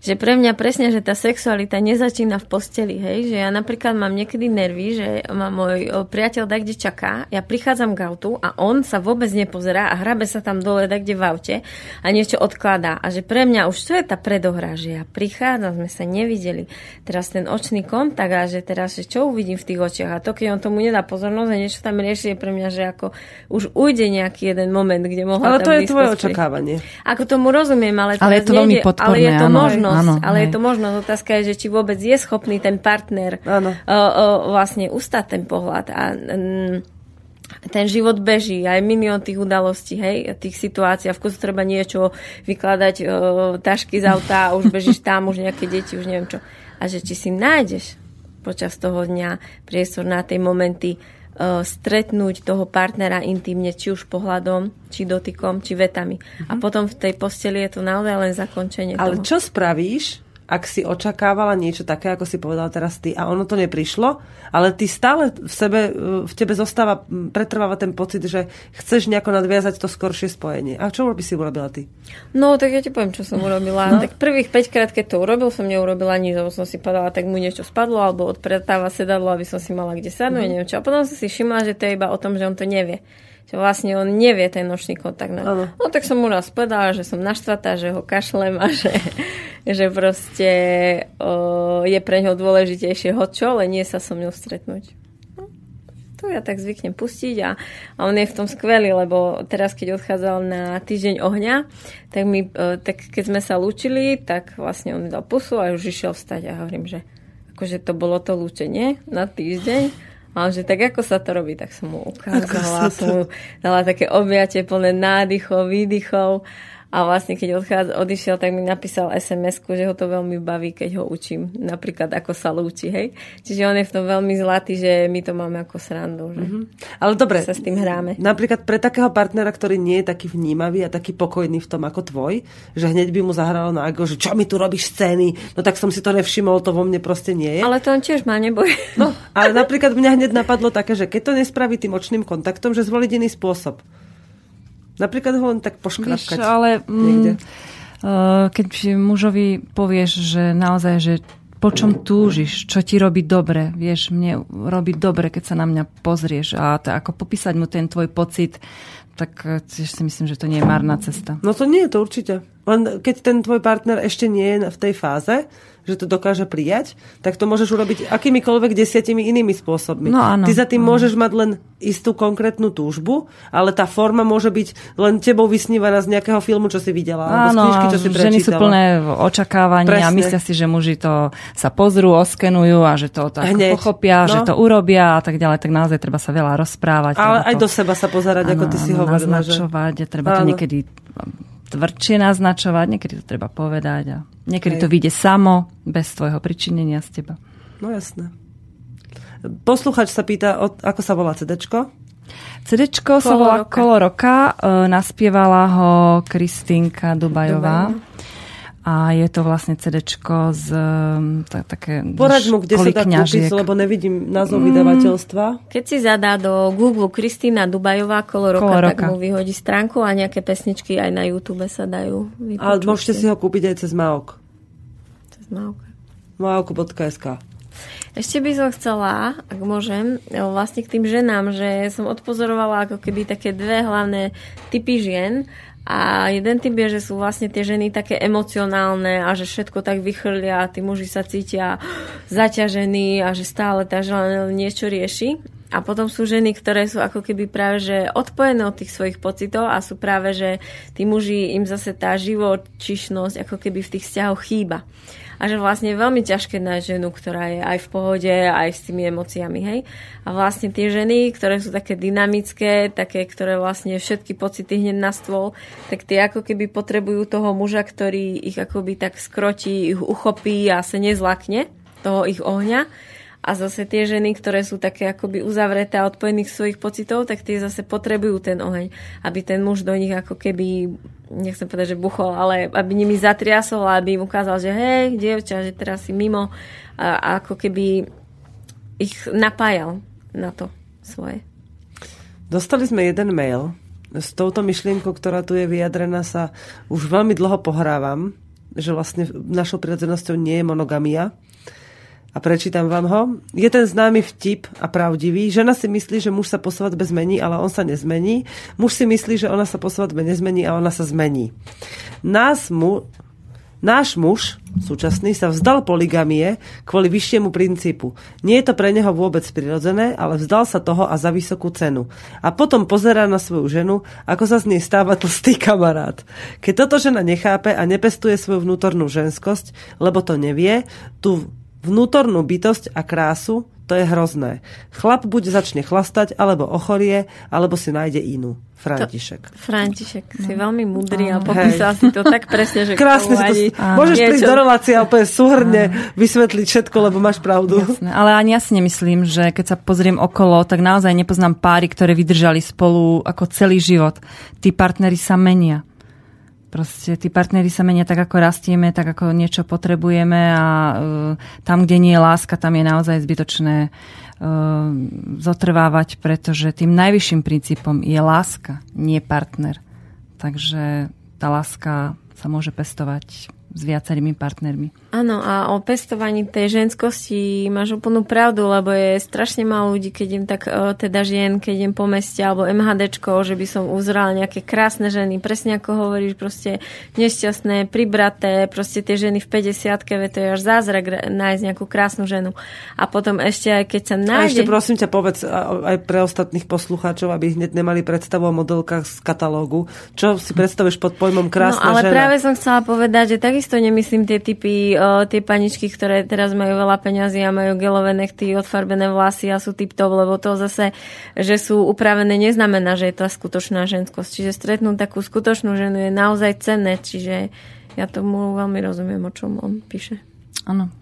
že pre mňa presne, že tá sexualita nezačína v posteli, hej, že ja napríklad mám niekedy nervy, že ma môj priateľ da kde čaká, ja prichádzam k autu a on sa vôbec nepozerá a hrabe sa tam dole da kde v aute a niečo odkladá. A že pre mňa už to je tá predohra, že ja prichádzam, sme sa nevideli. Teraz ten očný kontakt a že teraz, že čo uvidím v tých očiach a to, keď on tomu nedá pozornosť a niečo tam rieši, je pre mňa, že ako už ujde nejaký jeden moment, kde mohla Ale to je tvoje očakávanie. Ako tomu rozumiem, ale, ale je to veľmi podporné, ale je to áno. možno možnosť, áno, ale hej. je to možnosť. Otázka je, že či vôbec je schopný ten partner áno. O, o, vlastne ustať ten pohľad. A m, ten život beží, aj milión tých udalostí, hej, tých situácií a v kuse treba niečo vykladať o, tašky z auta už bežíš [LAUGHS] tam, už nejaké deti, už neviem čo. A že či si nájdeš počas toho dňa priestor na tej momenty stretnúť toho partnera intimne, či už pohľadom, či dotykom, či vetami. Mm-hmm. A mhm. potom v tej posteli je to naozaj len zakončenie Ale toho. čo spravíš, ak si očakávala niečo také, ako si povedala teraz ty, a ono to neprišlo, ale ty stále v sebe, v tebe zostáva, pretrváva ten pocit, že chceš nejako nadviazať to skoršie spojenie. A čo by si urobila ty? No, tak ja ti poviem, čo som urobila. No. Tak prvých 5 krát, keď to urobil, som neurobila nič, lebo som si povedala, tak mu niečo spadlo, alebo odpretáva sedadlo, aby som si mala kde sadnúť, mm. neviem čo. A potom som si všimla, že to je iba o tom, že on to nevie že vlastne on nevie ten nočný kontakt. No, no tak som mu raz povedala, že som naštvatá, že ho kašlem a že, [LAUGHS] že proste o, je pre ňo dôležitejšie ho čo, ale nie sa so mnou stretnúť. No, to ja tak zvyknem pustiť a, a on je v tom skvelý, lebo teraz, keď odchádzal na týždeň ohňa, tak, mi, tak keď sme sa lúčili, tak vlastne on mi dal pusu a už išiel vstať a hovorím, že akože to bolo to lúčenie na týždeň a že tak ako sa to robí, tak som mu ukázala, som mu dala také objatie plné nádychov, výdychov a vlastne keď odchádza, odišiel, tak mi napísal sms že ho to veľmi baví, keď ho učím. Napríklad ako sa lúči, hej. Čiže on je v tom veľmi zlatý, že my to máme ako srandu. Že mm-hmm. Ale dobre, sa s tým hráme. Napríklad pre takého partnera, ktorý nie je taký vnímavý a taký pokojný v tom ako tvoj, že hneď by mu zahralo na ako, že čo mi tu robíš scény, no tak som si to nevšimol, to vo mne proste nie je. Ale to on tiež má, neboj. No, ale napríklad mňa hneď napadlo také, že keď to nespraví tým očným kontaktom, že zvoliť iný spôsob. Napríklad ho len tak poškrapkať. Víš, ale mm, keď mužovi povieš, že naozaj, že po čom túžiš, čo ti robí dobre, vieš, mne robí dobre, keď sa na mňa pozrieš a to, ako popísať mu ten tvoj pocit, tak eh, tiež si myslím, že to nie je marná cesta. No to nie je to určite. Len keď ten tvoj partner ešte nie je v tej fáze, že to dokáže prijať, tak to môžeš urobiť akýmikoľvek desiatimi inými spôsobmi. No, áno, Ty za tým áno. môžeš mať len istú konkrétnu túžbu, ale tá forma môže byť len tebou vysnívaná z nejakého filmu, čo si videla, áno, alebo z knižky, čo si prečítala. ženy sú plné očakávania a myslia si, že muži to sa pozrú, oskenujú a že to tak Hneď. pochopia, no. že to urobia a tak ďalej, tak naozaj treba sa veľa rozprávať. Ale aj to, do seba sa pozerať, áno, ako ty si hovorila. Naznačovať, že... treba áno. to niekedy tvrdšie naznačovať, niekedy to treba povedať a niekedy Hej. to vyjde samo, bez tvojho pričinenia z teba. No jasné. Posluchač sa pýta, ako sa volá CDčko? CDčko sa volá roka. Kolo roka, e, naspievala ho Kristýnka Dubajová. Dubajová a je to vlastne CD z um, tak, také Poraď mu, kde sa dá kúpiť, lebo nevidím názov mm. vydavateľstva. Keď si zadá do Google Kristýna Dubajová kolo roka, kolo roka, tak mu vyhodí stránku a nejaké pesničky aj na YouTube sa dajú vypočuť. Ale môžete si ho kúpiť aj cez Maok. Cez Maok. Maok.sk ešte by som chcela, ak môžem, vlastne k tým ženám, že som odpozorovala ako keby také dve hlavné typy žien a jeden typ je, že sú vlastne tie ženy také emocionálne a že všetko tak vychrlia a tí muži sa cítia zaťažení a že stále tá žena niečo rieši. A potom sú ženy, ktoré sú ako keby práve že odpojené od tých svojich pocitov a sú práve, že tí muži im zase tá živočišnosť ako keby v tých vzťahoch chýba. A že vlastne je veľmi ťažké nájsť ženu, ktorá je aj v pohode, aj s tými emóciami, hej. A vlastne tie ženy, ktoré sú také dynamické, také, ktoré vlastne všetky pocity hneď na stôl, tak tie ako keby potrebujú toho muža, ktorý ich akoby tak skrotí, ich uchopí a sa nezlakne toho ich ohňa a zase tie ženy, ktoré sú také akoby uzavreté a odpojených svojich pocitov, tak tie zase potrebujú ten oheň, aby ten muž do nich ako keby, nechcem povedať, že buchol, ale aby nimi zatriasol a aby im ukázal, že hej, dievča, že teraz si mimo a, ako keby ich napájal na to svoje. Dostali sme jeden mail. S touto myšlienkou, ktorá tu je vyjadrená, sa už veľmi dlho pohrávam, že vlastne našou prirodzenosťou nie je monogamia, a prečítam vám ho. Je ten známy vtip a pravdivý. Žena si myslí, že muž sa po svadbe zmení, ale on sa nezmení. Muž si myslí, že ona sa po svadbe nezmení a ona sa zmení. Nás mu, náš muž, súčasný, sa vzdal poligamie kvôli vyššiemu princípu. Nie je to pre neho vôbec prirodzené, ale vzdal sa toho a za vysokú cenu. A potom pozerá na svoju ženu, ako sa z nej stáva tlstý kamarát. Keď toto žena nechápe a nepestuje svoju vnútornú ženskosť, lebo to nevie, tu vnútornú bytosť a krásu, to je hrozné. Chlap buď začne chlastať, alebo ochorie, alebo si nájde inú. František. To, František, no. si veľmi mudrý a popísal si to tak presne, že [LAUGHS] Krásne si to, môžeš niečo... prísť do relácie a úplne súhrne vysvetliť všetko, lebo máš pravdu. Jasné, ale ani ja si nemyslím, že keď sa pozriem okolo, tak naozaj nepoznám páry, ktoré vydržali spolu ako celý život. Tí partnery sa menia. Proste tí partnery sa menia tak, ako rastieme, tak, ako niečo potrebujeme a uh, tam, kde nie je láska, tam je naozaj zbytočné uh, zotrvávať, pretože tým najvyšším princípom je láska, nie partner. Takže tá láska sa môže pestovať s viacerými partnermi. Áno, a o pestovaní tej ženskosti máš úplnú pravdu, lebo je strašne málo ľudí, keď im tak, e, teda žien, keď im po meste, alebo MHDčko, že by som uzrala nejaké krásne ženy, presne ako hovoríš, proste nešťastné, pribraté, proste tie ženy v 50 ve to je až zázrak nájsť nejakú krásnu ženu. A potom ešte aj keď sa nájde... A ešte prosím ťa povedz aj pre ostatných poslucháčov, aby hneď nemali predstavu o modelkách z katalógu. Čo si predstavuješ pod pojmom krásna no, ale žena? práve som chcela povedať, že takisto nemyslím tie typy o, tie paničky, ktoré teraz majú veľa peňazí a majú gelové nechty, odfarbené vlasy a sú typtov, lebo to zase, že sú upravené, neznamená, že je to skutočná ženskosť. Čiže stretnúť takú skutočnú ženu je naozaj cenné, čiže ja tomu veľmi rozumiem, o čom on píše. Áno.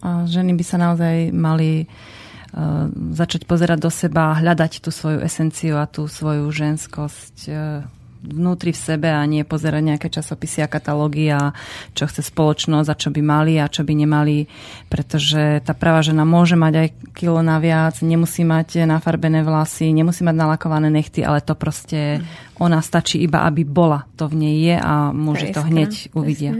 A ženy by sa naozaj mali uh, začať pozerať do seba, hľadať tú svoju esenciu a tú svoju ženskosť. Uh, vnútri v sebe a nie pozerať nejaké časopisy a katalógy a čo chce spoločnosť a čo by mali a čo by nemali, pretože tá práva žena môže mať aj kilo naviac, nemusí mať nafarbené vlasy, nemusí mať nalakované nechty, ale to proste ona stačí iba, aby bola. To v nej je a môže to hneď uvidia.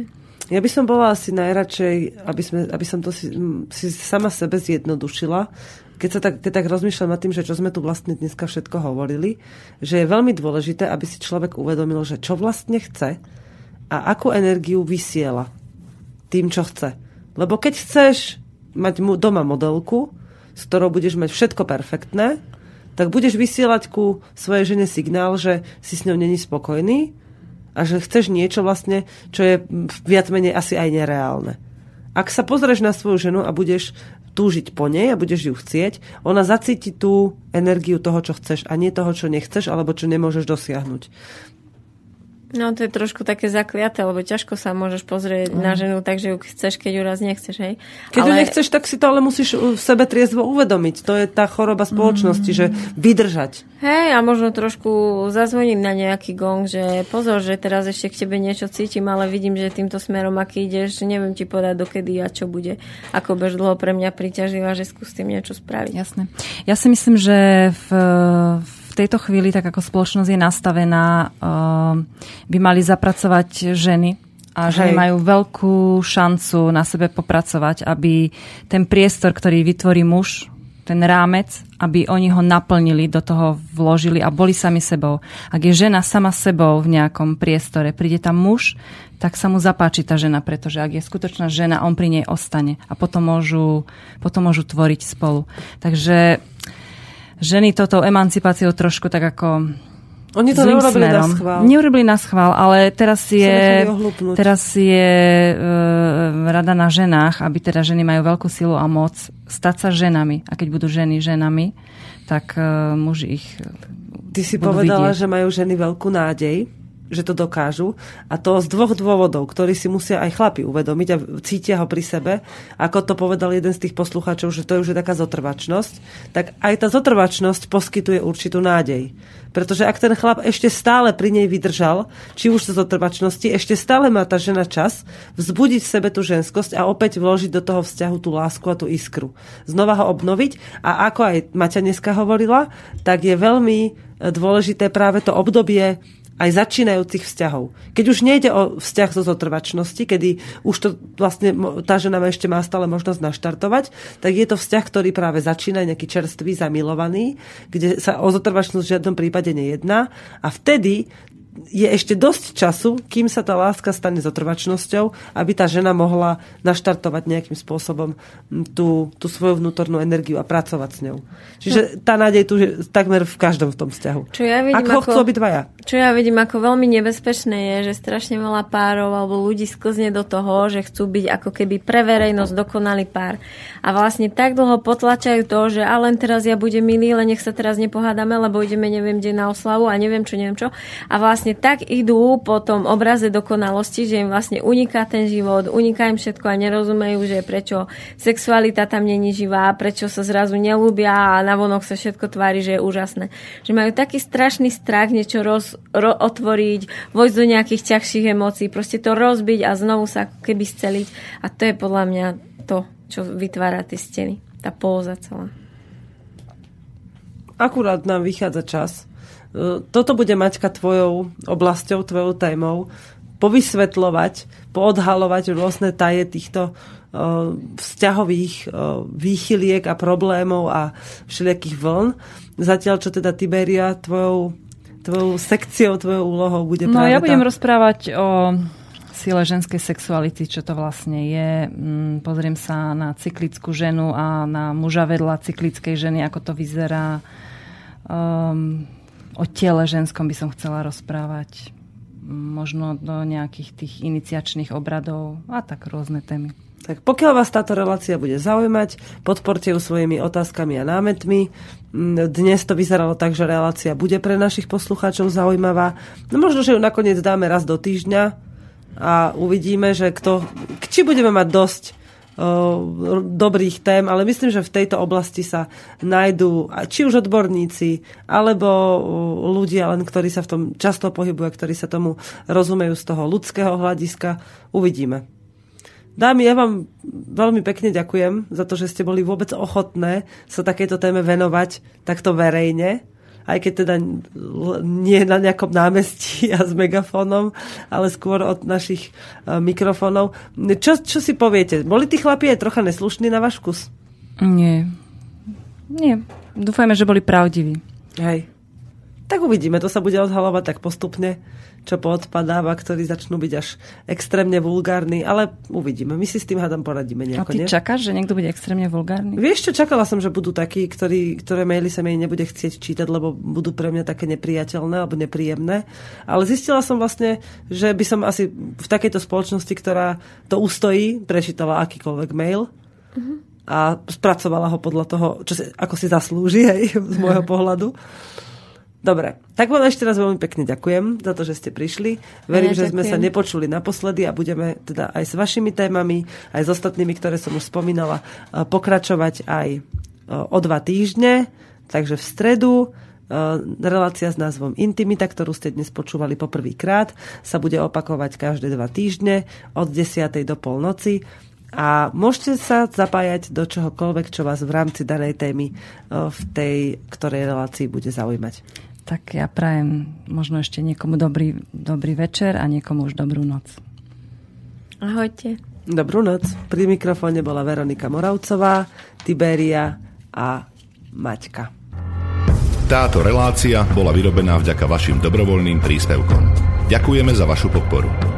Ja by som bola asi najradšej, aby, sme, aby som to si, si sama sebe zjednodušila, keď sa tak, keď tak rozmýšľam nad tým, že čo sme tu vlastne dneska všetko hovorili, že je veľmi dôležité, aby si človek uvedomil, že čo vlastne chce a akú energiu vysiela tým, čo chce. Lebo keď chceš mať doma modelku, s ktorou budeš mať všetko perfektné, tak budeš vysielať ku svojej žene signál, že si s ňou není spokojný a že chceš niečo vlastne, čo je viac menej asi aj nereálne. Ak sa pozrieš na svoju ženu a budeš túžiť po nej a budeš ju chcieť, ona zacíti tú energiu toho, čo chceš a nie toho, čo nechceš alebo čo nemôžeš dosiahnuť. No to je trošku také zakliaté, lebo ťažko sa môžeš pozrieť mm. na ženu tak, že ju chceš, keď ju raz nechceš, hej. Keď ale... ju nechceš, tak si to ale musíš v sebe triezvo uvedomiť. To je tá choroba spoločnosti, mm. že vydržať. Hej, a možno trošku zazvoniť na nejaký gong, že pozor, že teraz ešte k tebe niečo cítim, ale vidím, že týmto smerom, aký ideš, neviem ti povedať dokedy a čo bude. Ako bež dlho pre mňa priťažila, že skús tým niečo spraviť. Jasné. Ja si myslím, že v, v tejto chvíli, tak ako spoločnosť je nastavená, uh, by mali zapracovať ženy a Hej. majú veľkú šancu na sebe popracovať, aby ten priestor, ktorý vytvorí muž, ten rámec, aby oni ho naplnili, do toho vložili a boli sami sebou. Ak je žena sama sebou v nejakom priestore, príde tam muž, tak sa mu zapáči tá žena, pretože ak je skutočná žena, on pri nej ostane a potom môžu, potom môžu tvoriť spolu. Takže ženy toto emancipáciou trošku tak ako Oni to zlým neurobili na smerom. schvál. Neurobili na schvál, ale teraz je, teraz je e, rada na ženách, aby teda ženy majú veľkú silu a moc stať sa ženami. A keď budú ženy ženami, tak e, muži ich Ty si povedala, vidieť. že majú ženy veľkú nádej, že to dokážu. A to z dvoch dôvodov, ktorí si musia aj chlapi uvedomiť a cítia ho pri sebe. Ako to povedal jeden z tých poslucháčov, že to je už taká zotrvačnosť, tak aj tá zotrvačnosť poskytuje určitú nádej. Pretože ak ten chlap ešte stále pri nej vydržal, či už zo zotrvačnosti, ešte stále má tá žena čas vzbudiť v sebe tú ženskosť a opäť vložiť do toho vzťahu tú lásku a tú iskru. Znova ho obnoviť a ako aj Maťa dneska hovorila, tak je veľmi e, dôležité práve to obdobie aj začínajúcich vzťahov. Keď už nejde o vzťah zo zotrvačnosti, kedy už to vlastne tá žena ešte má stále možnosť naštartovať, tak je to vzťah, ktorý práve začína nejaký čerstvý, zamilovaný, kde sa o zotrvačnosť v žiadnom prípade nejedná a vtedy je ešte dosť času, kým sa tá láska stane zotrvačnosťou, aby tá žena mohla naštartovať nejakým spôsobom tú, tú svoju vnútornú energiu a pracovať s ňou. Čiže tá nádej tu je takmer v každom v tom vzťahu. Čo ja vidím Ak ho ako- chcú obidvaja. Čo ja vidím ako veľmi nebezpečné je, že strašne veľa párov alebo ľudí sklzne do toho, že chcú byť ako keby pre verejnosť dokonalý pár. A vlastne tak dlho potlačajú to, že a len teraz ja budem milý, len nech sa teraz nepohádame, lebo ideme neviem kde na oslavu a neviem čo, neviem čo. A vlastne tak idú po tom obraze dokonalosti, že im vlastne uniká ten život, uniká im všetko a nerozumejú, že prečo sexualita tam není živá, prečo sa zrazu nelúbia a navonok sa všetko tvári, že je úžasné. Že majú taký strašný strach niečo roz, ro, otvoriť, vojsť do nejakých ťažších emócií, proste to rozbiť a znovu sa keby sceliť. A to je podľa mňa to, čo vytvára tie steny. Tá póza celá. Akurát nám vychádza čas. E, Toto bude Maťka tvojou oblasťou, tvojou témou. Povysvetľovať, poodhalovať rôzne taje týchto e, vzťahových e, výchyliek a problémov a všelijakých vln. Zatiaľ, čo teda Tiberia tvojou, tvojou sekciou, tvojou úlohou bude No práve ja budem tá... rozprávať o sile ženskej sexuality, čo to vlastne je. Mm, Pozriem sa na cyklickú ženu a na muža vedľa cyklickej ženy, ako to vyzerá. Um, o tele ženskom by som chcela rozprávať. Možno do nejakých tých iniciačných obradov a tak rôzne témy. Tak pokiaľ vás táto relácia bude zaujímať, podporte ju svojimi otázkami a námetmi. Dnes to vyzeralo tak, že relácia bude pre našich poslucháčov zaujímavá. No možno, že ju nakoniec dáme raz do týždňa a uvidíme, že kto, či budeme mať dosť dobrých tém, ale myslím, že v tejto oblasti sa nájdú či už odborníci, alebo ľudia, len ktorí sa v tom často pohybujú, ktorí sa tomu rozumejú z toho ľudského hľadiska. Uvidíme. Dámy, ja vám veľmi pekne ďakujem za to, že ste boli vôbec ochotné sa takéto téme venovať takto verejne aj keď teda nie na nejakom námestí a s megafónom, ale skôr od našich e, mikrofónov. Čo, čo si poviete? Boli tí chlapi aj trocha neslušní na váš vkus? Nie. Nie. Dúfajme, že boli pravdiví. Hej. Tak uvidíme, to sa bude odhalovať tak postupne, čo poodpadáva, ktorí začnú byť až extrémne vulgárni, ale uvidíme. My si s tým hádam poradíme A nejako, ty nie? čakáš, že niekto bude extrémne vulgárny? Vieš čo, čakala som, že budú takí, ktorí, ktoré maily sa mi nebude chcieť čítať, lebo budú pre mňa také nepriateľné alebo nepríjemné. Ale zistila som vlastne, že by som asi v takejto spoločnosti, ktorá to ustojí, prečítala akýkoľvek mail a spracovala ho podľa toho, čo si, ako si zaslúži, hej, z môjho [LAUGHS] pohľadu. Dobre, tak vám ešte raz veľmi pekne ďakujem za to, že ste prišli. Verím, Ja že sme sa nepočuli naposledy a budeme teda aj s vašimi témami, aj s ostatnými, ktoré som už spomínala, eh, pokračovať aj eh, o dva týždne. Takže v stredu eh, relácia s názvom Intimita, ktorú ste dnes počúvali poprvýkrát, sa bude opakovať každé dva týždne od 10. do polnoci. A môžete sa zapájať do čohokoľvek, čo vás v rámci danej témy v tej ktorej relácii bude zaujímať. Tak ja prajem možno ešte niekomu dobrý, dobrý večer a niekomu už dobrú noc. Ahojte. Dobrú noc. Pri mikrofóne bola Veronika Moravcová, Tiberia a Maťka. Táto relácia bola vyrobená vďaka vašim dobrovoľným príspevkom. Ďakujeme za vašu podporu.